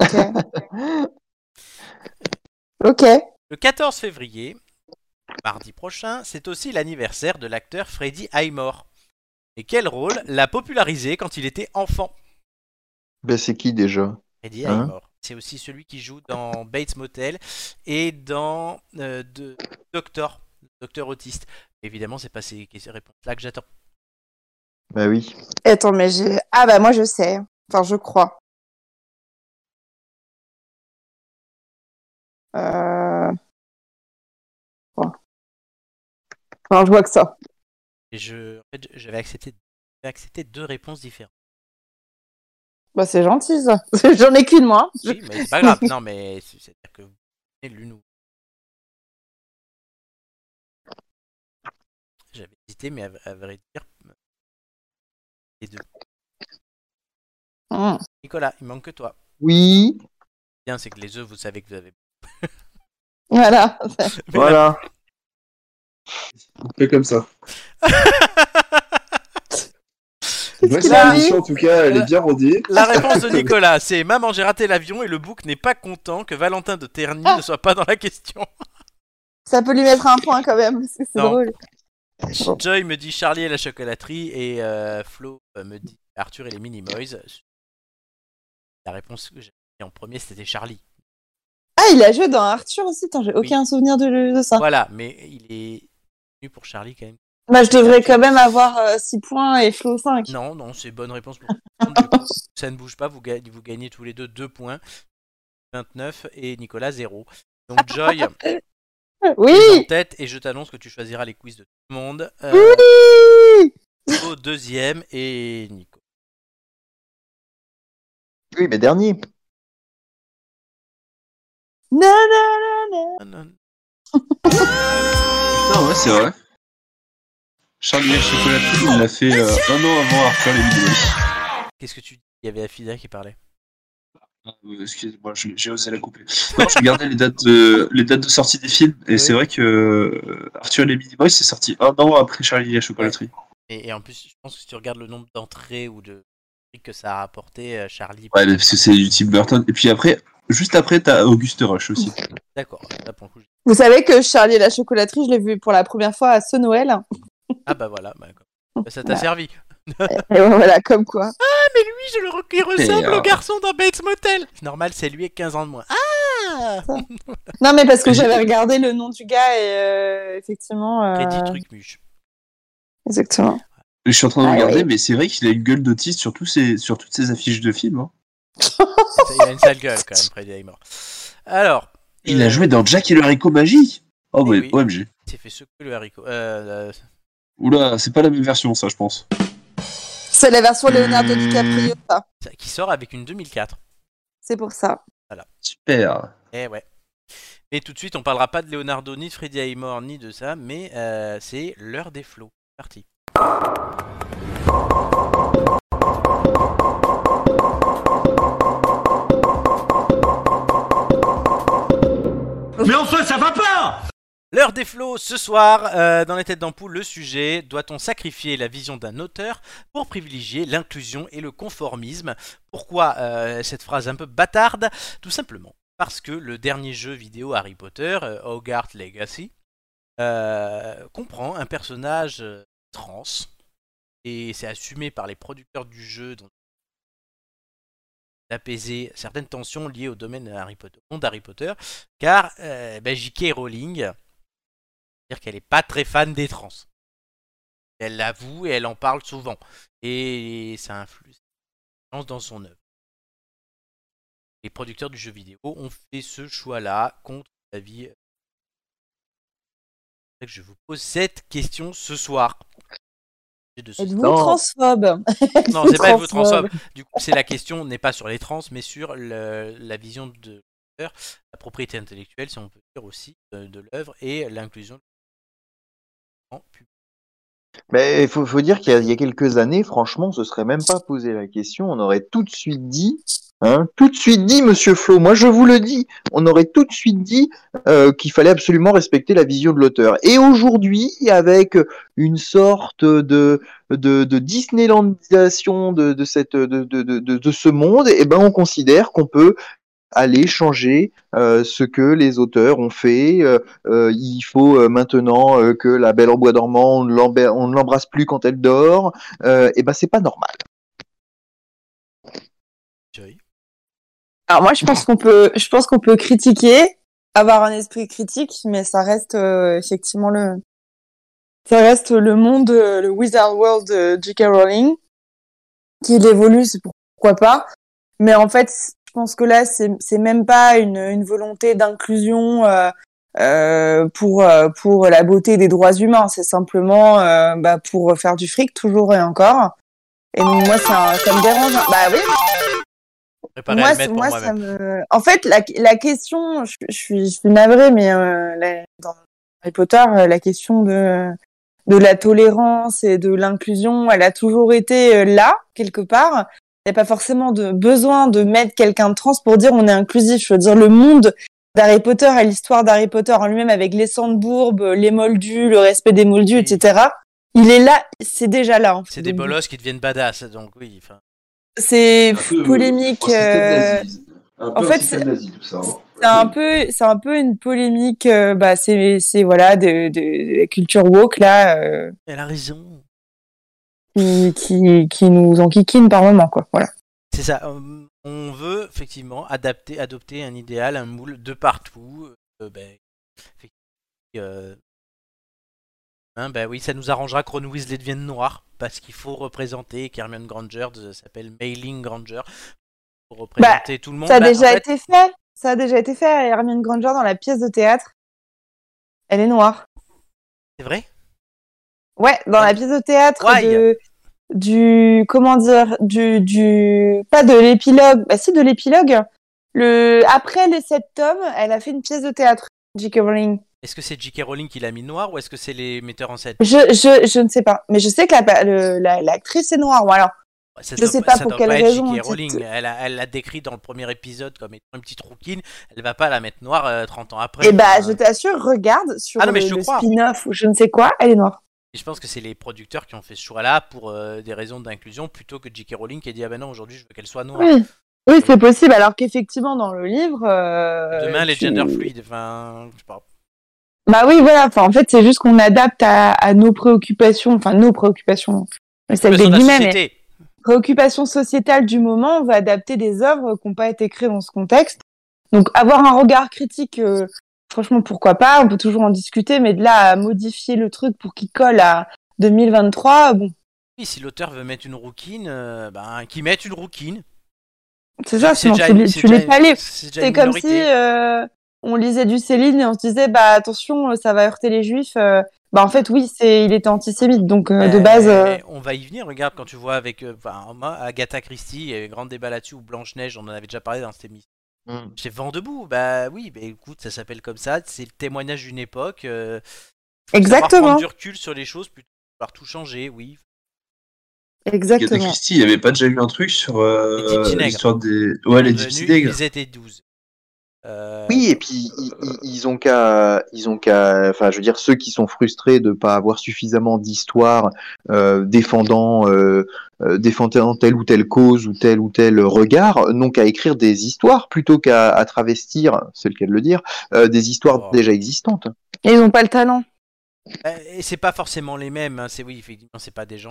Ok. (laughs) ok. Le 14 février, mardi prochain, c'est aussi l'anniversaire de l'acteur Freddie Highmore. Et quel rôle l'a popularisé quand il était enfant? Ben c'est qui déjà? Freddie Hein? Highmore. C'est aussi celui qui joue dans Bates Motel et dans euh, de- Doctor, Docteur Autiste. Évidemment, c'est pas ces réponses-là que j'attends. Bah oui. Attends, mais j'ai. Ah, bah moi, je sais. Enfin, je crois. Euh... quoi? Enfin, je vois que ça. Et je, en fait, j'avais accepté, j'avais accepté deux réponses différentes. Bah, c'est gentil, ça. (laughs) J'en ai qu'une, moi. Oui, mais c'est pas grave. Non, mais c'est- c'est-à-dire que vous prenez l'une ou J'avais hésité, mais à, à vrai dire, les deux. Mmh. Nicolas, il manque que toi. Oui. Bien, c'est que les œufs, vous savez que vous avez. (laughs) (laughs) Voilà. Voilà. On fait comme ça. qu'il Voici a l'émission, en tout cas, elle est bien rodée. La réponse de Nicolas, c'est Maman, j'ai raté l'avion et le bouc n'est pas content que Valentin de Terny ne soit pas dans la question. Ça peut lui mettre un point quand même, parce que c'est drôle. Joy me dit Charlie et la chocolaterie et euh, Flo euh, me dit Arthur et les Minimoys. La réponse que j'ai en premier, c'était Charlie. Ah, il a joué dans Arthur aussi. Attends, j'ai aucun souvenir de, de ça. Voilà, mais il est venu pour Charlie quand même. Bah, je devrais quand même avoir 6 points et Flo 5. Non, non, c'est bonne réponse pour tout le monde. Du coup, (laughs) Ça ne bouge pas, vous gagnez, vous gagnez tous les deux 2 points. 29 et Nicolas 0. Donc (laughs) Joy, en Oui tête et je t'annonce que tu choisiras les quiz de tout le monde. Euh, Oui Nico, deuxième et Nico. Oui, mais dernier. Non, non, non, non. Ah, non. Putain, ouais, c'est vrai. Charlie et la chocolaterie, il l'a fait euh, un an avant Arthur les Midway. Qu'est-ce que tu dis? Il y avait Afida qui parlait. Ah, Excusez-moi, j'ai osé la couper. Non, je regardais les dates de, les dates de sortie des films, et Oui. c'est vrai que euh, Arthur et les Mini Boys, c'est sorti un an après Charlie et la chocolaterie. Et, et en plus, je pense que si tu regardes le nombre d'entrées ou de trucs que ça a rapporté, euh, Charlie. Ouais, parce que c'est du Tim Burton. Et puis après, juste après, t'as Auguste Rush aussi. (laughs) D'accord. Là, pour le coup, je- Vous savez que Charlie et la chocolaterie, je l'ai vu pour la première fois à ce Noël. Ah bah voilà. bah, bah, ça t'a servi. Et voilà, comme quoi. (laughs) Mais lui, je le re- il ressemble euh, au garçon dans Bates Motel. Normal, c'est lui avec 15 ans de moins. Ah (laughs) Non, mais parce que j'avais regardé le nom du gars et euh, effectivement. euh, Crédit truc muche. Exactement. Je suis en train de Ah, regarder, oui. mais c'est vrai qu'il a une gueule d'autiste sur, tous ses- sur toutes ses affiches de films. hein. Il a une sale gueule quand même, Freddy Highmore. Alors. Il euh, a joué dans Jack et le haricot magie. Oh, Oui, bah, oui. OMG. Il s'est fait secouer le haricot. Euh, euh, Oula, c'est pas la même version, ça, je pense. C'est la version Leonardo DiCaprio, ça. ça- qui sort avec une 2004. C'est pour ça. Super. Eh ouais. Et tout de suite, on parlera pas de Leonardo, ni de Freddy Highmore, ni de ça, mais euh, c'est l'heure des flots. Parti. L'heure des flots, ce soir, euh, dans les têtes d'ampoule, le sujet, doit-on sacrifier la vision d'un auteur pour privilégier l'inclusion et le conformisme? Pourquoi euh, cette phrase un peu bâtarde? Tout simplement parce que le dernier jeu vidéo Harry Potter, euh, Hogarth Legacy, euh, comprend un personnage trans, et c'est assumé par les producteurs du jeu d'apaiser certaines tensions liées au domaine Harry Potter, monde d'Harry Potter, car ben, J.K. Rowling dire qu'elle n'est pas très fan des trans. Elle l'avoue et elle en parle souvent. Et ça influe dans son œuvre. Les producteurs du jeu vidéo ont fait ce choix-là contre ça que je vous pose cette question ce soir. Êtes-vous Non. transphobe? (laughs) Non, c'est pas êtes-vous transphobe. Du coup, c'est la question n'est pas sur les trans, mais sur le- la vision de l'auteur, la propriété intellectuelle, si on peut dire aussi, de, de l'œuvre et l'inclusion Mais il faut, dire qu'il y, a- quelques années, franchement, on se serait même pas posé la question. On aurait tout de suite dit, hein, tout de suite dit, Monsieur Flo. Moi, je vous le dis, on aurait tout de suite dit euh, qu'il fallait absolument respecter la vision de l'auteur. Et aujourd'hui, avec une sorte de de, de Disneylandisation de, de cette de, de- de ce monde, eh ben, on considère qu'on peut aller changer euh, ce que les auteurs ont fait. Euh, euh, il faut euh, maintenant euh, que la belle en bois dormant, on ne l'embrasse plus quand elle dort. Euh, et ben c'est pas normal. Alors moi, je pense qu'on peut, je pense qu'on peut critiquer, avoir un esprit critique, mais ça reste euh, effectivement le, ça reste le monde, le Wizard World de J.K. Rowling, qu'il évolue, c'est pourquoi pas. Mais en fait, pense que là, c'est, même pas une, une volonté d'inclusion euh, euh, pour euh, pour la beauté des droits humains. C'est simplement euh, bah, pour faire du fric toujours et encore. Et donc moi, ça, ça me dérange. Bah oui, moi, pour moi, ça me. En fait, la, la question, je, je suis, je suis navrée, mais euh, la- dans Harry Potter, la question de de la tolérance et de l'inclusion, elle a toujours été là quelque part. Il n'y a pas forcément de besoin de mettre quelqu'un de trans pour dire on est inclusif. Je veux dire, le monde d'Harry Potter et l'histoire d'Harry Potter en lui-même avec les sandbourbes, les moldus, le respect des moldus, etc. Il est là, c'est déjà là. en fait. C'est des bolosses qui deviennent badass, donc oui. C'est polémique. système euh, en fait, c'est- hein. c'est un peu c'est un peu une polémique euh, bah c'est c'est voilà de, de, de la culture woke là euh, Elle a raison. Qui, qui qui nous enquiquine par moment quoi voilà C'est ça. euh, On veut effectivement adapter, adopter un idéal, un moule de partout. euh, ben, effectivement, euh, hein, ben oui, ça nous arrangera que Ron Weasley devienne noir parce qu'il faut représenter qu'Hermione Granger de- s'appelle Mailing Granger pour représenter tout le monde. ça a Bah, en déjà fait, été fait ça a déjà été fait Hermione Granger dans la pièce de théâtre Elle est noire. C'est vrai? Ouais, dans la pièce de théâtre de, du comment dire du du pas de l'épilogue, bah si de l'épilogue. Le après les sept tomes, elle a fait une pièce de théâtre. J.K. Rowling. Est-ce que c'est J.K. Rowling qui l'a mis noir ou est-ce que c'est les metteurs en scène? Je, je je ne sais pas, mais je sais que la le- la- l'actrice est noire. Ou alors Ça Je doit sais pas- pour quelle raison. Rowling. Elle a- elle l'a décrit dans le premier épisode comme étant une petite rouquine. Elle va pas la mettre noire euh, 30 ans après. Eh bah, Enfin, je t'assure, regarde sur Ah non, mais le, spin-off ou je ne sais quoi, elle est noire. Et je pense que c'est les producteurs qui ont fait ce choix-là pour euh, des raisons d'inclusion plutôt que J.K. Rowling qui a dit ah ben non aujourd'hui je veux qu'elle soit noire. Oui, oui, c'est possible. Alors qu'effectivement, dans le livre, euh, Demain les tu- gender fluides. Enfin, je sais pas. Bah oui, voilà. Enfin, en fait, c'est juste qu'on adapte à, à nos préoccupations, enfin nos préoccupations, celles des Préoccupation de la guillemets, mais société. préoccupations sociétales du moment. On va adapter des œuvres qui n'ont pas été créées dans ce contexte. Donc, avoir un regard critique, euh, franchement, pourquoi pas? On peut toujours en discuter, mais de là à modifier le truc pour qu'il colle à 2023, bon, Oui, si l'auteur veut mettre une rouquine, euh, ben qu'il mette une rouquine. c'est ça. Sinon, tu, une- l'es- tu pas. C'est comme si euh, on lisait du Céline et on se disait bah attention euh, ça va heurter les juifs. euh. Bah en fait oui c'est il était antisémite donc de base. On va y venir, regarde, quand tu vois avec Agatha Christie, il y avait grand débat là-dessus, ou Blanche-Neige, on en avait déjà parlé dans cette émission. Mm. C'est vent debout, bah oui, bah écoute, ça s'appelle comme ça, c'est le témoignage d'une époque. euh, faut Exactement. prendre du recul sur les choses plutôt que de vouloir tout changer, oui. Exactement. Christie, il n'y avait pas déjà eu un truc sur euh, l'histoire des. Ouais, les Nègres. Ils étaient 12. Euh, Oui, et puis ils, ils- ont qu'à, ils ont qu'à, enfin, je veux dire, ceux qui sont frustrés de pas avoir suffisamment d'histoires euh, défendant, euh, euh, défendant telle ou telle cause ou tel ou tel regard, n'ont qu'à écrire des histoires plutôt qu'à à travestir, c'est le cas de le dire, euh, des histoires Oh. déjà existantes. Et ils ont pas le talent. Euh, Et c'est pas forcément les mêmes, hein, c'est oui, effectivement, c'est pas des gens.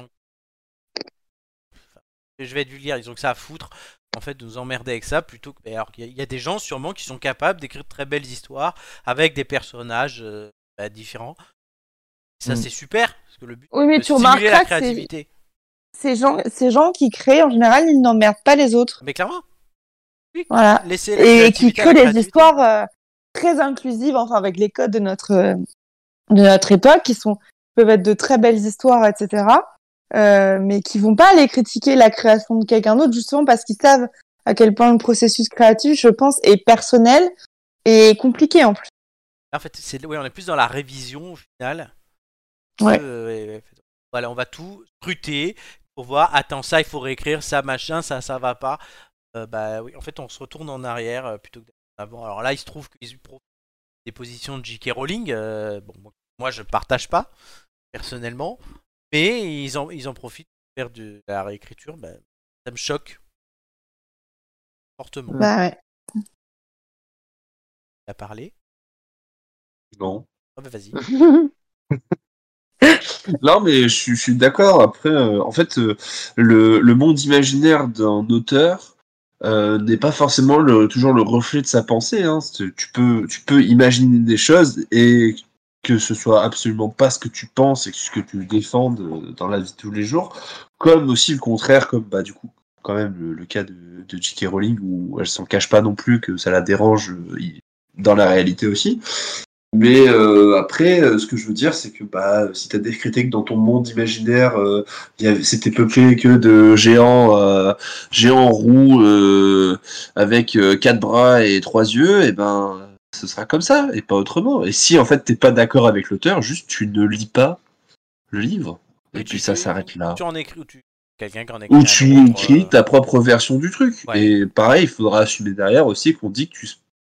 Enfin, je vais être vulgaire, ils ont que ça à foutre, en fait, de nous emmerder avec ça, plutôt que. mais Alors qu'il y, a- il y a des gens sûrement qui sont capables d'écrire de très belles histoires avec des personnages euh, bah, différents. Ça, Mm. c'est super, parce que le but, Oui mais c'est tu de stimuler la créativité. ces gens ces gens qui créent en général ils n'emmerdent pas les autres. Mais clairement, Voilà. laisser la Et qui créent des histoires euh, très inclusives enfin avec les codes de notre euh, de notre époque qui sont peuvent être de très belles histoires etc. Euh, mais qui vont pas aller critiquer la création de quelqu'un d'autre justement parce qu'ils savent à quel point le processus créatif je pense est personnel et compliqué en plus. En fait, c'est ouais, on est plus dans la révision au final. Ouais. Euh. Voilà, on va tout scruter pour voir. Attends, ça, il faut réécrire, ça, machin, ça, ça va pas. Euh, bah oui, en fait, on se retourne en arrière plutôt que avant. Alors là, il se trouve qu'ils profitent des positions de J.K. Rowling. euh, bon, moi, je partage pas personnellement, mais ils en, ils en profitent pour faire de la réécriture. Bah, ça me choque fortement. Bah ouais. A parlé? Non. Oh, bah, vas-y. (laughs) Non, mais je, suis- je suis d'accord. Après, euh, en fait, euh, le, le monde imaginaire d'un auteur euh, n'est pas forcément le- toujours le reflet de sa pensée. hein. C'est- Tu peux, tu peux imaginer des choses et que ce soit absolument pas ce que tu penses et ce que tu défends dans la vie de tous les jours, comme aussi le contraire, comme bah du coup quand même le, cas de, de J.K. Rowling où elle s'en cache pas non plus que ça la dérange euh, dans la réalité aussi. Mais euh, après, euh, ce que je veux dire, c'est que bah, si tu as décrété que dans ton monde imaginaire, euh, c'était peuplé que de géants, euh, géants roux avec quatre bras et trois yeux, et ben ce sera comme ça et pas autrement. Et si en fait t'es pas d'accord avec l'auteur, juste tu ne lis pas le livre. Et puis ça s'arrête là. Tu en écris ou tu quelqu'un qui en écrit Ou tu écris euh, ta propre version du truc. Ouais. Et pareil, il faudra assumer derrière aussi qu'on dit que tu,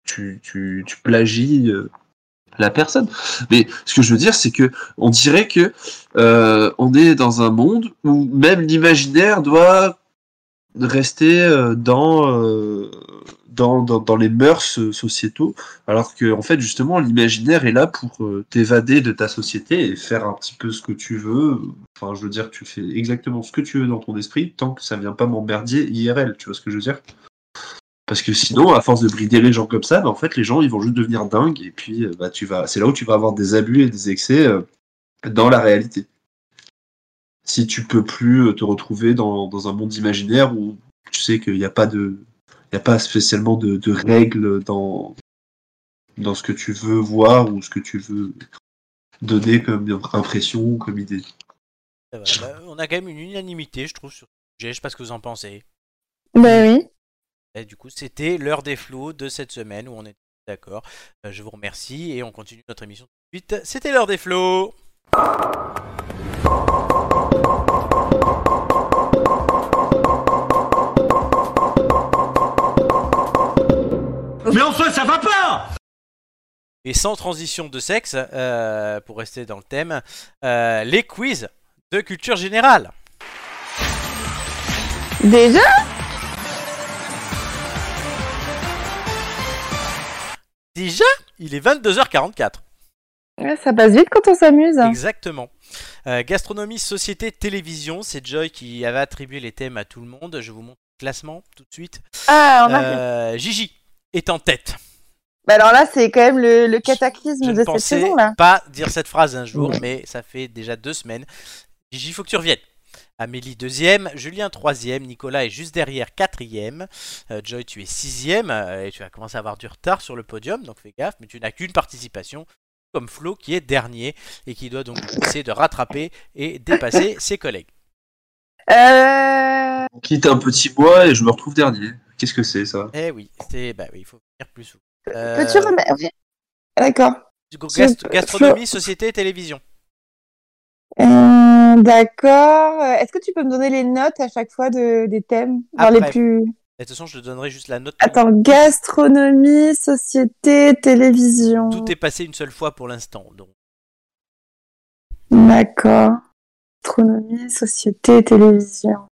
tu, tu, tu plagies euh, la personne. Mais ce que je veux dire, c'est que on dirait que euh, on est dans un monde où même l'imaginaire doit rester euh, dans, euh, dans, les mœurs euh, sociétaux, alors que en fait justement l'imaginaire est là pour euh, t'évader de ta société et faire un petit peu ce que tu veux. Enfin, je veux dire, tu fais exactement ce que tu veux dans ton esprit tant que ça vient pas m'emmerdier IRL. Tu vois ce que je veux dire? Parce que sinon, à force de brider les gens comme ça, bah, en fait, les gens ils vont juste devenir dingues et puis euh, bah, tu vas, c'est là où tu vas avoir des abus et des excès dans la réalité. Si tu peux plus te retrouver dans, dans un monde imaginaire où tu sais qu'il n'y a pas de, il y a pas spécialement de, de règles dans dans ce que tu veux voir ou ce que tu veux donner comme impression, comme idée. Ça va, bah, on a quand même une unanimité, je trouve, sur ce sujet. Je sais pas ce que vous en pensez. Bah oui. Et du coup, c'était l'heure des flots de cette semaine où on est d'accord. Euh, je vous remercie et on continue notre émission tout de suite. C'était l'heure des flots. Mais enfin, ça va pas Et sans transition de sexe, euh, pour rester dans le thème, euh, les quiz de culture générale. Déjà? Déjà, il est 22h44. Ouais, Ça passe vite quand on s'amuse. Exactement. Euh, gastronomie, société, télévision, c'est Joy qui avait attribué les thèmes à tout le monde. Je vous montre le classement tout de suite. Ah, on a... Euh, Gigi est en tête. Bah alors là, c'est quand même le, le cataclysme Je de ne cette pensais saison là. pas dire cette phrase un jour, mais ça fait déjà deux semaines. Gigi, faut que tu reviennes. Amélie deuxième, Julien troisième, Nicolas est juste derrière quatrième, Euh, Joy tu es sixième euh, et tu vas commencer à avoir du retard sur le podium, donc fais gaffe, mais tu n'as qu'une participation, comme Flo qui est dernier et qui doit donc essayer de rattraper et dépasser ses collègues. Euh... On quitte un petit mois et je me retrouve dernier. Qu'est-ce que c'est ça? Eh oui, c'est bah oui, il faut venir plus souvent. Peux-tu remettre... D'accord. du coup, gast- Flo- gastronomie, société, télévision. Euh, D'accord. Euh, Est-ce que tu peux me donner les notes à chaque fois de, des thèmes? Genre les plus... Et De toute façon, je te donnerai juste la note. Attends, gastronomie, société, télévision. Tout est passé une seule fois pour l'instant, donc. D'accord. Gastronomie, société, télévision.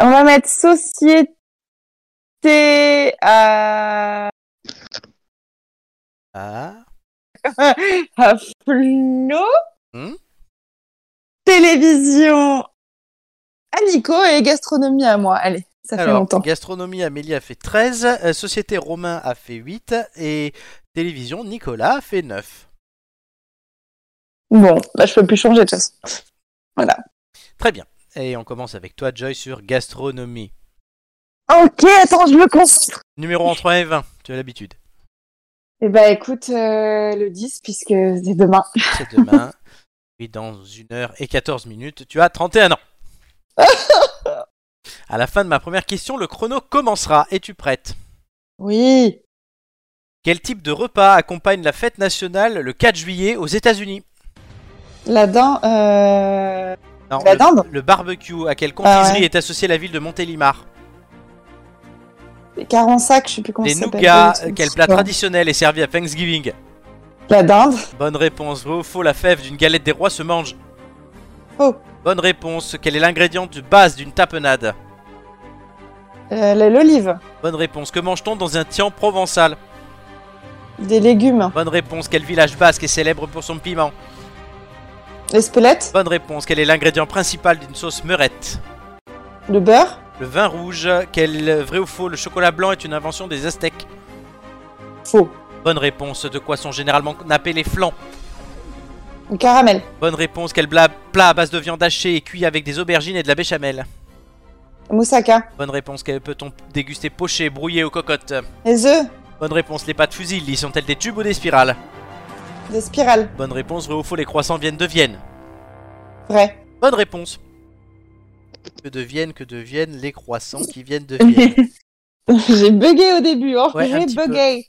On va mettre société à, Ah. (laughs) à Flo. Hmm? Télévision à Nico et gastronomie à moi. Allez, ça fait longtemps. gastronomie, Amélie a fait 13, euh, société, Romain a fait 8, et télévision, Nicolas a fait 9. Bon, bah je peux plus changer de toute façon. Voilà. Très bien. Et on commence avec toi, Joy, sur gastronomie. Ok, attends, je me concentre. Numéro entre 1 et 20, tu as l'habitude. Eh bah écoute, euh, le 10 puisque c'est demain. (laughs) C'est demain. et dans 1 heure et 14 minutes, tu as 31 ans. (laughs) À la fin de ma première question, le chrono commencera. Es-tu prête? Oui. Quel type de repas accompagne la fête nationale le 4 juillet aux États-Unis? La dent, euh... Non, La le, dinde? le barbecue. À quelle confiserie Ah ouais. est associée la ville de Montélimar? Carensac, je sais plus comment ça s'appelle. nougats. truc. Quel plat traditionnel est servi à Thanksgiving La dinde. Bonne réponse. Vrai ou faux, la fève d'une galette des rois se mange Faux. Bonne réponse. Quel est l'ingrédient de base d'une tapenade Euh, L'olive. Bonne réponse. Que mange-t-on dans un tian provençal Des légumes. Bonne réponse. Quel village basque est célèbre pour son piment L'espelette. Bonne réponse. Quel est l'ingrédient principal d'une sauce meurette Le beurre. Le vin rouge. Quel vrai ou faux, le chocolat blanc est une invention des Aztèques Faux. Bonne réponse. De quoi sont généralement nappés les flancs? Le caramel. Bonne réponse. Quel plat à base de viande hachée est cuit avec des aubergines et de la béchamel? Moussaka. Bonne réponse. Quel peut-on déguster poché, brouillé aux cocottes Les œufs. Bonne réponse. Les pâtes fusil, y sont-elles des tubes ou des spirales? Des spirales. Bonne réponse. Vrai ou faux, les croissants viennent de Vienne? Vrai. Bonne réponse. Que deviennent, que deviennent les croissants qui viennent de Vienne (laughs) J'ai bugué au début. hein. Ouais, J'ai bugué.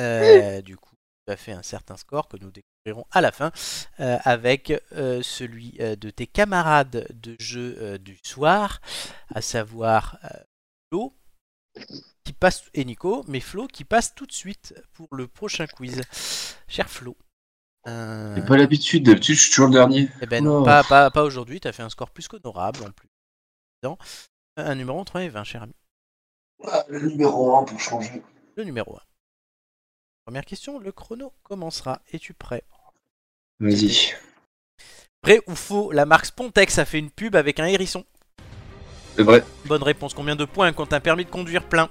Euh, (laughs) Du coup, tu as fait un certain score que nous découvrirons à la fin euh, avec euh, celui euh, de tes camarades de jeu euh, du soir, à savoir euh, Flo qui passe et Nico, mais Flo qui passe tout de suite pour le prochain quiz. Cher Flo. euh, J'ai pas l'habitude, d'habitude je suis toujours le dernier. Eh ben non, Non. pas, pas, pas aujourd'hui, t'as fait un score plus qu'honorable en plus. Non. Un numéro entre 1 et 20, cher ami. Ah, le numéro 1 pour changer. Le numéro 1. Première question, le chrono commencera. Es-tu prêt? Vas-y. Vrai ou faux, la marque Spontex a fait une pub avec un hérisson? C'est vrai. Bonne réponse, combien de points compte un permis de conduire plein?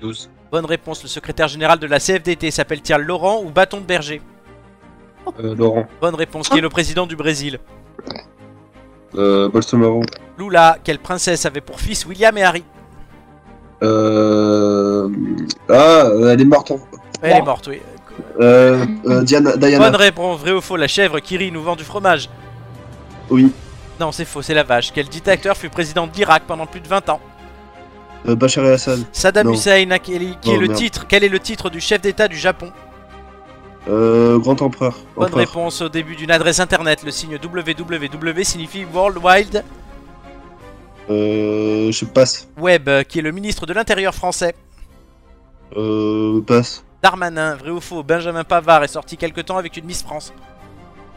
12. Bonne réponse, le secrétaire général de la CFDT s'appelle-t-il Laurent ou Bâton de Berger? Euh, Laurent. Bonne réponse, qui est le président du Brésil? Euh, Bolsonaro. Lula, quelle princesse avait pour fils William et Harry Euh... Ah, elle est morte en... Elle est morte, oui. Euh, euh, Diana, Diana. Bonne réponse, vrai ou faux, la chèvre qui rit nous vend du fromage. Oui. Non, c'est faux, c'est la vache. Quel dictateur fut président de l'Irak pendant plus de 20 ans Euh, Bachar el-Assad. Saddam Non. Hussein, qui est, qui est Oh, le merde. titre Quel est le titre du chef d'État du Japon Euh, Grand Empereur. Bonne Empereur. réponse au début d'une adresse internet. Le signe www signifie World Wide Euh, je passe. Web, euh, qui est le ministre de l'Intérieur français. Euh, passe. Darmanin, vrai ou faux, Benjamin Pavard est sorti quelque temps avec une Miss France.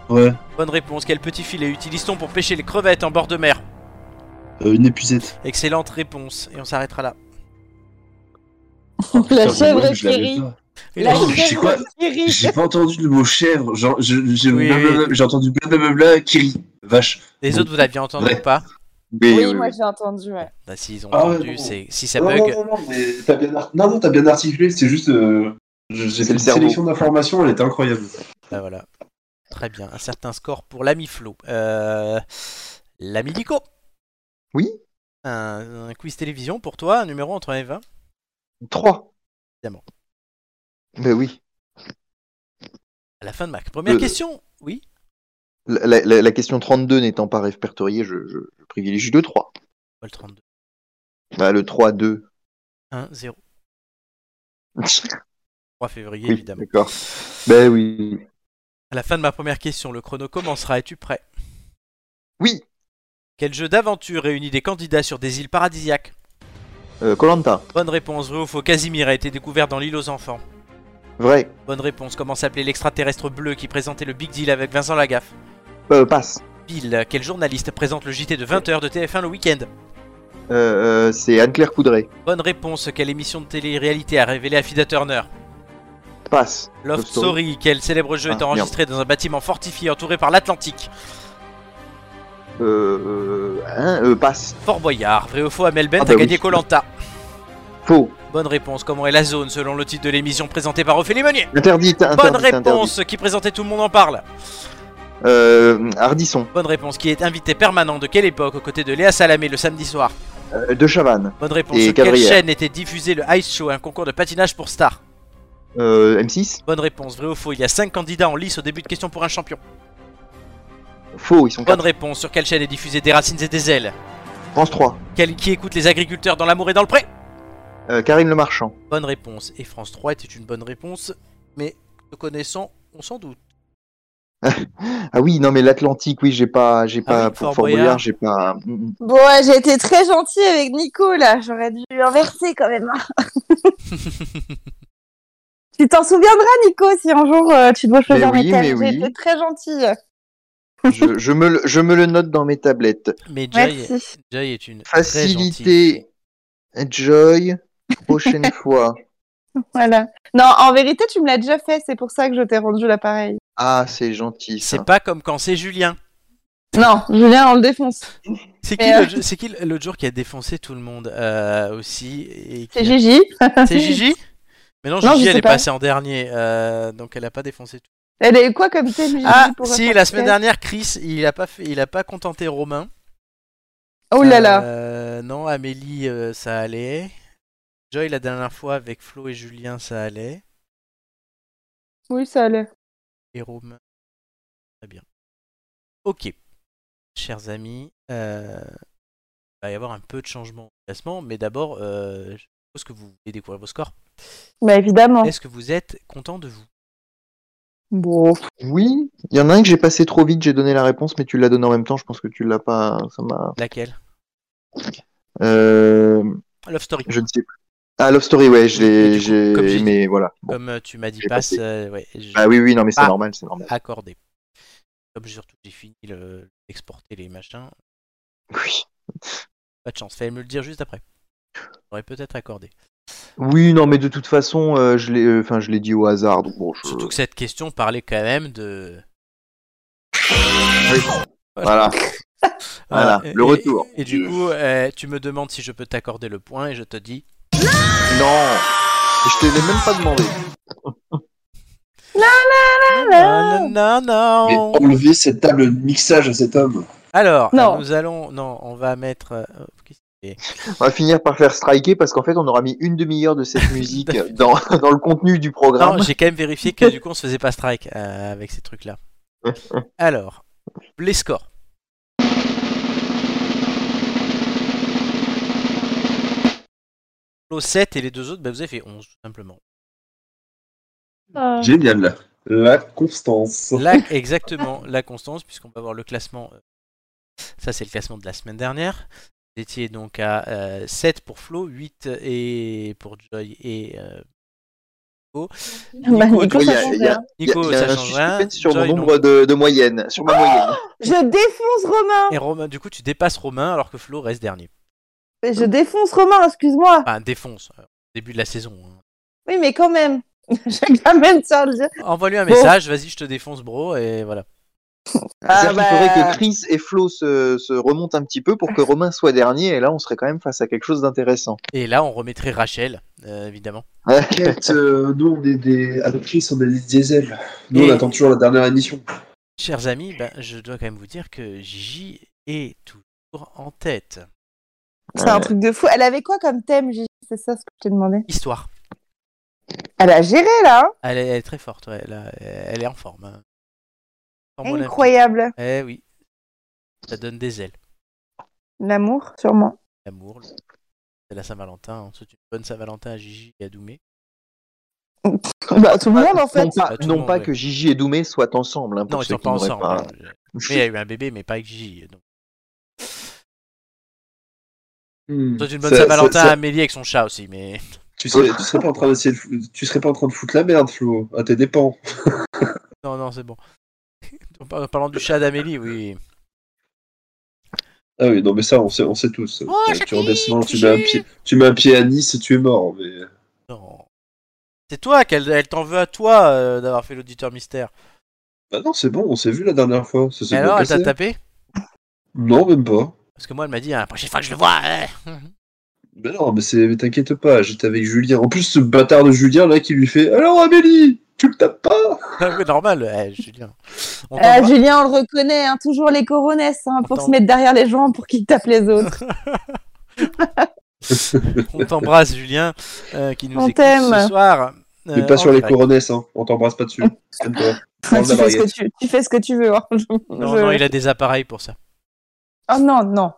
Ouais. Bonne réponse, quel petit filet utilise-t-on pour pêcher les crevettes en bord de mer? Euh, une épuisette. Excellente réponse, et on s'arrêtera là. (laughs) La chèvre qui pas. La Oh, je sais quoi chèvre. J'ai pas entendu le mot chèvre. J'ai Oui, entendu blablabla qui rit. Vache. Les Bon. autres, vous l'aviez entendu Ouais. ou pas Oui, Oui, oui, moi j'ai entendu, ouais. Bah, s'ils ont Ah entendu, non. c'est si ça non, bug. non, non, non, mais t'as bien, ar- non, non, t'as bien articulé. C'est juste. euh, J'ai cerveau. sélection d'informations, elle était incroyable. Bah voilà. Très bien, un certain score pour l'ami Flo. Euh, l'ami Nico. Oui Un, un quiz télévision pour toi, un numéro entre 1 et 20. 3. Évidemment. Ben oui. À la fin de ma première Euh, question, oui. La, la- la- la question 32 n'étant pas répertoriée, je, je- je privilégie le 3. Pas le 32. Bah, le 3-2. 1, 0. 3 février, Oui, évidemment. d'accord. Ben oui. À la fin de ma première question, le chrono commencera. Es-tu prêt? Oui. Quel jeu d'aventure réunit des candidats sur des îles paradisiaques? Euh, Colanta. Bonne réponse, vrai ou faux, Casimir a été découvert dans l'île aux enfants. Vrai. Bonne réponse, comment s'appelait l'extraterrestre bleu qui présentait le Big Deal avec Vincent Lagaffe Euh, passe. Bill, quel journaliste présente le JT de 20h de TF1 le week-end Euh, euh, c'est Anne-Claire Coudray. Bonne réponse, quelle émission de télé-réalité a révélé Affida Turner Passe. Love Love Story. Story, quel célèbre jeu Ah, est enregistré dans un bâtiment fortifié entouré par l'Atlantique Euh, euh, hein, euh, passe. Fort Boyard, vrai ou faux, Amel Bent Ah bah a gagné oui. Faux. Bonne réponse, comment est la zone selon le titre de l'émission présentée par Ophélie Meunier Interdite. Bonne interdite, réponse, qui présentait Tout le monde en parle. Euh, Ardisson. Bonne réponse, qui est invité permanent de quelle époque aux côtés de Léa Salamé le samedi soir Euh, de Chavannes. Bonne réponse, Et sur quelle chaîne était diffusé le Ice Show, un concours de patinage pour stars Euh, M6. Bonne réponse, vrai ou faux, il y a 5 candidats en lice au début de question pour un champion. Faux, ils sont Bonne quatre. réponse, sur quelle chaîne est diffusé des racines et des ailes France 3. Quel- Qui écoute les agriculteurs dans l'amour et dans le pré Euh, Karine Le Marchand. Bonne réponse, et France 3 était une bonne réponse, mais te connaissant, on s'en doute. (laughs) Ah oui, non mais l'Atlantique, oui, j'ai pas, j'ai Ah pas oui, pour Fort Fort Boyard. Boyard, j'ai pas. Bon, ouais, j'ai été très gentille avec Nico là. J'aurais dû inverser quand même. (laughs) tu t'en souviendras, Nico, si un jour euh, tu dois choisir Mais oui, mes thèmes. mais J'ai oui. été très gentille. je, je me, le- je me le note dans mes tablettes. Mais Joy, Merci. Joy est une très gentille Facilité, Joy, prochaine (laughs) fois. Voilà. Non, en vérité, tu me l'as déjà fait. C'est pour ça que je t'ai rendu l'appareil. Ah, c'est gentil. ça. C'est pas comme quand c'est Julien. Non, Julien, on le défonce. C'est qui, Mais, le- c'est qui l'autre jour qui a défoncé tout le monde euh, aussi et qui C'est a- Gigi. C'est Gigi? Mais non, Non, Gigi je elle sais est pas. passée en dernier, euh, donc elle a pas défoncé tout. Elle est quoi comme thème, Gigi Ah, pour si, la semaine dernière, Chris, il a pas fait, il a pas contenté Romain. Oh là là. Euh, non, Amélie, euh, ça allait. Joy, la dernière fois, avec Flo et Julien, ça allait. Oui, ça allait. Et Romain. Très bien. Ok. Chers amis, euh, il va y avoir un peu de changement au classement, mais d'abord, euh, je suppose que vous voulez découvrir vos scores. Bah évidemment. Est-ce que vous êtes content de vous? Bon. Oui, il y en a un que j'ai passé trop vite, j'ai donné la réponse, mais tu l'as donné en même temps, je pense que tu l'as pas. Ça m'a. Laquelle? Euh, Love Story. je ne sais plus. Ah, Love Story, ouais, je l'ai. Mais voilà. Bon. Comme euh, tu m'as dit passe, euh, ouais, Ah oui, oui, non, mais c'est normal, c'est normal. accordé. Comme surtout j'ai fini le exporter les machins, Oui. pas de chance. Fallait me le dire juste après. J'aurais peut-être accordé. Oui, non, mais de toute façon, euh, je l'ai, euh, enfin, je l'ai dit au hasard. Donc bon, je- Surtout que cette question parlait quand même de. Oui. Voilà. (laughs) Voilà, le retour. Et, du coup, euh, tu me demandes si je peux t'accorder le point et je te dis. Non, je te l'ai même pas demandé. Non, non, non. Mais enlever cette table de mixage à cet homme. Alors, Non. nous allons. Non, on va mettre. euh, qu'est-ce On va finir par faire striker parce qu'en fait, on aura mis une demi-heure de cette (laughs) musique dans, dans le contenu du programme. Non, j'ai quand même vérifié que du coup on se faisait pas strike euh, avec ces trucs-là. (laughs) Alors, les scores. 7 et les deux autres, bah, vous avez fait 11 tout simplement. Ah. Génial. La constance. (laughs) Exactement, la constance, puisqu'on va voir le classement. euh, Ça, c'est le classement de la semaine dernière. Vous étiez donc à euh, 7 pour Flo, 8 et pour Joy et euh, Nico. Bah, Nico, Nico, il y ça a- change rien. Nico, ça rien. sur Joy, mon non. nombre de, de moyenne. Sur ma moyenne. Je défonce Romain. Et Romain, du coup, tu dépasses Romain alors que Flo reste dernier. Je défonce Romain, excuse-moi. Enfin, défonce. euh, début de la saison. hein. Oui, mais quand même. (laughs) J'ai quand même ça. le- Envoie-lui un Bon. message, vas-y, je te défonce, bro, et voilà. Ah, qu'il bah, faudrait que Chris et Flo se, se remontent un petit peu pour que Romain soit dernier, et là, on serait quand même face à quelque chose d'intéressant. Et là, on remettrait Rachel, euh, évidemment. T'inquiète, euh, nous on est des. Avec Chris, on est des diesel. Nous Et- on attend toujours la dernière émission. Chers amis, ben, je dois quand même vous dire que Gigi est toujours en tête. C'est un truc de fou. Elle avait quoi comme thème, Gigi? C'est ça ce que je t'ai demandé. Histoire. Elle a géré là. hein? Elle est, elle est très forte, ouais, elle est en forme. hein. Olympique. Incroyable. Eh oui. Ça donne des ailes. L'amour, sûrement. L'amour. C'est la Saint-Valentin. On souhaite une bonne Saint-Valentin à Gigi et à Doumé. (laughs) Bah, tout le monde en fait. Non pas, tout le non monde, pas ouais. que Gigi et Doumé soient ensemble. hein, Non, ils ceux sont pas ensemble. pas- hein. (laughs) Mais il y a eu un bébé, mais pas avec Gigi. Donc. Hmm. Une bonne Saint-Valentin à Amélie avec son chat aussi, mais. Tu serais, tu serais pas en train d'essayer de, tu serais pas en train de foutre la merde, Flo, à tes dépens. (laughs) Non, non, c'est bon. (laughs) En par- en parlant du chat d'Amélie, oui. Ah oui, non mais ça on sait, on sait tous. Oh, tu Jackie, redescends, tu mets, un pied, tu mets un pied à Nice et tu es mort. Mais... Non. C'est toi qu'elle elle t'en veut à toi euh, d'avoir fait l'auditeur mystère. Bah non, c'est bon, on s'est vu la dernière fois. Ça alors, elle t'a tapé? Non, même pas. Parce que moi, elle m'a dit, ah, la prochaine fois que je le vois. hein. Mais (laughs) non, mais c'est, t'inquiète pas, j'étais avec Julien. En plus, ce bâtard de Julien là qui lui fait Alors Amélie, tu le tapes pas? (laughs) Ah oui, normal, eh, Julien. On Euh. Julien, on le reconnaît, hein, toujours les coronesses hein, pour se mettre derrière les gens pour qu'ils tapent les autres. (laughs) On t'embrasse, Julien, euh, qui nous On écoute t'aime. ce soir. Mais euh, pas sur les coronesses, hein. on t'embrasse pas dessus. Tu, fais ce que tu, tu fais ce que tu veux. hein. Je- Non, je- non, il a des appareils pour ça. Oh non, non.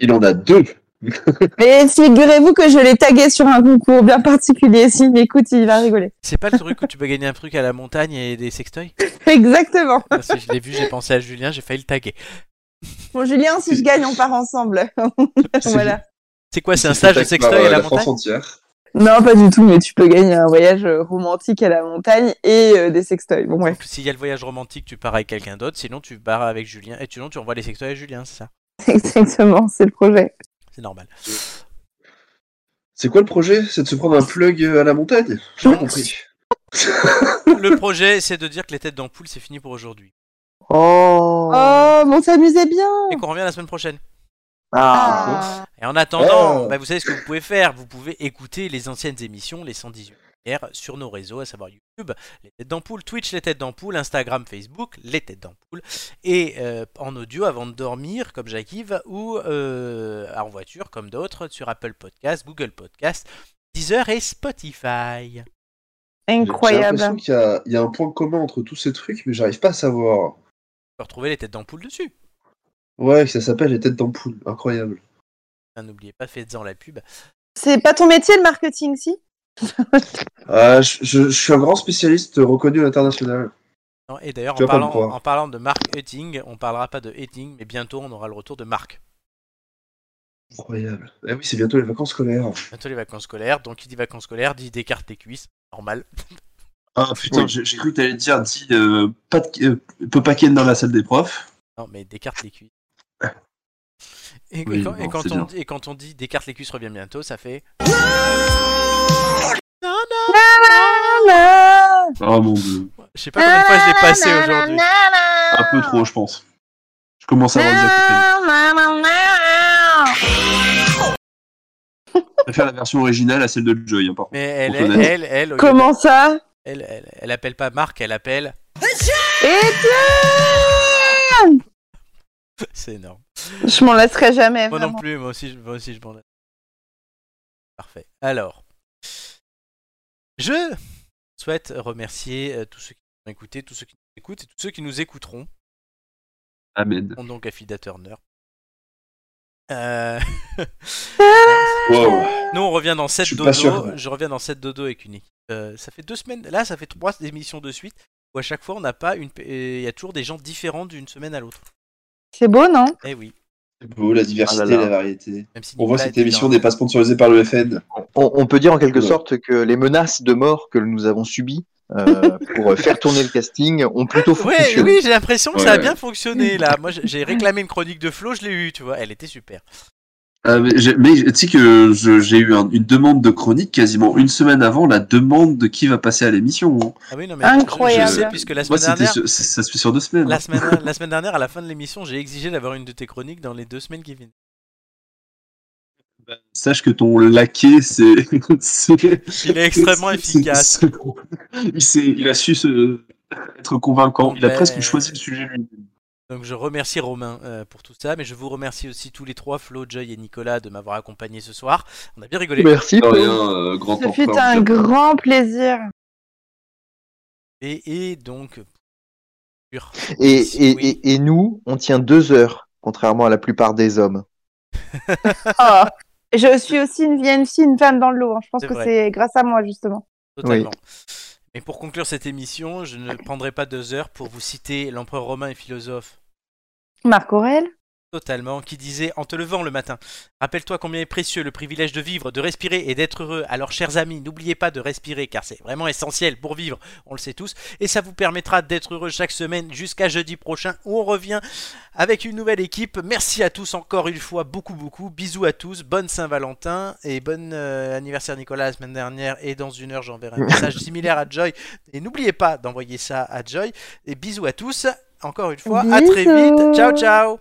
Il en a deux. (laughs) Mais figurez-vous que je l'ai tagué sur un concours bien particulier. S'il m'écoute, il va rigoler. C'est pas le truc où tu peux gagner un truc à la montagne et des sextoys? (laughs) Exactement. Parce que je l'ai vu, j'ai pensé à Julien, j'ai failli le taguer. Bon, Julien, si je gagne, on part ensemble. (laughs) voilà. C'est quoi, c'est un stage de sextoy à la montagne? entière. Non, pas du tout, mais tu peux gagner un voyage euh, romantique à la montagne et euh, des sextoys. Bon, S'il y a le voyage romantique, tu pars avec quelqu'un d'autre, sinon tu pars avec Julien, et sinon tu envoies les sextoys à Julien, c'est ça? (laughs) Exactement, c'est le projet. C'est normal. C'est quoi le projet? C'est de se prendre un plug à la montagne? J'ai pas compris. (laughs) le projet, c'est de dire que les têtes d'ampoule, c'est fini pour aujourd'hui. Oh. Oh, bon, on s'amusait bien. Et qu'on revient la semaine prochaine. Ah. Et en attendant, Oh. bah, vous savez ce que vous pouvez faire. Vous pouvez écouter les anciennes émissions, les 118 hier, sur nos réseaux, à savoir YouTube, les têtes d'ampoule, Twitch, les têtes d'ampoule, Instagram, Facebook, les têtes d'ampoule, et euh, en audio avant de dormir, comme Jacques-Yves, ou euh, en voiture, comme d'autres, sur Apple Podcast, Google Podcast, Deezer et Spotify. J'ai Incroyable. l'impression qu'il y a, il y a un point commun entre tous ces trucs, mais j'arrive pas à savoir. Vous pouvez retrouver les têtes d'ampoule dessus. Ouais, ça s'appelle les têtes d'ampoule. Incroyable. Ah, N'oubliez pas, faites-en la pub. C'est pas ton métier, le marketing, si? Ah, je, je- je suis un grand spécialiste reconnu à l'international. Et d'ailleurs, en parlant, croire. en parlant de Marc Hutting, on parlera pas de Hutting, mais bientôt on aura le retour de Marc. Incroyable. Eh oui, c'est bientôt les vacances scolaires. Bientôt les vacances scolaires, donc qui dit vacances scolaires dit Descartes les cuisses, normal. Ah putain, j'ai cru que t'allais dire, dis, euh, pas de, euh, peut pas ken dans la salle des profs. Non, mais Descartes les cuisses. (laughs) Et, Oui, et quand, bon, et quand c'est on, dit- et quand on dit Descartes les cuisses revient bientôt, ça fait. Oh mon dieu. Je sais pas combien de fois je l'ai passé aujourd'hui. Un peu trop, je pense. Je commence à avoir des acouphènes. Je préfère la version originale à celle de Joy, hein, par contre. Mais elle, elle, elle, Comment ça elle, elle, elle appelle pas Marc, elle appelle. Étienne (laughs) C'est énorme. Je m'en lasserai jamais. Moi non plus, moi aussi, je- moi aussi je m'en lasse. Parfait. Alors, je souhaite remercier euh, tous ceux qui nous ont écoutés, tous ceux qui nous écoutent et tous ceux qui nous écouteront. Amen. On donc Affida Turner. Euh, (laughs) Wow. (laughs) Nous, on revient dans Je 7 suis dodo. sûr. Je reviens dans 7 dodo avec une équipe. Euh, ça fait deux semaines. Là, ça fait trois émissions de suite où à chaque fois, on n'a pas une. et Il y a toujours des gens différents d'une semaine à l'autre. C'est beau, non? Eh oui. Beau, la diversité, Ah là là. la variété. Si On voit cette émission n'est pas sponsorisée par le FN. On, on peut dire en quelque Ouais. sorte que les menaces de mort que nous avons subies euh, pour faire tourner le casting ont plutôt Ouais, fonctionné. oui, j'ai l'impression que ça a bien fonctionné là. Moi, j'ai- j'ai réclamé une chronique de Flo, je l'ai eu, tu vois. Elle était super. Ah, mais tu sais que je- j'ai eu un- une demande de chronique quasiment une semaine avant la demande de qui va passer à l'émission. hein. Ah oui, non, mais Incroyable. Je, je sais, puisque la semaine dernière, sur- ça se fait sur deux semaines. la semaine, la semaine dernière, à la fin de l'émission, j'ai exigé d'avoir une de tes chroniques dans les deux semaines qui viennent. Sache que ton laquais, c'est. (laughs) c'est- Il est extrêmement c'est- efficace. c'est- Il, s'est- il a su se- être convaincant. Il a Ben- presque choisi le sujet lui. Donc je remercie Romain euh, pour tout ça, mais je vous remercie aussi tous les trois, Flo, Joy et Nicolas, de m'avoir accompagné ce soir. On a bien rigolé. Merci. Paul. rien, euh, grand Ce fut un grand plaisir. Et, et donc. Et, et, Oui. et, et nous, on tient deux heures, contrairement à la plupart des hommes. (laughs) Oh. Je suis aussi une vieille fille, une femme dans le lot. hein. Je pense que c'est grâce à moi, justement. Totalement. Et pour conclure cette émission, je ne prendrai pas deux heures pour vous citer l'empereur romain et philosophe Marc Aurel Totalement, qui disait en te levant le matin Rappelle-toi combien est précieux le privilège de vivre, de respirer et d'être heureux. Alors, chers amis, n'oubliez pas de respirer car c'est vraiment essentiel pour vivre, on le sait tous. Et ça vous permettra d'être heureux chaque semaine jusqu'à jeudi prochain où on revient avec une nouvelle équipe. Merci à tous encore une fois, beaucoup, beaucoup. Bisous à tous, bonne Saint-Valentin et bon euh, anniversaire Nicolas la semaine dernière. Et dans une heure, j'enverrai un (laughs) message similaire à Joy. Et n'oubliez pas d'envoyer ça à Joy. Et bisous à tous, encore une fois, à très vite. Ciao, ciao.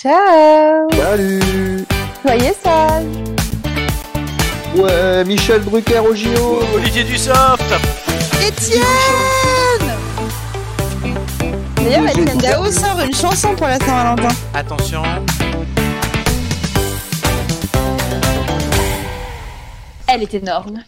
Ciao. Salut. Soyez sages Ouais, Michel Drucker au JO Olivier Dussopt. Étienne. D'ailleurs, Étienne Dao sort une chanson pour la Saint-Valentin. Attention. Elle est énorme.